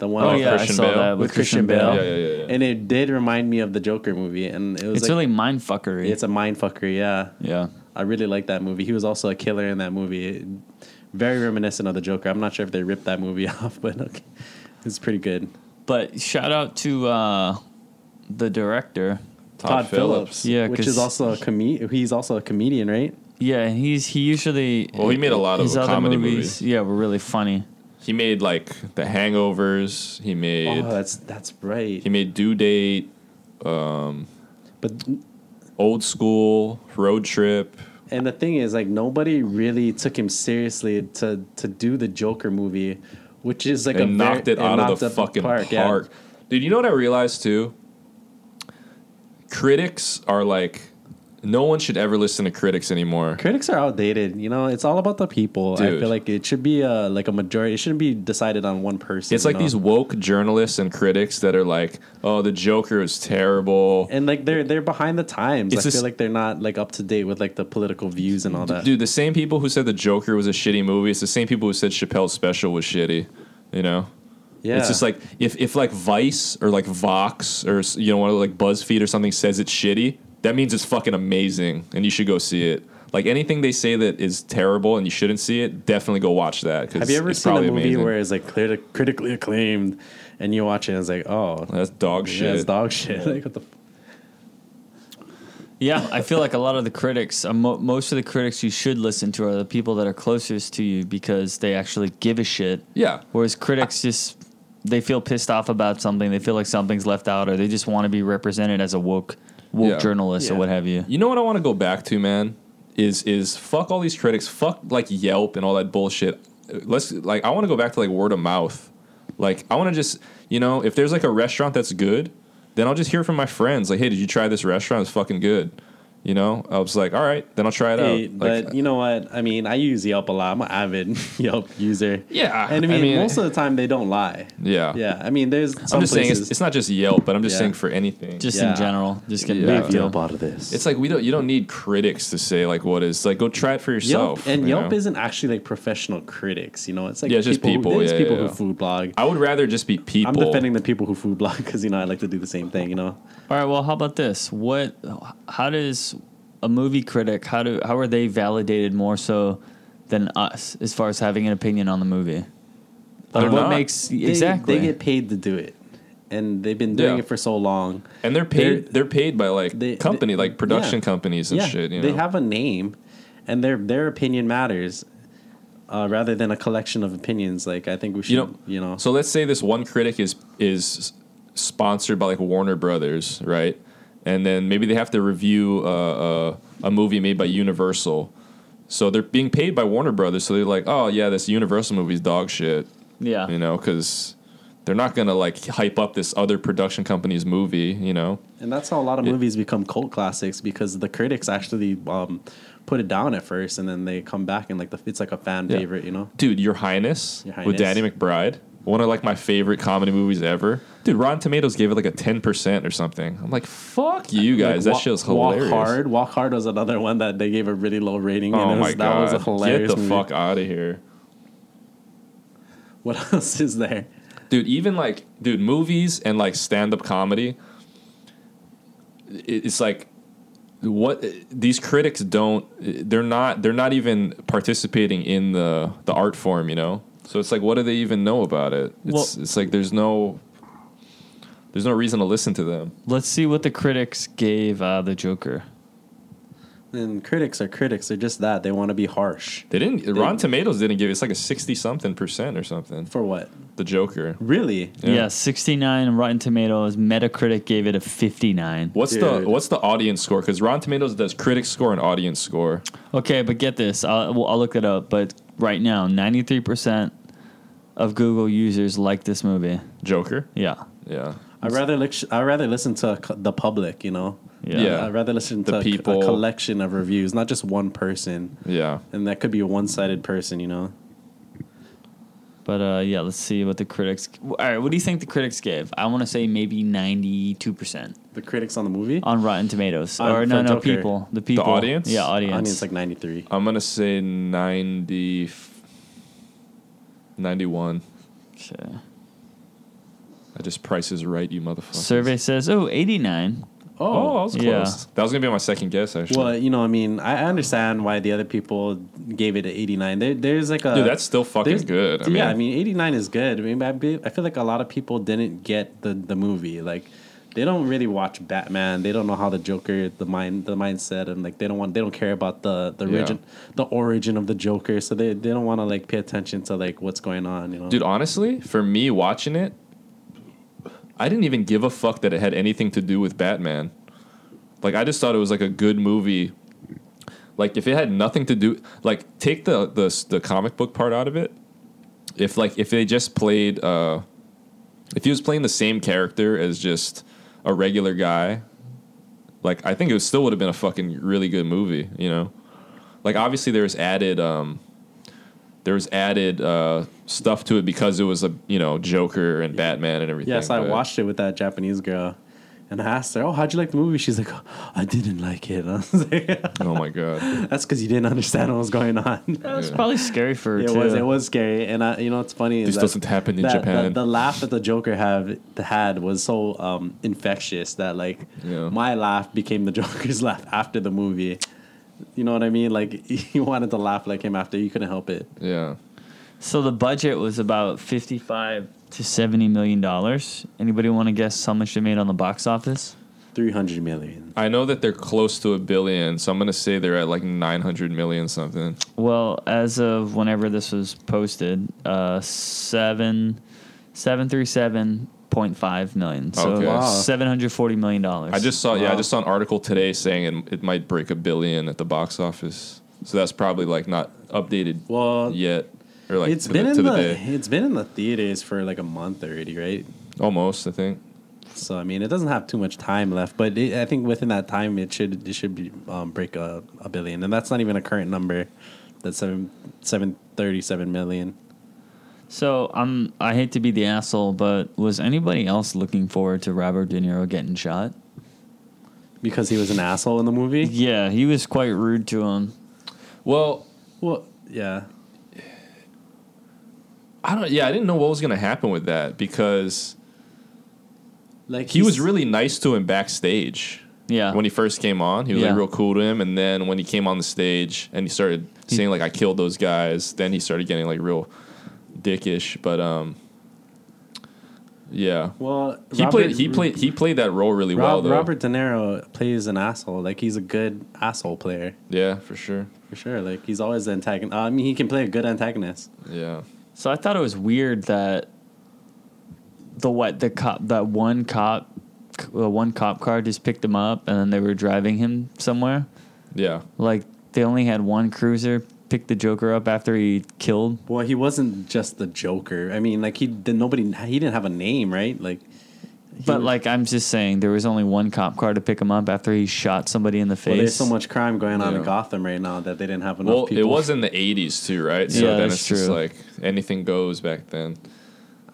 The one Oh, with yeah, Christian I saw Bale. that with, with Christian Bale. Bale. Yeah, yeah, yeah, yeah. and it did remind me of the Joker movie, and it was It's like, really mind fuckery. it's a mind fucker. Yeah, yeah. I really like that movie. He was also a killer in that movie. Very reminiscent of the Joker. I'm not sure if they ripped that movie off, but okay. it's pretty good. But shout out to uh, the director. Todd, Phillips. Yeah, which 'cause is also a com- He's also a comedian, right? Yeah, he's he usually. Well, he made a lot of his other comedy movies. Yeah, were really funny. He made like The Hangovers. He made Oh, that's that's right. he made Due Date, But Old School, Road Trip. and the thing is, like nobody really took him seriously to to do the Joker movie, which is like and a very- knocked it out of the fucking park. yeah. Dude, you know what I realized too? Critics are like no one should ever listen to critics anymore. Critics are outdated. You know, it's all about the people. I feel like it should be a like a majority. It shouldn't be decided on one person. It's like know? these woke journalists and critics that are like, "Oh, the Joker is terrible." and like they're they're behind the times. It's I feel like they're not like up to date with like the political views and all that. Dude, the same people who said the Joker was a shitty movie, it's the same people who said Chappelle's special was shitty. You know, yeah, it's just like if if like Vice or like Vox or you know one of like BuzzFeed or something says it's shitty, that means it's fucking amazing and you should go see it. Like anything they say that is terrible and you shouldn't see it, definitely go watch that. 'cause Have you ever it's seen a probably movie amazing. where it's like clear critically acclaimed, and you watch it and it's like, oh, that's dog yeah, shit? it's dog shit. like what the. F- Yeah, I feel like a lot of the critics, uh, mo- most of the critics you should listen to are the people that are closest to you because they actually give a shit. yeah, Whereas critics just they feel pissed off about something, they feel like something's left out, or they just want to be represented as a woke woke Yeah. journalist or what have you. You know what I want to go back to, man? Is is fuck all these critics, fuck like Yelp and all that bullshit. Let's like I want to go back to like word of mouth. Like I want to just you know if there's like a restaurant that's good, then I'll just hear from my friends like, hey, did you try this restaurant? It's fucking good. You know, I was like, all right, then I'll try it Hey, out. Like, but you know what? I mean, I use Yelp a lot. I'm an avid Yelp user. Yeah, and I I mean, mean- most of the time they don't lie. yeah, Yeah, I mean, there's some I'm just saying it's, it's not just Yelp, but I'm just Yeah. saying for anything. Just Yeah. in general, just get Yeah. back Yelp out of this. it's like we don't you don't need critics to say like what is like go try it for yourself. Yelp, yourself. and you Yelp know? isn't actually like professional critics. You know, it's like Yeah, it's just people, There's yeah, people yeah, who yeah. food blog. I would rather just be people. I'm defending the people who food blog because you know I like to do the same thing. You know, All right. Well, how about this? What? How does a movie critic? How do? How are they validated more so than us as far as having an opinion on the movie? Like, what not. makes They- exactly? they get paid to do it, and they've been doing Yeah. it for so long. And they're paid. They're- They're, paid by like they- company, they- like production yeah. companies and shit. You know? they have a name, and their their opinion matters, uh, rather than a collection of opinions. Like I think we should, you know, you know, So let's say this one critic is is sponsored by like Warner Brothers, right? And then maybe they have to review uh, uh, a movie made by Universal. So they're being paid by Warner Brothers. So they're like, oh yeah, this Universal movie's dog shit. yeah. You know, because they're not gonna like hype up this other production company's movie. You know. and that's how a lot of It- movies become cult classics because the critics actually um, put it down at first, and then they come back and like the, it's like a fan Yeah. favorite. You know, Dude, Your Highness, Your with Danny McBride. One of like my favorite comedy movies ever. Dude, Rotten Tomatoes gave it like a ten percent or something. I'm like, fuck you guys. Like, that shit was Walk. Hard. Walk Hard was another one that they gave a really low rating. Oh and it was, my that was a hilarious Get the movie. fuck out of here. What else is there? Dude, even like dude, movies and like stand up comedy. It's like what these critics don't they're not they're not even participating in the the art form, you know? So it's like what do they even know about it? It's Well- it's like there's no there's no reason to listen to them. Let's see what the critics gave uh, the Joker. And critics are critics. They're just that. They want to be harsh. They didn't. Rotten Tomatoes didn't give. It's like a sixty something percent or something. For what? The Joker. Really? Yeah. Yeah, 69 Rotten Tomatoes. Metacritic gave it a 59. What's the What's the audience score? Because Rotten Tomatoes does critic score and audience score. Okay, but get this. I'll, well, I'll look it up. But right now, 93% of Google users like this movie. Joker. Yeah. Yeah. I'd rather lis- I'd rather listen to co- the public. You know. Yeah. Yeah. I'd rather listen to a- people. a collection of reviews, not just one person. Yeah. And that could be a one-sided person. You know. But uh, yeah, let's see what the critics. All right, what do you think the critics gave? I want to say maybe 92% The critics on the movie. on Rotten Tomatoes. On- or no, no, Joker. people. The people. audience? Yeah, I audience. like ninety-three. I'm gonna say 90, 91. Okay. I just prices right, you motherfucker. Survey says, oh, 89. Oh, oh I was close. Yeah. That was gonna be my second guess. Actually. Well, you know, I mean, I I understand why the other people gave it an eighty-nine. There, there's like a Dude, that's still fucking good. I yeah, mean- I mean, eighty-nine is good. I mean, I, be- I feel like a lot of people didn't get the the movie. Like, they don't really watch Batman. They don't know how the Joker, the mind, the mindset, and like they don't want, they don't care about the the Yeah. origin, the origin of the Joker. So they they don't want to like pay attention to like what's going on. You know, Dude, honestly, for me watching it, I didn't even give a fuck that it had anything to do with Batman. Like I just thought it was like a good movie. Like if it had nothing to do like take the the the comic book part out of it. If like if they just played uh if he was playing the same character as just a regular guy, like I think it was, still would have been a fucking really good movie. You know, like obviously there's added um, there was added uh, stuff to it because it was a you know Joker and Batman and everything. Yes, I but- watched it with that Japanese girl, and I asked her, "Oh, how'd you like the movie?" She's like, oh, "I didn't like it." I was like, Oh my god. That's because you didn't understand what was going on. That was probably scary for her It too. was it was scary, and I, you know it's funny This that- doesn't happen in that- Japan. The, the laugh that the Joker have had was so um, infectious that like Yeah. my laugh became the Joker's laugh after the movie. You know what I mean? Like you wanted to laugh like him after, you couldn't help it. Yeah. So the budget was about fifty-five to seventy million dollars. Anybody want to guess how much they made on the box office? Three hundred million. I know that they're close to a billion, so I'm gonna say they're at like 900 million something. Well, as of whenever this was posted, uh, seven seven three seven point five million. So Okay. Wow. seven hundred forty million dollars. I just saw, yeah, I just saw an article today saying it, it might break a billion at the box office. So that's probably like not updated Well, yet, or like it's to been the, in to the, the day. it's been in the theaters for like a month already, right? Almost, I think. So I mean, it doesn't have too much time left, but it, I think within that time, it should it should be um, break a, a billion, and that's not even a current number. That's seven seven thirty seven million. So I'm. I hate to be the asshole, but was anybody else looking forward to Robert De Niro getting shot? because he was an asshole in the movie. Yeah, he was quite rude to him. Well, Well, yeah, I don't. Yeah, I didn't know what was gonna happen with that because like he was really nice to him backstage. Yeah. When he first came on, he was Yeah. like real cool to him, and then when he came on the stage and he started saying like I killed those guys, then he started getting like real dickish. But um, yeah, Well, he played he played he played that role really well though. Robert De Niro plays an asshole. Like he's a good asshole player Yeah, for sure. for sure. Like he's always the antagonist. I mean, he can play a good antagonist. Yeah. So I thought it was weird that the what the cop that one cop uh, one cop car just picked him up and then they were driving him somewhere. Yeah. Like they only had one cruiser pick the Joker up after he killed. Well, he wasn't just the Joker. I mean, like he did nobody. He didn't have a name, right? Like, he But was- like I'm just saying, there was only one cop car to pick him up after he shot somebody in the face. well, there's so much crime going on in Gotham right now that they didn't have enough Well, people. it was in the '80s too, right? So Yeah, then that's it's just true. like anything goes back then.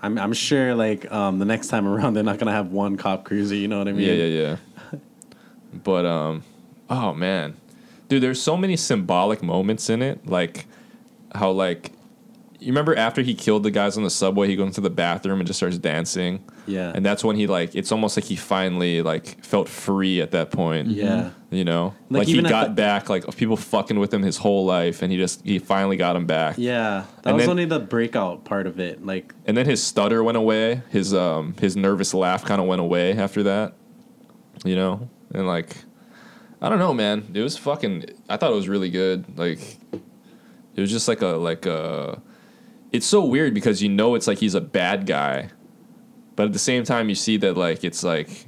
I'm, I'm sure, like um, the next time around, they're not gonna have one cop cruiser. You know what I mean? Yeah, yeah, yeah. but um, oh man, dude, there's so many symbolic moments in it, like how like you remember after he killed the guys on the subway, he goes into the bathroom and just starts dancing. Yeah. and that's when he like it's almost like he finally like felt free at that point. Yeah. you know, Like, like, he got the- back like people fucking with him his whole life, and he just he finally got him back. Yeah, that And was then- only the breakout part of it. Like, and then his stutter went away. His um his nervous laugh kind of went away after that. You know, and like I don't know, man. It was fucking. I thought it was really good. Like it was just like a like a. It's so weird because you know it's like he's a bad guy, but at the same time you see that like it's like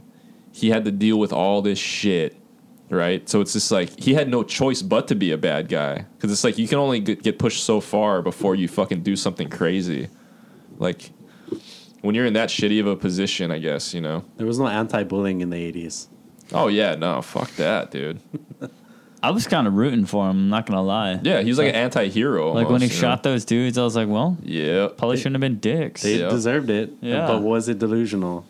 he had to deal with all this shit. Right, so it's just like he had no choice but to be a bad guy because it's like you can only get get pushed so far before you fucking do something crazy. Like when you're in that shitty of a position, I guess you know. there was no anti-bullying in the '80s. Oh yeah, no, fuck that, dude. I was kind of rooting for him. I'm not gonna lie. Yeah, he was like an anti-hero. Like when he almost, you know? shot those dudes, I was like, well, Yeah, probably shouldn't have been dicks. They Yeah. deserved it. Yeah. but was it delusional?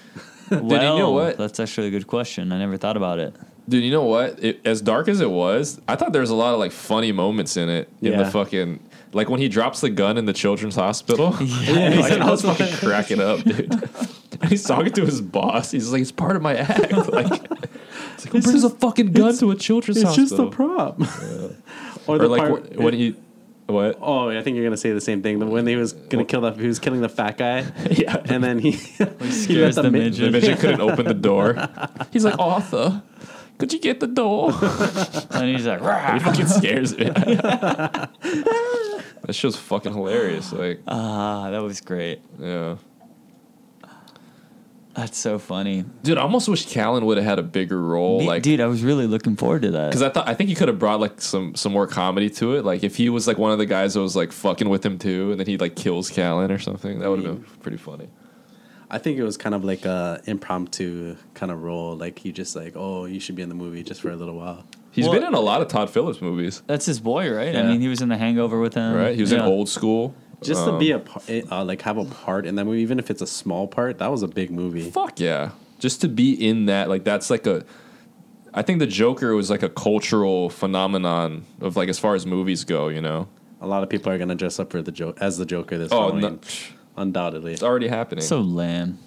well, you know what? That's actually a good question. I never thought about it. dude. You know what? It, as dark as it was, I thought there was a lot of like funny moments in it. In Yeah. the fucking like when he drops the gun in the children's hospital. Yeah, like, I was fucking cracking up, dude. And he's talking to his boss. He's like, "It's part of my act." Like, it's like, who brings a fucking gun to a children's house? It's hospital? just a prop. or or the like part, wh- when he, what? Oh, I think you're gonna say the same thing. When he was gonna kill that, he was killing the fat guy, Yeah. and then he, he scares let the mid- midget. The midget couldn't open the door. He's like, Arthur, could you get the door? And he's like, he "Rah." fucking scares me. that show's fucking hilarious. Like, ah, that was great. yeah. That's so funny. Dude, I almost wish Callen would have had a bigger role. Me- like, dude, I was really looking forward to that. because I thought I think he could have brought like some some more comedy to it. Like if he was like one of the guys that was like fucking with him too, and then he like kills Callen or something, that would have been pretty funny. I think it was kind of like a impromptu kind of role. Like he just like, oh, you should be in the movie just for a little while. He's Well- been in a lot of Todd Phillips movies, That's his boy, right? I mean, he was in The Hangover with him. right? He was in Old School. Just to Um, be a par- uh, like have a part in that movie, even if it's a small part, that was a big movie. Fuck yeah. Just to be in that, like that's like a I think the Joker was like a cultural phenomenon of like as far as movies go, you know. A lot of people are gonna dress up for the joke as the Joker this Oh, Halloween, no, undoubtedly. it's already happening. So lame.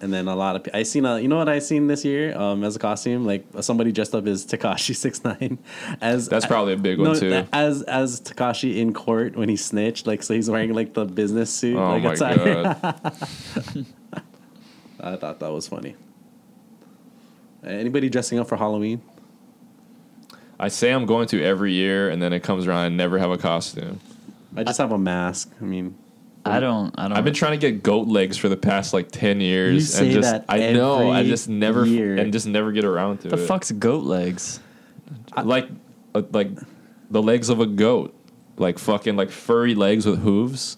And then a lot of I seen a you know what I seen this year um, as a costume like somebody dressed up as Tekashi six nine as That's probably a big one, too. as as Tekashi in court when he snitched like so he's wearing like the business suit oh like my god. I thought that was funny. Anybody dressing up for Halloween? I say I'm going to every year and then it comes around I never have a costume. I just have a mask. I mean, I don't. I don't. I've been trying to get goat legs for the past like 10 years You say and just that I know I just never year. and just never get around to The it. The fuck's goat legs? like uh, like the legs of a goat, like fucking like furry legs with hooves.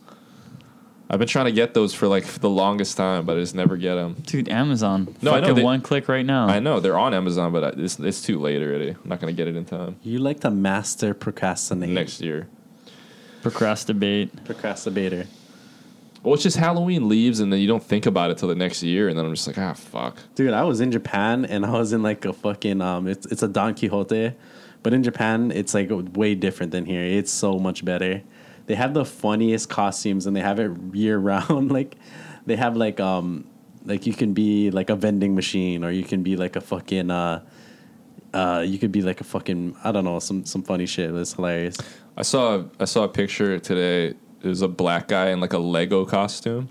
I've been trying to get those for like the longest time, but I just never get them. Dude, Amazon. No, I know Fucking they- one click right now. I know they're on Amazon, but I- it's it's too late already. I'm not gonna get it in time you like to master procrastinate. next year. Procrastinate. procrastinator. Well, it's just Halloween leaves, and then you don't think about it till the next year, and then I'm just like, ah, fuck. Dude, I was in Japan and I was in like a fucking um it's it's a Don Quijote, but in Japan it's like way different than here. It's so much better. They have the funniest costumes and they have it year round. like they have like um like you can be like a vending machine or you can be like a fucking uh uh you could be like a fucking I don't know, some some funny shit. It's hilarious. I saw I saw a picture today. It was a black guy in like a Lego costume,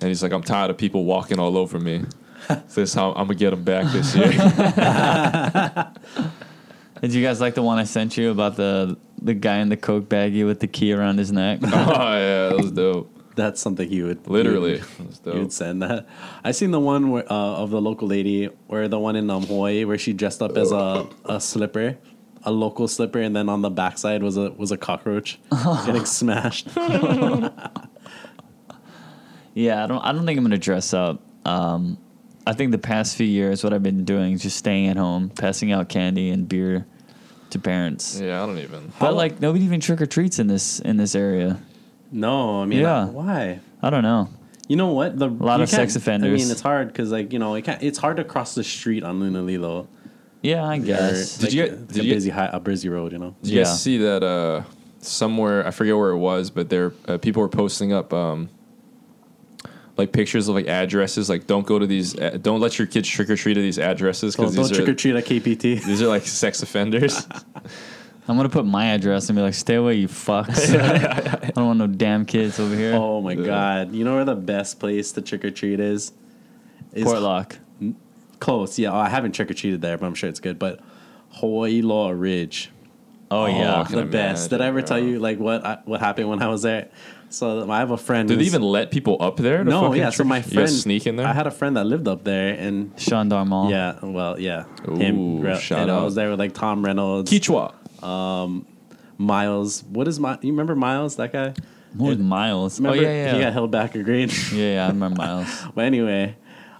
and he's like, "I'm tired of people walking all over me. this how I'm gonna get them back this year." Did you guys like the one I sent you about the the guy in the coke baggie with the key around his neck? oh yeah, that was dope. That's something he would Literally, he would- You would send that. I seen the one where, uh, of the local lady, where the one in um, Hawaii, where she dressed up as a, a slipper, a local slipper, and then on the backside was a was a cockroach getting smashed. Yeah, I don't. I don't think I'm gonna dress up. Um, I think the past few years, what I've been doing is just staying at home, passing out candy and beer to parents. Yeah, I don't even. But like nobody even trick or treats in this in this area. No, I mean, Yeah. why? I don't know. You know what? The, a lot of sex offenders. I mean, it's hard because like you know, it can't, it's hard to cross the street on Lunalilo. Yeah, I guess. Did you like, get- it's did a you get- busy high, a busy road? You know. Did you Yeah. guys see that uh, somewhere? I forget where it was, but there uh, people were posting up um, like pictures of like addresses. Like, don't go to these. Uh, don't let your kids trick or treat at these addresses Don't, because don't these trick or are treat at KPT. these are like sex offenders. I'm gonna put my address and be like, "Stay away, you fucks." I don't want no damn kids over here. Oh my god! You know where the best place to trick or treat is? Is Portlock. Close, yeah. Oh, I haven't trick or treated there, but I'm sure it's good. But Hawaii Loa Ridge, Oh, yeah. I oh, can the best. Did I ever imagine, tell you like what I, what happened when I was there? So I have a friend. Did they even let people up there? To No, fucking yeah. So trick- my You friend sneak in there. I had a friend that lived up there, and Sean Darmall. yeah, well, yeah, Ooh, Re- shout and I was there with like Tom Reynolds, Kichwa. Um, Miles. What is my? You remember Miles? That guy. Who was Miles? Remember oh yeah, yeah. He got held back a grade. yeah, yeah. I remember Miles. But anyway,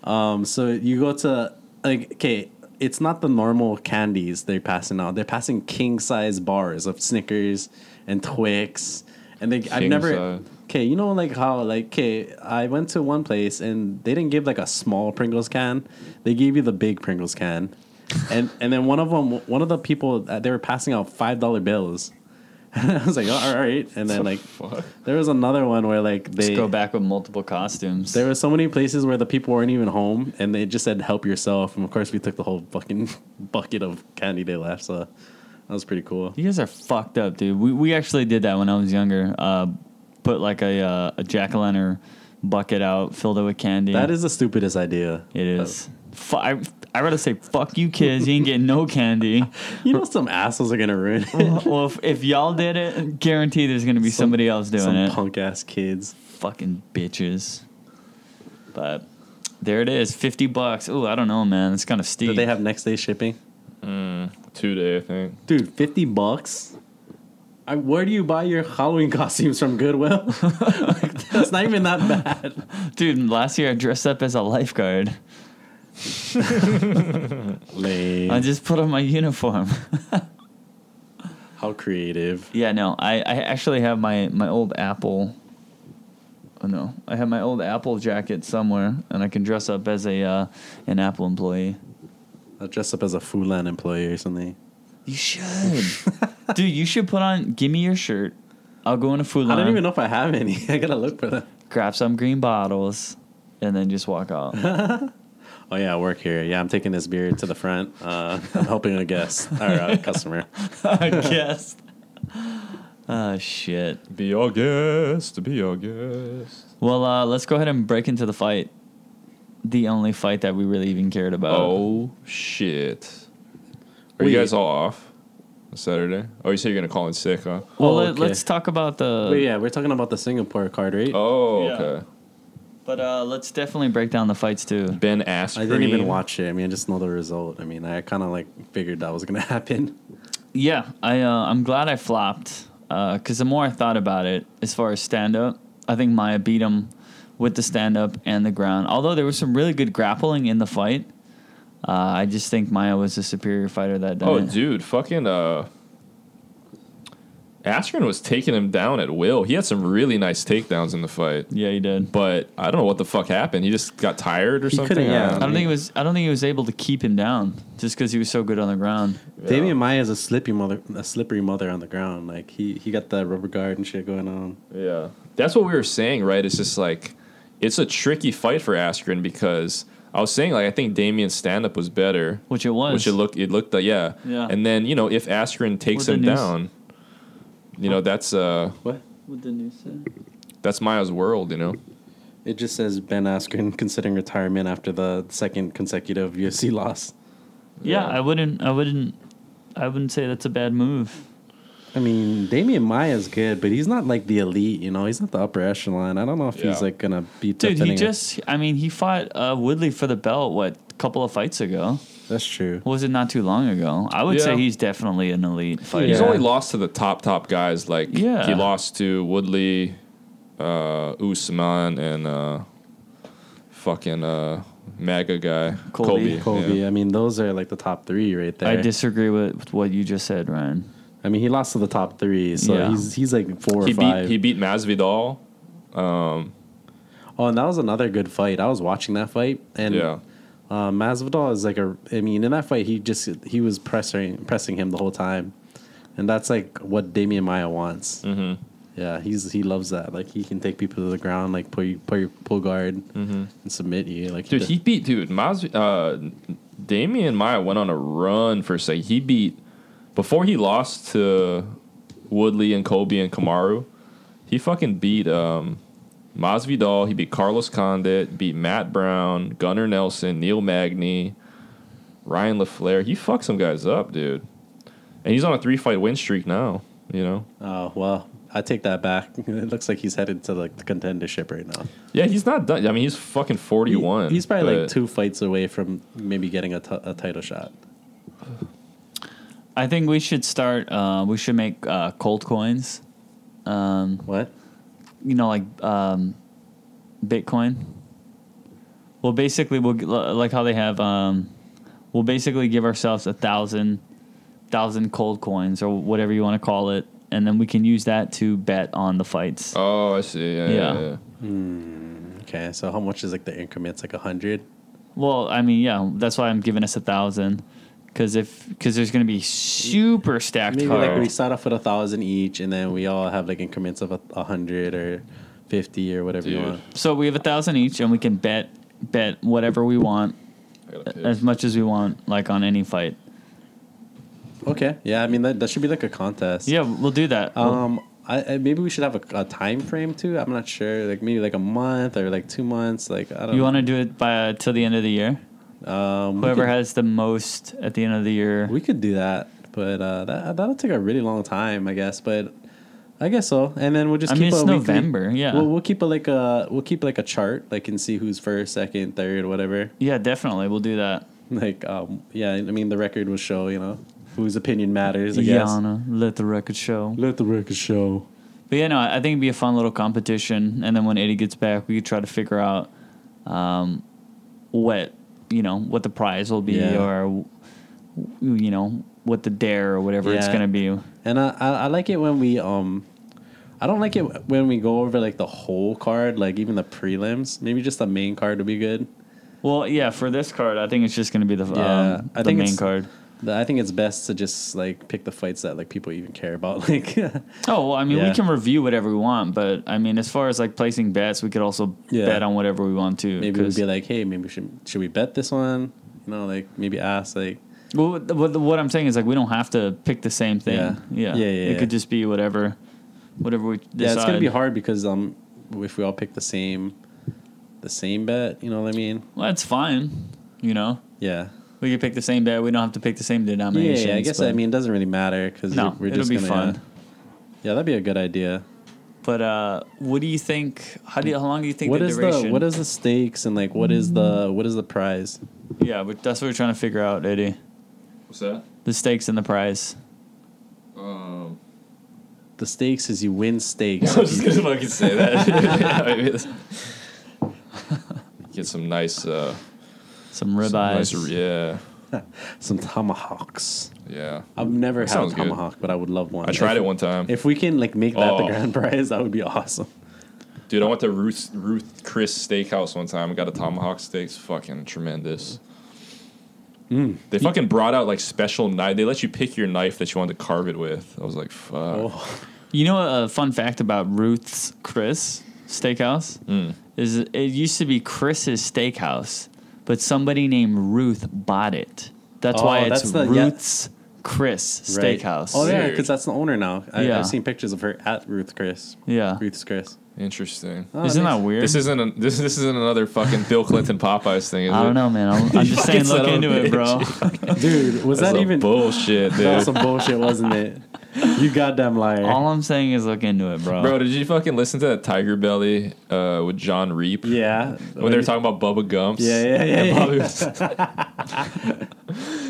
um, so you go to like okay, it's not the normal candies they're passing out. They're passing king size bars of Snickers and Twix, and they I've never. size. Okay, you know like how like okay, I went to one place and they didn't give like a small Pringles can. They gave you the big Pringles can. And and then one of them one of the people uh, they were passing out $5 bills. I was like, oh, all right. And then like Fuck. there was another one where like they Just go back with multiple costumes. there were so many places where the people weren't even home, and they just said "help yourself." And of course, we took the whole fucking bucket of candy they left. So that was pretty cool. You guys are fucked up, dude. We we actually did that when I was younger. Uh, put like a uh, a jack o' lantern bucket out, filled it with candy. That is the stupidest idea. it is. Fu- I I rather say fuck you, kids. You ain't getting no candy. You know, some assholes are gonna ruin it. well, if, if y'all did it, guarantee there's gonna be somebody else doing some it. punk ass kids. Fucking bitches. But there it is, fifty bucks. Ooh, I don't know, man. It's kind of steep. Do they have next day shipping? Mm, two day, I think. Dude, fifty bucks. I, where do you buy your Halloween costumes from Goodwill? Like, that's not even that bad. Dude, last year I dressed up as a lifeguard. Lame. I just put on my uniform. How creative. yeah, no, I, I actually have my, my old Apple. Oh no, I have my old Apple jacket somewhere, and I can dress up as a uh, an Apple employee. I'll dress up as a Foodland employee or something. You should, dude. You should put on. Give me your shirt. I'll go in a food I don't even know if I have any. I gotta look for them. grab some green bottles, and then just walk out. Oh yeah, I work here. Yeah, I'm taking this beer to the front. Uh, I'm helping a guest or a customer. I guess. Oh shit. Be our guest. Be our guest. Well, uh, let's go ahead and break into the fight. The only fight that we really even cared about. Oh shit! Are Wait. you guys all off on Saturday? Oh, you said you're gonna call in sick, huh? Well, Oh, let, okay. let's talk about the. Wait, yeah, we're talking about the Singapore card, right? Oh, Yeah. okay. But uh, let's definitely break down the fights too. Ben asked. I didn't even watch it. I mean, I just know the result. I mean, I kind of like figured that was gonna happen. Yeah, I uh, I'm glad I flopped because the more I thought about it, as far as stand up, I think Maia beat him with the stand up and the ground. Although there was some really good grappling in the fight, uh, I just think Maia was the superior fighter that day. Oh, dude, fucking uh, Askren was taking him down at will. He had some really nice takedowns in the fight, Yeah, he did. but I don't know what the fuck happened. He just got tired or He something. couldn't- yeah. I don't think he was. I don't think he was able to keep him down just because he was so good on the ground. Demian Maia is a slippery mother, a slippery mother on the ground. Like he he got that rubber guard and shit going on. Yeah, that's what we were saying, right? It's just like it's a tricky fight for Askren because I was saying like I think Demian's stand up was better, Which it was. which it looked it looked like yeah. Yeah. And then you know if Askren takes What'd him news- down, you know that's uh What? What the news said? that's Maia's world, you know. It just says Ben Askren considering retirement after the second consecutive UFC loss. Yeah, Yeah. I wouldn't. I wouldn't. I wouldn't say that's a bad move. I mean, Demian Maia's good, but he's not like the elite. You know, he's not the upper echelon. I don't know if Yeah. he's like gonna be. Dude, he defending- just. I mean, he fought uh, Woodley for the belt. What? A couple of fights ago. That's true. Was it not too long ago? I would Yeah. say he's definitely an elite fighter. He's Yeah. only lost to the top top guys. Like Yeah. he lost to Woodley, uh, Usman, and uh, fucking uh, MAGA guy Colby. Kobe. Kobe. yeah. I mean, those are like the top three right there. I disagree with, with what you just said, Ryan. I mean, he lost to the top three, so Yeah. he's he's like four or He five. beat he beat Masvidal. Um, oh, and that was another good fight. I was watching that fight, and yeah. Uh, Masvidal is like a. I mean, in that fight, he just he was pressing pressing him the whole time, and that's like what Demian Maia wants. Mm-hmm. Yeah, he's he loves that. Like he can take people to the ground, like pull you, pull your pull guard and submit you. Like Mm-hmm. Dude, he beat dude. Mas, uh, Demian Maia went on a run for say. He beat before he lost to Woodley and Kobe and Kamaru. He fucking beat um, Masvidal. He beat Carlos Condit. Beat Matt Brown, Gunnar Nelson, Neil Magny, Ryan LaFlare. He fucked some guys up, dude. And he's on a three fight win streak now. You know. Oh well, I take that back. It looks like he's headed to like the contendership right now. Yeah, he's not done. I mean, he's fucking 41. He- he's probably like two fights away from maybe getting a, t- a title shot. I think we should start. Uh, we should make uh, cold coins. Um, What? You know, like um, Bitcoin. Well, basically, we'll like how they have. Um, we'll basically give ourselves a thousand, thousand cold coins or whatever you want to call it, and then we can use that to bet on the fights. Oh, I see. Yeah, Yeah. yeah. yeah. Okay, so how much is like the increments? Like a hundred? Well, I mean, yeah, that's why I'm giving us a thousand, because if because there's going to be super stacked Maybe cards. like we start off with a thousand each, and then we all have like increments of a, a hundred or fifty or whatever you Dude. want. so we have a thousand each, and we can bet bet whatever we want I gotta piss. as much as we want, like on any fight. Okay, yeah, I mean that, that should be like a contest. Yeah, we'll do that. We'll- Um, I, I maybe we should have a, a time frame too. I'm not sure. Like maybe like a month or like two months. Like I don't. you know. want to do it by uh, till the end of the year? Um, Whoever could- has the most at the end of the year. We could do that, but uh, that that'll take a really long time, I guess. But I guess so. And then we'll just I keep mean, it's a weekly- November, yeah. We'll, we'll keep a like a we'll keep like a chart, like and see who's first, second, third, whatever. yeah, definitely, we'll do that. Like um, yeah, I mean the record will show, you know. whose opinion matters. I guess. Yana, let the record show. Let the record show. But yeah, no, I think it'd be a fun little competition. And then when Eddie gets back, we could try to figure out um, what you know what the prize will be, Yeah. or you know what the dare or whatever it's gonna be. And I, I I like it when we um, I don't like it when we go over like the whole card, like even the prelims. Maybe just the main card would be good. Well, yeah, for this card, I think it's just gonna be the Yeah, um, I the think main it's- card. I think it's best to just like pick the fights that like people even care about. Like, Oh, well, I mean, we can review whatever we want, but I mean, as far as like placing bets, we could also Yeah. bet on whatever we want to. maybe we'd be like, hey, maybe we should should we bet this one? You know, like maybe ask like Well, what, I'm saying is like we don't have to pick the same thing. Yeah. yeah, Yeah, yeah, It yeah. could just be whatever, whatever we decide. yeah, it's gonna be hard because um if we all pick the same the same bet, you know what I mean? Well, that's fine. You know, Yeah. We could pick the same bet. We don't have to pick the same denomination. yeah, I guess I mean it doesn't really matter because no, we're it'll just be gonna, fun. Yeah. Yeah, that'd be a good idea. But uh, what do you think? How do you, how long do you think What the is duration? the what is the stakes and like what is the what is the prize? yeah, but that's what we're trying to figure out, Eddie. What's that? The stakes and the prize. Um, The stakes is you win stakes. I was just gonna fucking say that. Get some nice, uh, Some some ribeyes. nice, yeah, Some tomahawks. yeah. I've never That had a sounds good. tomahawk, but I would love one. I tried If- it one time, If we can like make that the Oh. grand prize, that would be awesome. dude. I went to Ruth Ruth Chris Steakhouse one time. and got a tomahawk steak. It's fucking tremendous. Mm. They fucking brought out like special knife. They let you pick your knife that you wanted to carve it with. I was like, fuck. Oh, You know a fun fact about Ruth's Chris Steakhouse Mm. is it used to be Chris's Steakhouse, but somebody named Ruth bought it. That's Oh, why it's that's the- yeah. Ruth's Chris right. Steakhouse. Oh yeah, Weird. because that's the owner now. I, Yeah. I've seen pictures of her at Ruth Chris. yeah. Ruth's Chris. Interesting. Oh, Isn't that weird? This isn't a, this this isn't another fucking Bill Clinton Popeyes thing. Is I it? don't know, man. I'm, I'm just saying, fucking look son of a into it, bro. dude? Was That's that some even bullshit, that was some bullshit, wasn't it? You goddamn liar. All I'm saying is look into it, bro. Bro, did you fucking listen to that Tiger Belly uh, with Jon Reep? yeah. When they were talking about Bubba Gumps. Yeah, yeah, yeah, And yeah. Bobby was-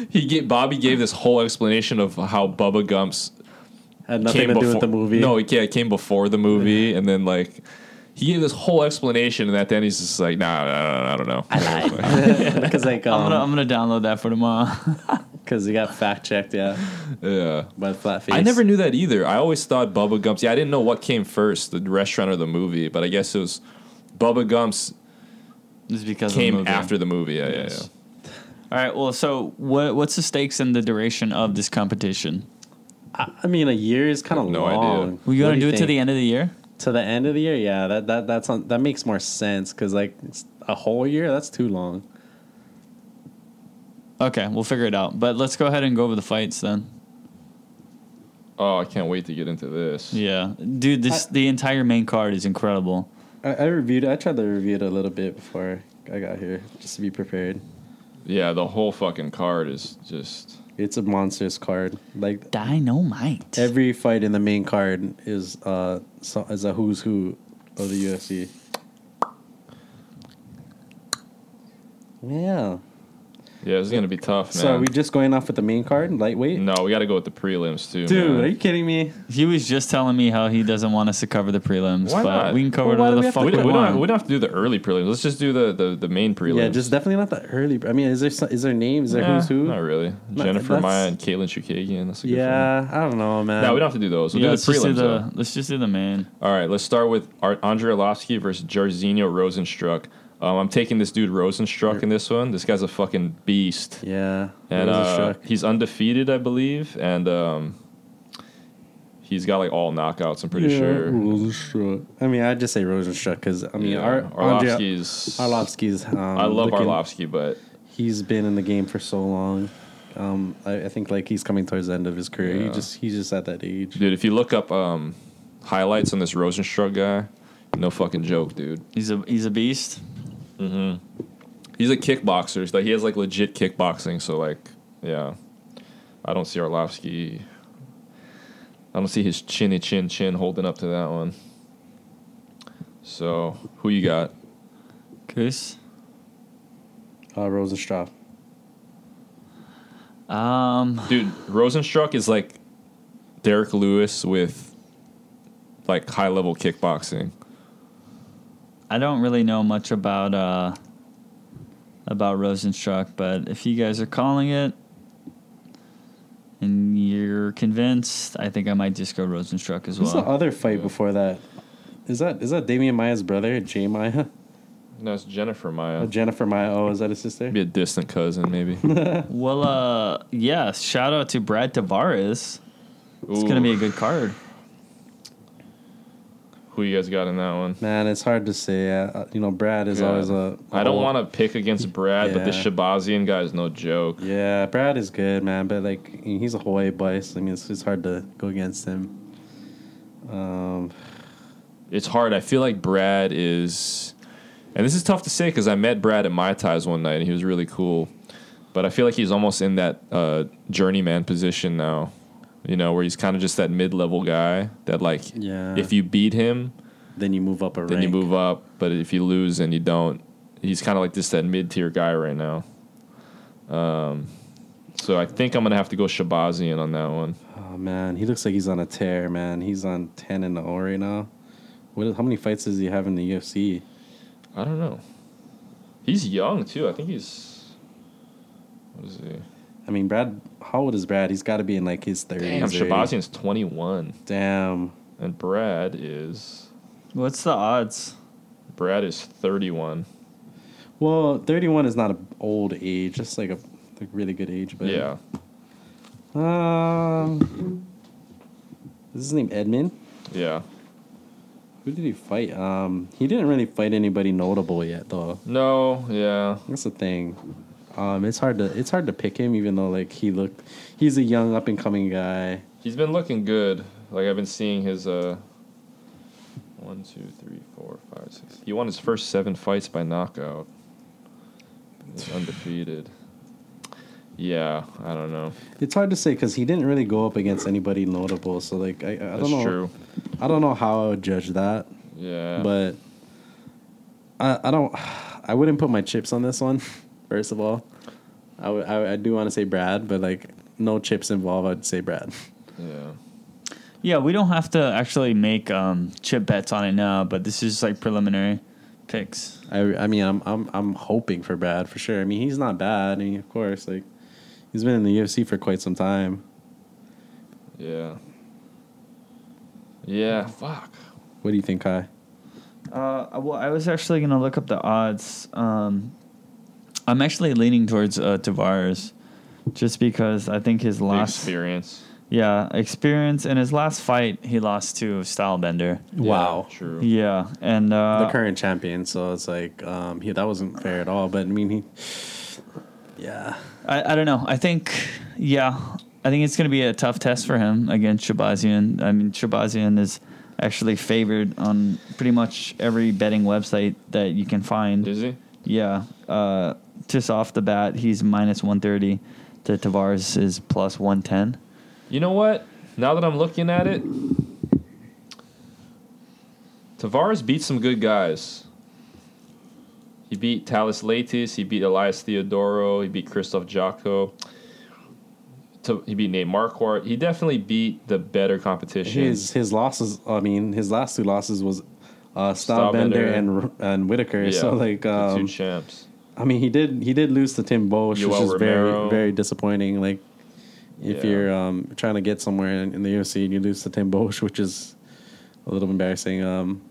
he gave, Bobby gave this whole explanation of how Bubba Gumps had nothing came to do before with the movie. No, it, yeah, it came before the movie, and then like he gave this whole explanation, and at the end he's just like, nah, nah, nah I don't know. because like I'm gonna um, I'm gonna download that for tomorrow. Because he got fact checked, yeah, yeah. by flat face. I never knew that either. I always thought Bubba Gumps. Yeah, I didn't know what came first, the restaurant or the movie, but I guess it was Bubba Gumps It's because of came the movie. after the movie. Yeah, Yes. yeah, All right. Well, so what what's the stakes and the duration of this competition? I, I mean, a year is kind of No idea. long. We What gonna do do you it to the end of the year? to the end of the year. Yeah, that that that's on, that makes more sense because like a whole year that's too long. Okay, we'll figure it out. But let's go ahead and go over the fights then. Oh, I can't wait to get into this. Yeah, dude, this the entire main card is incredible. I, I reviewed. I tried to review it a little bit before I got here, just to be prepared. Yeah, the whole fucking card is just. It's a monstrous card. Like Dynamite. every fight in the main card is uh so, is a who's who of the UFC. Yeah. Yeah, this is gonna be tough, man. So are we just going off with the main card, lightweight? no, we got to go with the prelims too, Dude, man. are you kidding me? he was just telling me how he doesn't want us to cover the prelims, Why but not? we can cover Well, why do whatever we the have to fuck we, we, don't, we, don't, want. we don't have to do the early prelims. Let's just do the, the, the main prelims. Yeah, just definitely not the early. I mean, is there so- is there names? Is there Nah, who's who? Not really. No, Jennifer that's- Maia and Katlyn Chookagian. That's a good Yeah, I don't know, man. No, we don't have to do those. We'll yeah, do let's the just do prelims. the though. let's just do the main. All right, let's start with Ar- Andre Arlovski versus Jairzinho Rozenstruik. Um, I'm taking this dude Rozenstruik in this one. This guy's a fucking beast. Yeah, And uh, he's undefeated, I believe, and um, he's got like all knockouts. I'm pretty Yeah, sure. Rozenstruik. I mean, I'd just say Rozenstruik because I mean, Yeah, Ar- Andre- Arlovski's. Arlovski's. Um, I love looking- Arlovski, but He's been in the game for so long. Um, I, I think like he's coming towards the end of his career. He just he's just at that age. dude, if you look up um, highlights on this Rozenstruik guy, no fucking joke, dude. He's a he's a beast. He's a kickboxer. So, like he has like legit kickboxing. So like, yeah, I don't see Arlovski. I don't see his chinny chin chin holding up to that one. So who you got? Goose. Uh, Rozenstruik. Um, Dude, Rozenstruik is like Derrick Lewis with like high level kickboxing. I don't really know much about uh about Rozenstruik, but if you guys are calling it and you're convinced, I think I might just go Rozenstruik as Who's the well. other fight before that? Is that is that Demian Maia's brother, Jay Maya? No, it's Jennifer Maia. Oh, Jennifer Maia. Oh, is that his sister? Be a distant cousin, maybe. Well, uh, yeah. Shout out to Brad Tavares. It's gonna be a good card. Who you guys got in that one? Man, it's hard to say. Uh, you know, Brad is Yeah. always a. I don't want to pick against Brad, but this Yeah. Shahbazyan guy is no joke. Yeah, Brad is good, man, but like he's a Hawaii boy, so I mean, it's, it's hard to go against him. Um, It's hard. I feel like Brad is, and this is tough to say because I met Brad at Mai Tais one night and he was really cool. But I feel like he's almost in that uh, journeyman position now, you know, where he's kind of just that mid level guy that, like, Yeah. if you beat him, then you move up a then rank. you move up. But if you lose and you don't, he's kind of like just that mid tier guy right now. Um, so I think I'm gonna have to go Shahbazyan on that one. Oh man, he looks like he's on a tear, man. He's on ten and 0 right now. What? How many fights does he have in the UFC? I don't know. He's young too. I think he's. What is he? I mean, Brad. How old is Brad? He's got to be in like his thirties. Damn, Shahbazyan's 21, Damn. and Brad is What's the odds? Brad is 31. Well, thirty-one is not an old age. That's like a like really good age. But yeah, Um. Is his name Edmen? yeah. Who did he fight? Um, he didn't really fight anybody notable yet, though. No, yeah. That's the thing. Um, it's hard to it's hard to pick him, even though like he looked, he's a young up and coming guy. He's been looking good. Like I've been seeing his uh. One, two, three, four, five, six. He won his first seven fights by knockout. He's undefeated. Yeah, I don't know. It's hard to say because he didn't really go up against anybody notable. So like I, I don't know. true. I don't know how I would judge that, Yeah, but I I don't I wouldn't put my chips on this one. First of all, I I, I do want to say Brad, but like no chips involved. I'd say Brad. yeah. Yeah, we don't have to actually make um, chip bets on it now, but this is like preliminary picks. I, I mean, I'm I'm I'm hoping for Brad for sure. I mean, he's not bad. I mean, of course, like he's been in the UFC for quite some time. Yeah. Yeah, fuck. What do you think, Kai? Uh, well, I was actually gonna look up the odds. Um, I'm actually leaning towards uh, Tavares, just because I think his The last experience. yeah experience in his last fight he lost to Stylebender. Wow. Yeah, true. Yeah, and uh, the current champion, so it's like um, he that wasn't fair at all. But I mean, he, yeah, I, I don't know. I think yeah, I think it's gonna be a tough test for him against Shahbazyan. I mean, Shahbazyan is actually favored on pretty much every betting website that you can find. Is he? Yeah. Uh, just off the bat, he's minus 130. To Tavares is plus 110. You know what? Now that I'm looking at it, Tavares beat some good guys. He beat Thales Leites. He beat Elias Theodoro. He beat Krzysztof Jotko. He beat Nate Marquardt. He definitely beat the better competition. his his losses. I mean, his last two losses was uh, Stylebender. Stylebender and and Whitaker. yeah, So like, the um, two champs. I mean, he did he did lose to Tim Boetsch, which is very Romero. very disappointing. Like, if Yeah. you're um, trying to get somewhere in, in the UFC and you lose to Tim Boetsch, which is a little embarrassing. Um,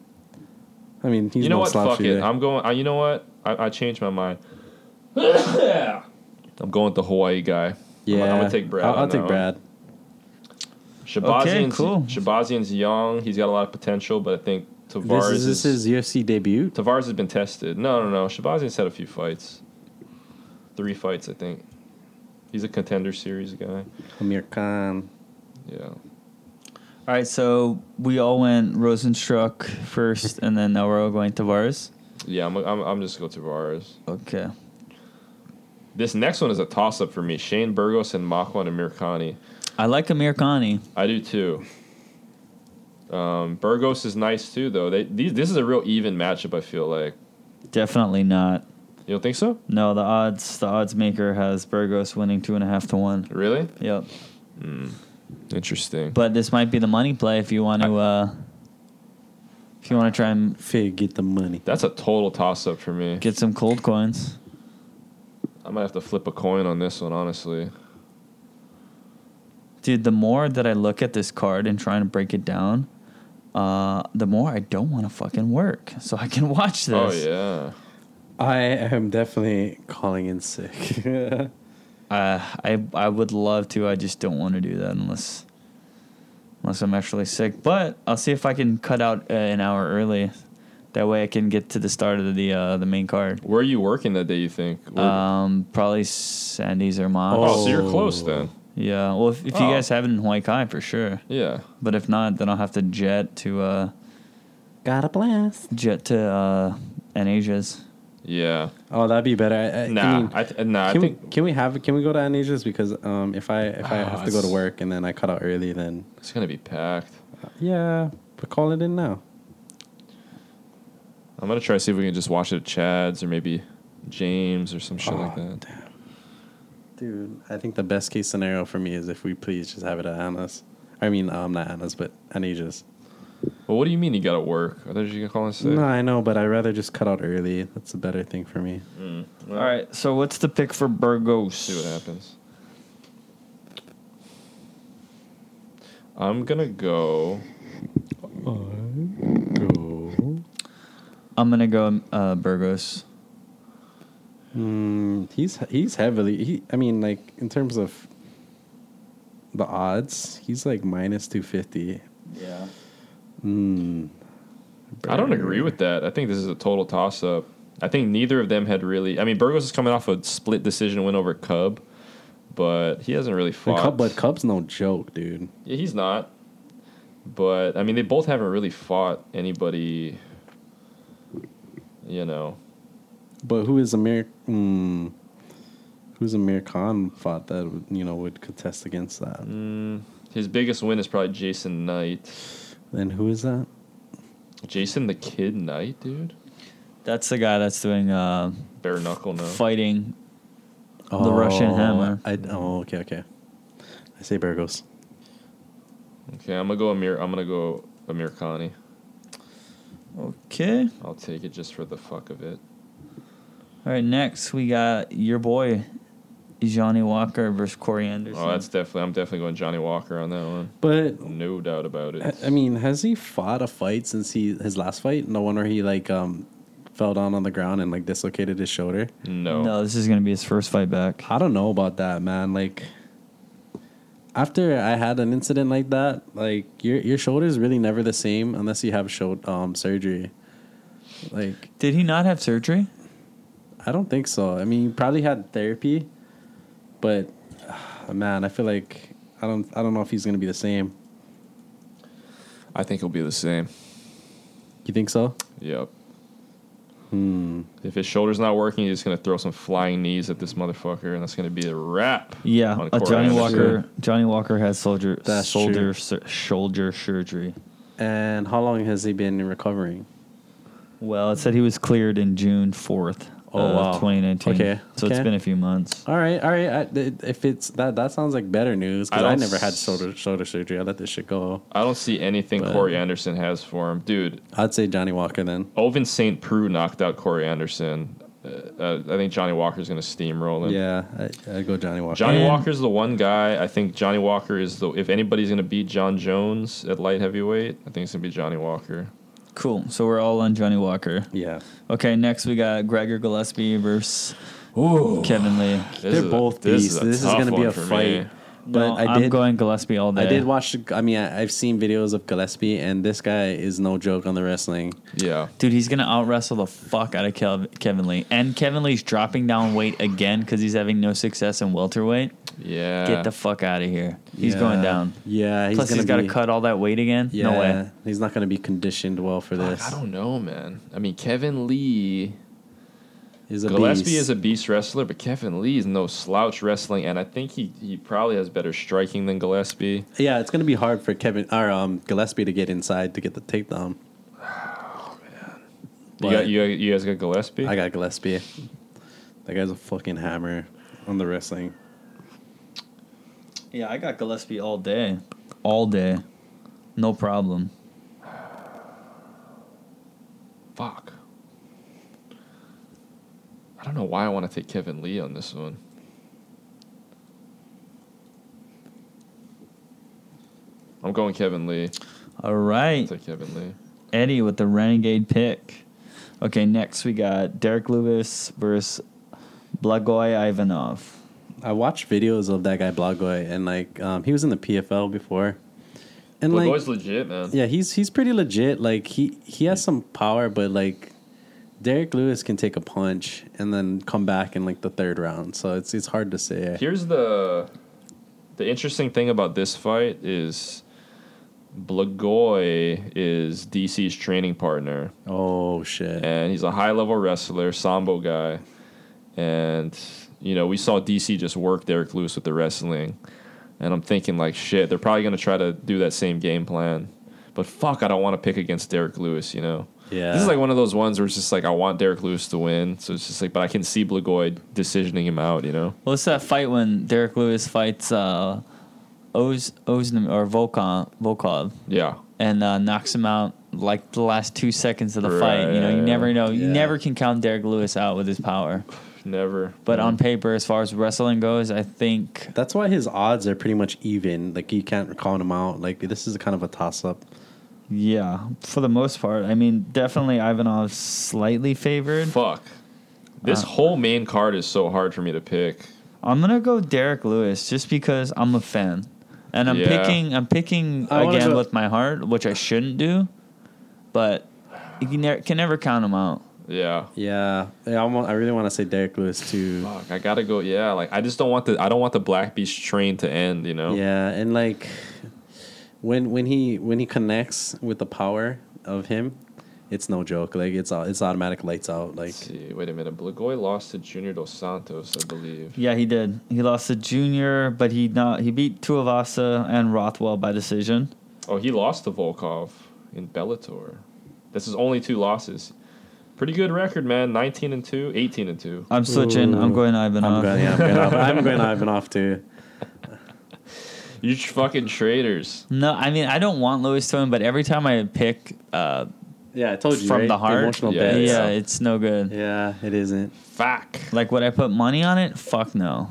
I mean, he's you know no what? slouch Fuck it. either. I'm going. Uh, you know what? I, I changed my mind. I'm going with the Hawaii guy. I'm- yeah, I'm, gonna take Brad. I'll, on I'll take. Brad. Shahbazyan's, cool. Shahbazyan's young. He's got a lot of potential, but I think Tavares This is this is, is UFC debut. Tavares has been tested. No, no, no. Shahbazyan's had a few fights. Three fights, I think. He's a contender series guy. Amir Khan. Yeah. All right, so we all went Rozenstruik first, and then now we're all going Tavares. Yeah, I'm, I'm, I'm just going to go Tavares. Okay. This next one is a toss up for me Shane Burgos and Makwan and Mirkani. I like Amirkhani. I do too. Um, Burgos is nice too, though. They these, this is a real even matchup. I feel like Definitely not. You don't think so? No, the odds the odds maker has Burgos winning two and a half to one. Really? Yep. Interesting. But this might be the money play if you want to. Uh, if you want to try and Fig, get the money. That's a total toss up for me. get some cold coins. I might have to flip a coin on this one, honestly. Dude, the more that I look at this card and trying to break it down, uh, the more I don't want to fucking work, so I can watch this. Oh yeah. I am definitely calling in sick. Uh, I I would love to. I just don't want to do that unless unless I'm actually sick. But I'll see if I can cut out uh, an hour early. That way I can get to the start of the uh, the main card. Where are you working that day? You think? Where- Um, probably Sandy's or Moms. oh, so you're close then. Yeah. Well, if, if you Oh. guys have it in Hawaii Kai, for sure. Yeah. But if not, then I'll have to jet to uh, Got a blast. jet to uh, Anasia's. Yeah. Oh, that'd be better. I, I, Nah. I mean, I, th- nah. I can, think we, can we have can we go to Anasia's because um if I if I Oh, have to go to it's- work and then I cut out early then it's gonna be packed. yeah but call it in now. I'm gonna try to see if we can just watch it at Chad's or maybe James or some shit like Oh, that. Dude, I think the best case scenario for me is if we please just have it at Anna's. I mean, um, not Anna's, but Anasia's. Well, what do you mean you gotta work? I thought you were gonna call and say. No, I know, but I'd rather just cut out early. That's a better thing for me. Well, All right. So what's the pick for Burgos? See what happens. I'm gonna go. Go. I'm gonna go uh, Burgos. Mm, he's he's heavily. He, I mean, like in terms of the odds, he's like minus two fifty. Yeah. Mm. I don't agree with that. I think this is a total toss up. I think neither of them had really. I mean, Burgos is coming off a split decision win over Cub, but he hasn't really fought. Cub, but Cub's no joke, dude. Yeah, he's not. But I mean, they both haven't really fought anybody. You know, But who is Amir? Mm, who's Amir Khan fought that would, you know would contest against that? mm, his biggest win is probably Jason Knight. And who is that? Jason the Kid Knight, dude. That's the guy that's doing uh, Bare knuckle no. fighting. The Russian hammer. I, oh, okay, okay. I say Burgos. Okay, I'm gonna go Amir. I'm gonna go Amirkhani. Okay. I'll take it just for the fuck of it. All right. Next, we got your boy Johnny Walker versus Corey Anderson. Oh, that's definitely. I'm definitely going Johnny Walker on that one. But No doubt about it. I- I mean, has he fought a fight since he his last fight? No one where he like um fell down on the ground and like dislocated his shoulder. No. no. This is gonna be his first fight back. I don't know about that, man. Like after I had an incident like that, like your your shoulder is really never the same unless you have show um surgery. Like Did he not have surgery? I don't think so. I mean, you probably had therapy, but man, I feel like I don't I don't know if he's gonna be the same. I think he'll be the same. You think so? Yep. Hmm. If his shoulder's not working, he's just gonna throw some flying knees at this motherfucker, and that's gonna be a wrap. Yeah. on Uh, Corey Johnny Anderson. Walker. Johnny Walker has soldier That's shoulder sur- shoulder surgery. And how long has he been recovering? Well, it said he was cleared in June fourth. Oh, of wow. 2019. Okay, So it's been a few months. All right, all right. I, if it's that, that sounds like better news I because I, don't never had shoulder shoulder surgery. I let this shit go. I don't see anything But- Corey Anderson has for him, dude. I'd say Johnny Walker then. Ovince St. Preux knocked out Corey Anderson. Uh, uh, I think Johnny Walker's gonna steamroll him. Yeah, I, I'd go Johnny Walker. Johnny And- Walker's the one guy. I think Johnny Walker is the. If anybody's gonna beat John Jones at light heavyweight, I think it's gonna be Johnny Walker. Cool. So we're all on Johnny Walker. yeah, Okay, next we got Gregor Gillespie versus Ooh, Kevin Lee. this They're is a- both this beasts. Is This is gonna be a fight. me. but No, I I'm did. going Gillespie all day. I did watch. I mean, I, I've seen videos of Gillespie, and this guy is no joke on the wrestling. Yeah, Dude, he's gonna out wrestle the fuck out of Kev- Kevin Lee, and Kevin Lee's dropping down weight again because he's having no success in welterweight. Yeah. Get the fuck out of here. He's Yeah. going down. Yeah, he's Plus, he's got to be- cut all that weight again. Yeah, No way. He's not going to be conditioned well for Fuck, this. I don't know, man. I mean, Kevin Lee. He's a Gillespie beast. is a beast wrestler, but Kevin Lee is no slouch wrestling, and I think he, he probably has better striking than Gillespie. Yeah, it's going to be hard for Kevin or um, Gillespie to get inside to get the takedown. You But- got you, you guys got Gillespie. I got Gillespie. That guy's a fucking hammer on the wrestling. Yeah, I got Gillespie all day, all day, no problem. Fuck. I don't know why I want to take Kevin Lee on this one. I'm going Kevin Lee. All right, Take Kevin Lee. Eddie with the renegade pick. Okay, next we got Derrick Lewis versus Blagoy Ivanov. I watched videos of that guy Blagoy, and like um, he was in the PFL before, and Well, like legit, man. yeah, he's he's pretty legit. Like he he has some power, but like Derrick Lewis can take a punch and then come back in like the third round. So it's it's hard to say. Here's the the interesting thing about this fight is Blagoy is DC's training partner. Oh shit! and he's a high level wrestler, sambo guy. And you know, we saw DC just work Derrick Lewis with the wrestling, and I'm thinking like, shit, they're probably gonna try to do that same game plan. But fuck, I don't want to pick against Derrick Lewis. You know, Yeah. this is like one of those ones where it's just like I want Derrick Lewis to win, so it's just like, but I can see Blagoy decisioning him out. You know, Well, it's that fight when Derrick Lewis fights uh, Oz Oznam or Volkov Volkov yeah, and uh, knocks him out like the last two seconds of the fight? You know, you never know. You never can count Derrick Lewis out with his power. Never. But on paper, as far as wrestling goes, I think That's why his odds are pretty much even. Like you can't count him out. Like this is kind of a toss up. yeah, for the most part. I mean, definitely Ivanov's slightly favored. fuck, this Uh. whole main card is so hard for me to pick. I'm gonna go Derrick Lewis just because I'm a fan, and I'm Yeah. picking. I'm picking I wanna again go- with my heart, which I shouldn't do, but you can, ne- can never count him out. Yeah. Yeah, yeah I, want, I really want to say Derrick Lewis too. Fuck, I gotta go. Yeah, like I just don't want the I don't want the Black Beast train to end. You know. Yeah, and like when when he when he connects with the power of him, it's no joke. Like it's au- it's automatic lights out. Like Let's see. Wait a minute. Blagoy lost to Junior Dos Santos, I believe. Yeah, he did. He lost to Junior, but he not he beat Tuivasa and Rothwell by decision. Oh, he lost to Volkov in Bellator. This is only two losses. Pretty good record, man. 19 and 2, 18 and 2. I'm switching. I'm going Ivanov. I'm going, yeah, I'm going, I'm going Ivanov too. You fucking traitors. No, I mean I don't want Lewis to win, but every time I pick uh, Yeah, I told you from right? the heart, emotional Yeah, bets. yeah, yeah. it's no good. yeah, it isn't. Fuck. Like would I put money on it? Fuck no.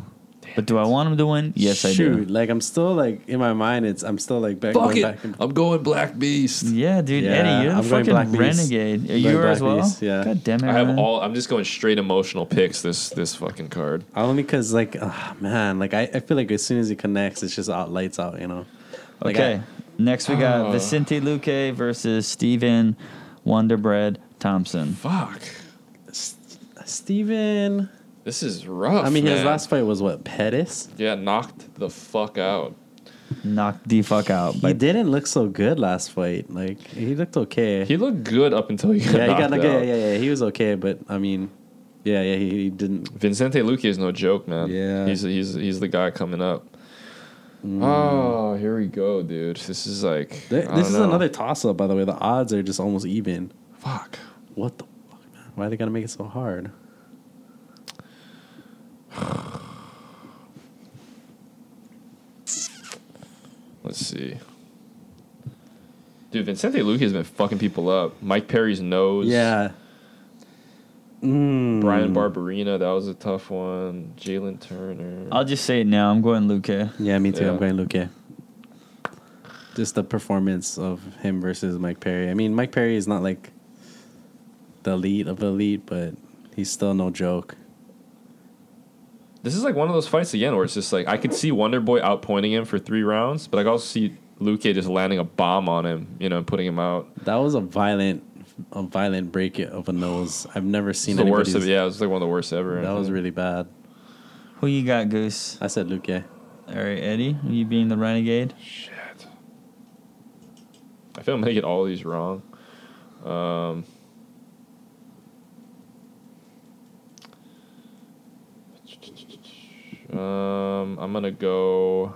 But do I want him to win? Yes, I do. like I'm still like in my mind. It's I'm still like back Fuck going it. back. And, I'm going Black Beast. Yeah, dude, Yeah, Eddie, you're I'm the going Black fucking Beast. renegade. Are I'm you going as Black well? Beast, yeah. God damn it, I have man. all. I'm just going straight emotional picks this this fucking card. only because like oh, man, like I, I feel like as soon as he connects, it's just out lights out. You know. Like, okay, next we got Oh. Vicente Luque versus Steven Wonderbread Thompson. Fuck. Steven. This is rough. I mean, his man. last fight was what Pettis. Yeah, knocked the fuck out. Knocked the fuck out. He By, didn't look so good last fight. Like he looked okay. He looked good up until he got yeah, he knocked got like, out. yeah, yeah. He was okay, but I mean, yeah, yeah, he, he didn't. Vicente Luque is no joke, man. Yeah. he's he's he's the guy coming up. Mm. Oh, here we go, dude. This is like Th- This is know. another toss up, by the way. The odds are just almost even. fuck. What the fuck, man? Why are they gonna make it so hard? Let's see. Dude, Vicente Luque has been fucking people up. Mike Perry's nose. Yeah. Mm. Bryan Barberena, that was a tough one. Jalen Turner. I'll just say it now. I'm going Luque. Yeah, me too. I'm going Luque. Just the performance of him versus Mike Perry. I mean, Mike Perry is not like the elite of the elite, but he's still no joke. This is like one of those fights again where it's just like I could see Wonder Boy outpointing him for three rounds, but I could also see Luque just landing a bomb on him, you know, and putting him out. That was a violent, a violent break of a nose. I've never seen the worst anybody's- of yeah, it was like one of the worst ever. That was really bad. Who you got, Goose? I said Luque. All right, Eddie. You being the renegade? Shit. I feel I'm gonna get all these wrong. Um, um, I'm gonna go.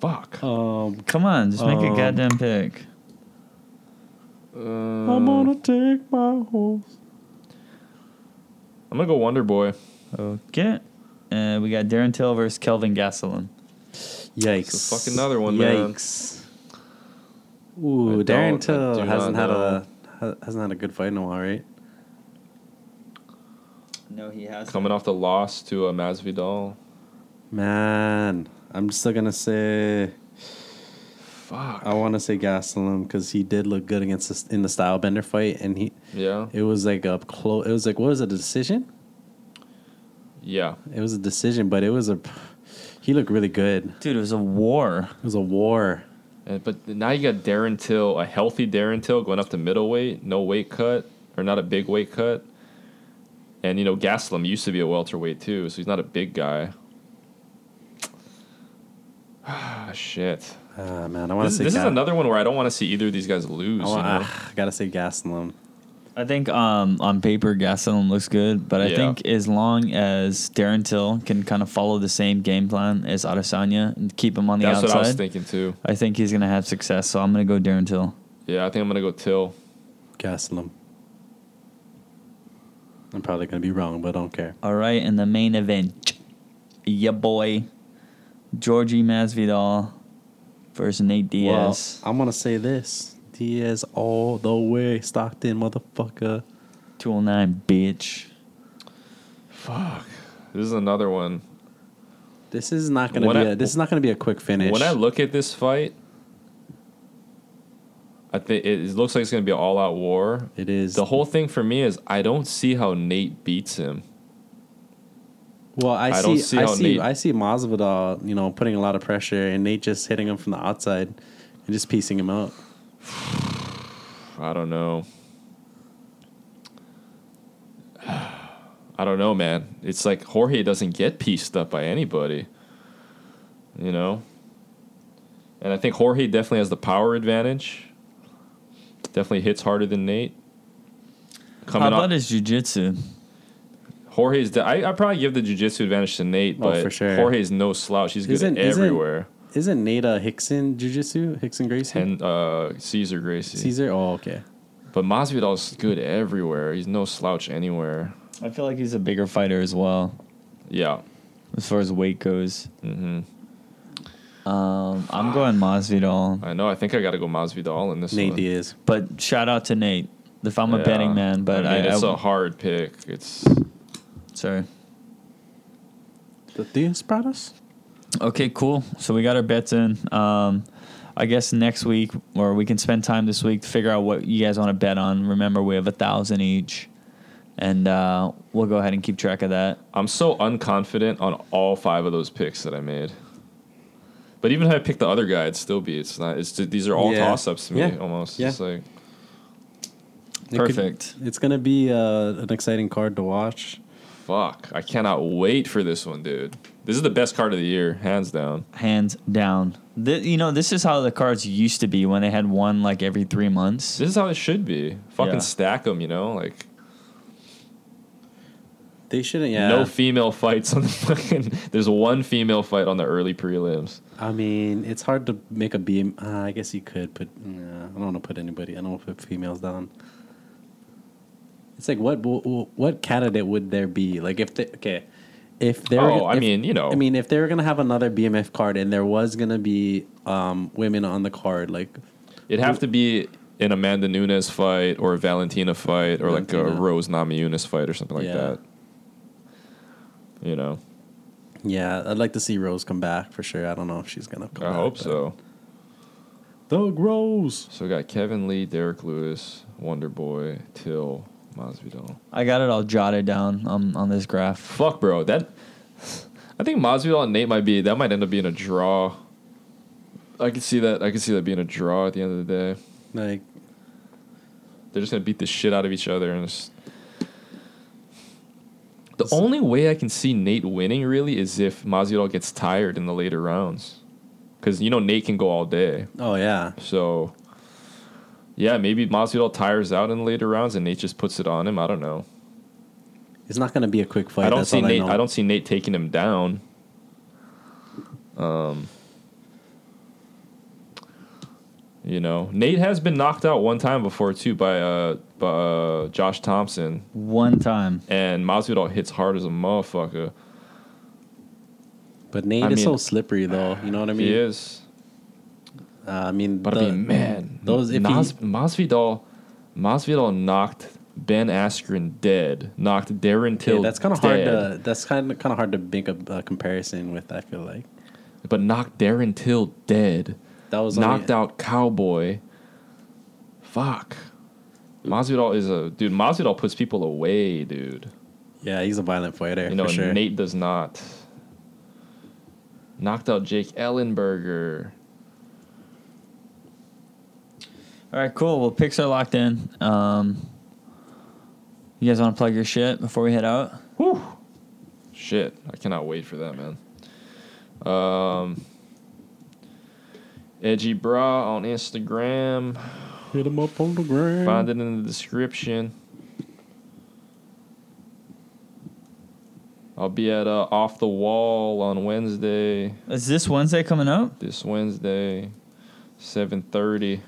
Fuck. Um, Come on, just make a Um, goddamn pick. I'm gonna take my horse. I'm gonna go Wonder Boy. Okay. Uh, we got Darren Till versus Kelvin Gastelum. Yikes! It's a fucking another one, man. Yikes! I Ooh, don't- Darren I Till do hasn't had know. a ha- hasn't had a good fight in a while, right? No, he has. Coming off the loss to uh, Masvidal. Man, I'm still gonna say Fuck. I want to say Gastelum because he did look good against this, in the style bender fight, and he Yeah. it was like a close. It was like what was it, a decision? Yeah. It was a decision, but it was a. He looked really good. Dude, it was a war. It was a war. And, but now you got Darren Till, a healthy Darren Till going up to middleweight, no weight cut, or not a big weight cut. And, you know, Gaslam used to be a welterweight too, so he's not a big guy. Ah, shit. Ah man, I want to This, say this is another one where I don't want to see either of these guys lose. I, you know? ah, I gotta say Gastelum. I think um, on paper Gastelum looks good, but I Yeah. think as long as Darren Till can kind of follow the same game plan as Adesanya and keep him on the That's what I was outside, thinking too. I think he's gonna have success. So I'm gonna go Darren Till. Yeah, I think I'm going to go Till. Gastelum. I'm probably gonna be wrong, but I don't care. All right, in the main event, yeah, boy, Georgie Masvidal versus Nate Diaz. Well, I'm gonna say this: Diaz all the way, Stockton, motherfucker. 209, bitch. Fuck. This is another one. This is not gonna When be. I- a, this is not gonna be a quick finish. When I look at this fight, I think it it looks like it's going to be an all-out war. it is The whole thing for me is I don't see how Nate beats him. Well, I, I see. don't see I how see. Nate- I see Masvidal, you know, putting a lot of pressure, and Nate just hitting him from the outside and just piecing him out. I don't know. I don't know, man. It's like Jorge doesn't get pieced up by anybody. You know? And I think Jorge definitely has the power advantage. Definitely hits harder than Nate. How Coming about off, his jiu-jitsu? Jorge's. De- I I probably give the jiu-jitsu advantage to Nate, Oh, but for sure. Jorge's no slouch. He's good Isn't- at isn't- everywhere. Isn't Nate a Hickson Jiu-Jitsu? Hickson Gracie? And uh, Cesar Gracie. Cesar? Oh, okay. But Masvidal's good everywhere. He's no slouch anywhere. I feel like he's a bigger fighter as well, Yeah. as far as weight goes. hmm Um, I'm going Masvidal, I know. I think I got to go Masvidal in this Nate one. Diaz. but shout out to Nate. If I'm a betting man, but I I, it's I- a hard pick. It's sorry. The Diaz brothers? Okay, cool. So we got our bets in. Um, I guess next week, or we can spend time this week to figure out what you guys want to bet on. Remember, we have a thousand each, and uh, we'll go ahead and keep track of that. I'm so unconfident on all five of those picks that I made. But even if I pick the other guy, it'd still be. It's not. It's just, these are all Yeah. toss ups to me Yeah. almost. Yeah. It's like It could- Perfect. it's going to be uh, an exciting card to watch. fuck. I cannot wait for this one, dude. This is the best card of the year, hands down. Hands down. Th- you know, this is how the cards used to be when they had one like every three months. This is how it should be. Fucking Yeah. stack them, you know, like They shouldn't, yeah. no female fights on the fucking. There's one female fight on the early prelims. I mean, it's hard to make a beam. Uh, I guess you could, but nah, I don't want to put anybody. I don't want to put females down. It's like what what, what candidate would there be? Like if they okay, if there. Oh, I mean, you know. I mean, if they were gonna have another BMF card and there was gonna be um, women on the card, like It'd have to be an Amanda Nunes fight or a Valentina fight or like a Valentina. Rose Namajunas fight or something like Yeah. that. You know, yeah, I'd like to see Rose come back for sure. I don't know if she's gonna. come I back, hope so. Doug Rose. So we got Kevin Lee, Derrick Lewis, Wonder Boy, Till, Masvidal. I got it all jotted down on, on this graph. Fuck, bro. That I think Masvidal and Nate might be. That might end up being a draw. I could see that. I could see that being a draw at the end of the day. Like They're just gonna beat the shit out of each other and just. The only way I can see Nate winning really is if Masvidal gets tired in the later rounds, because you know Nate can go all day. oh yeah, So, yeah, maybe Masvidal tires out in the later rounds and Nate just puts it on him. I don't know. it's not gonna be a quick fight. I don't that's see all Nate. know. I, don't see Nate taking him down. Um, You know, Nate has been knocked out one time before too by uh, by, uh Josh Thompson, One time. and Masvidal hits hard as a motherfucker. But Nate I is mean- so slippery, though. You know what I mean? he is. Uh, I mean, But the- I mean, man, those if he, Masvidal, Masvidal knocked Ben Askren dead, knocked Darren Till. that's kind of hard to that's kind of kind of hard to make a, a comparison with. I feel like but knocked Darren Till dead. that was knocked only, out Cowboy. Fuck. Masvidal is a dude. Masvidal puts people away, dude. Yeah, he's a violent fighter You know, sure. Nate does not. Knocked out Jake Ellenberger. All right, cool. Well, picks are locked in. Um, you guys want to plug your shit before we head out? Whew. Shit, I cannot wait for that, man. Um, Edgy Bra on Instagram. Hit him up on the ground. Find it in the description. I'll be at uh, Off the Wall on Wednesday. Is this Wednesday coming up? This Wednesday, seven thirty,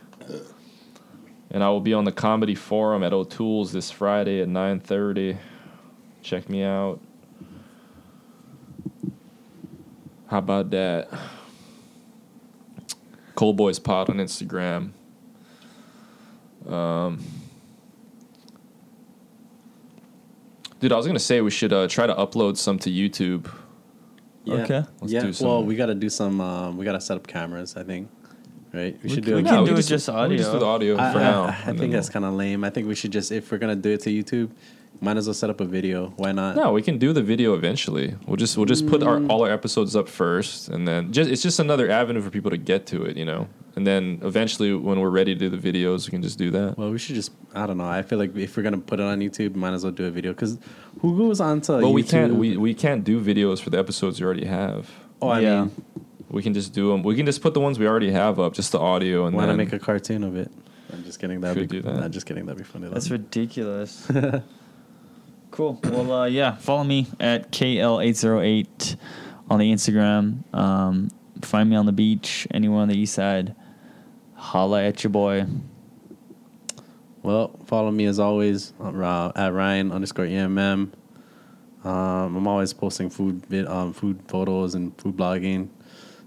and I will be on the Comedy Forum at O'Toole's this Friday at nine thirty. Check me out. How about that? Cold Boys Pod on Instagram. Um, dude, I was gonna say we should uh, try to upload some to YouTube. Yeah. Okay. Let's yeah. do some- Well, we got to do some. Um, we got to set up cameras. I think. Right. We, We should c- do. we a can No, do it just just we just do the audio. audio I, for I- now. I and think that's we'll- kind of lame. I think we should just if we're gonna do it to YouTube, might as well set up a video. Why not? No, we can do the video eventually. We'll just we'll just put our Mm. all our episodes up first, and then just it's just another avenue for people to get to it, you know. And then eventually, when we're ready to do the videos, we can just do that. Well, we should just. I don't know. I feel like if we're gonna put it on YouTube, might as well do a video because who goes on to But YouTube? we can't we, we can't do videos for the episodes we already have. Oh, I Yeah. mean, We can just do them. We can just put the ones we already have up, just the audio, and want to then make a cartoon of it? I'm just kidding. That'd Could be. do that. Nah, just kidding. That'd be funny. That's though. ridiculous. cool. Well, uh, yeah. Follow me at KL808 on the Instagram. Um, find me on the beach, anywhere on the east side. Holla at your boy. Well, follow me as always uh, at Ryan underscore EMM. Um, I'm always posting food vid, um, food photos and food blogging.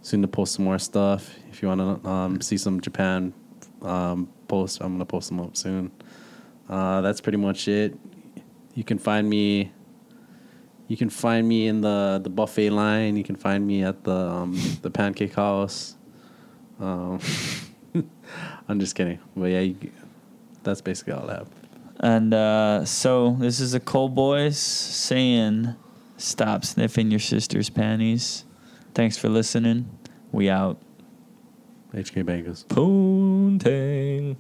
Soon to post some more stuff. If you want to um, see some Japan um, posts, I'm gonna post them up soon. Uh, that's pretty much it. You can find me. You can find me in the, the buffet line. You can find me at the um, the Pancake House. Um, I'm just kidding, but yeah, you, that's basically all I have. And uh, so this is the Cold Boys saying, "Stop sniffing your sister's panties." Thanks for listening. We out. HK Bangers. Poontang.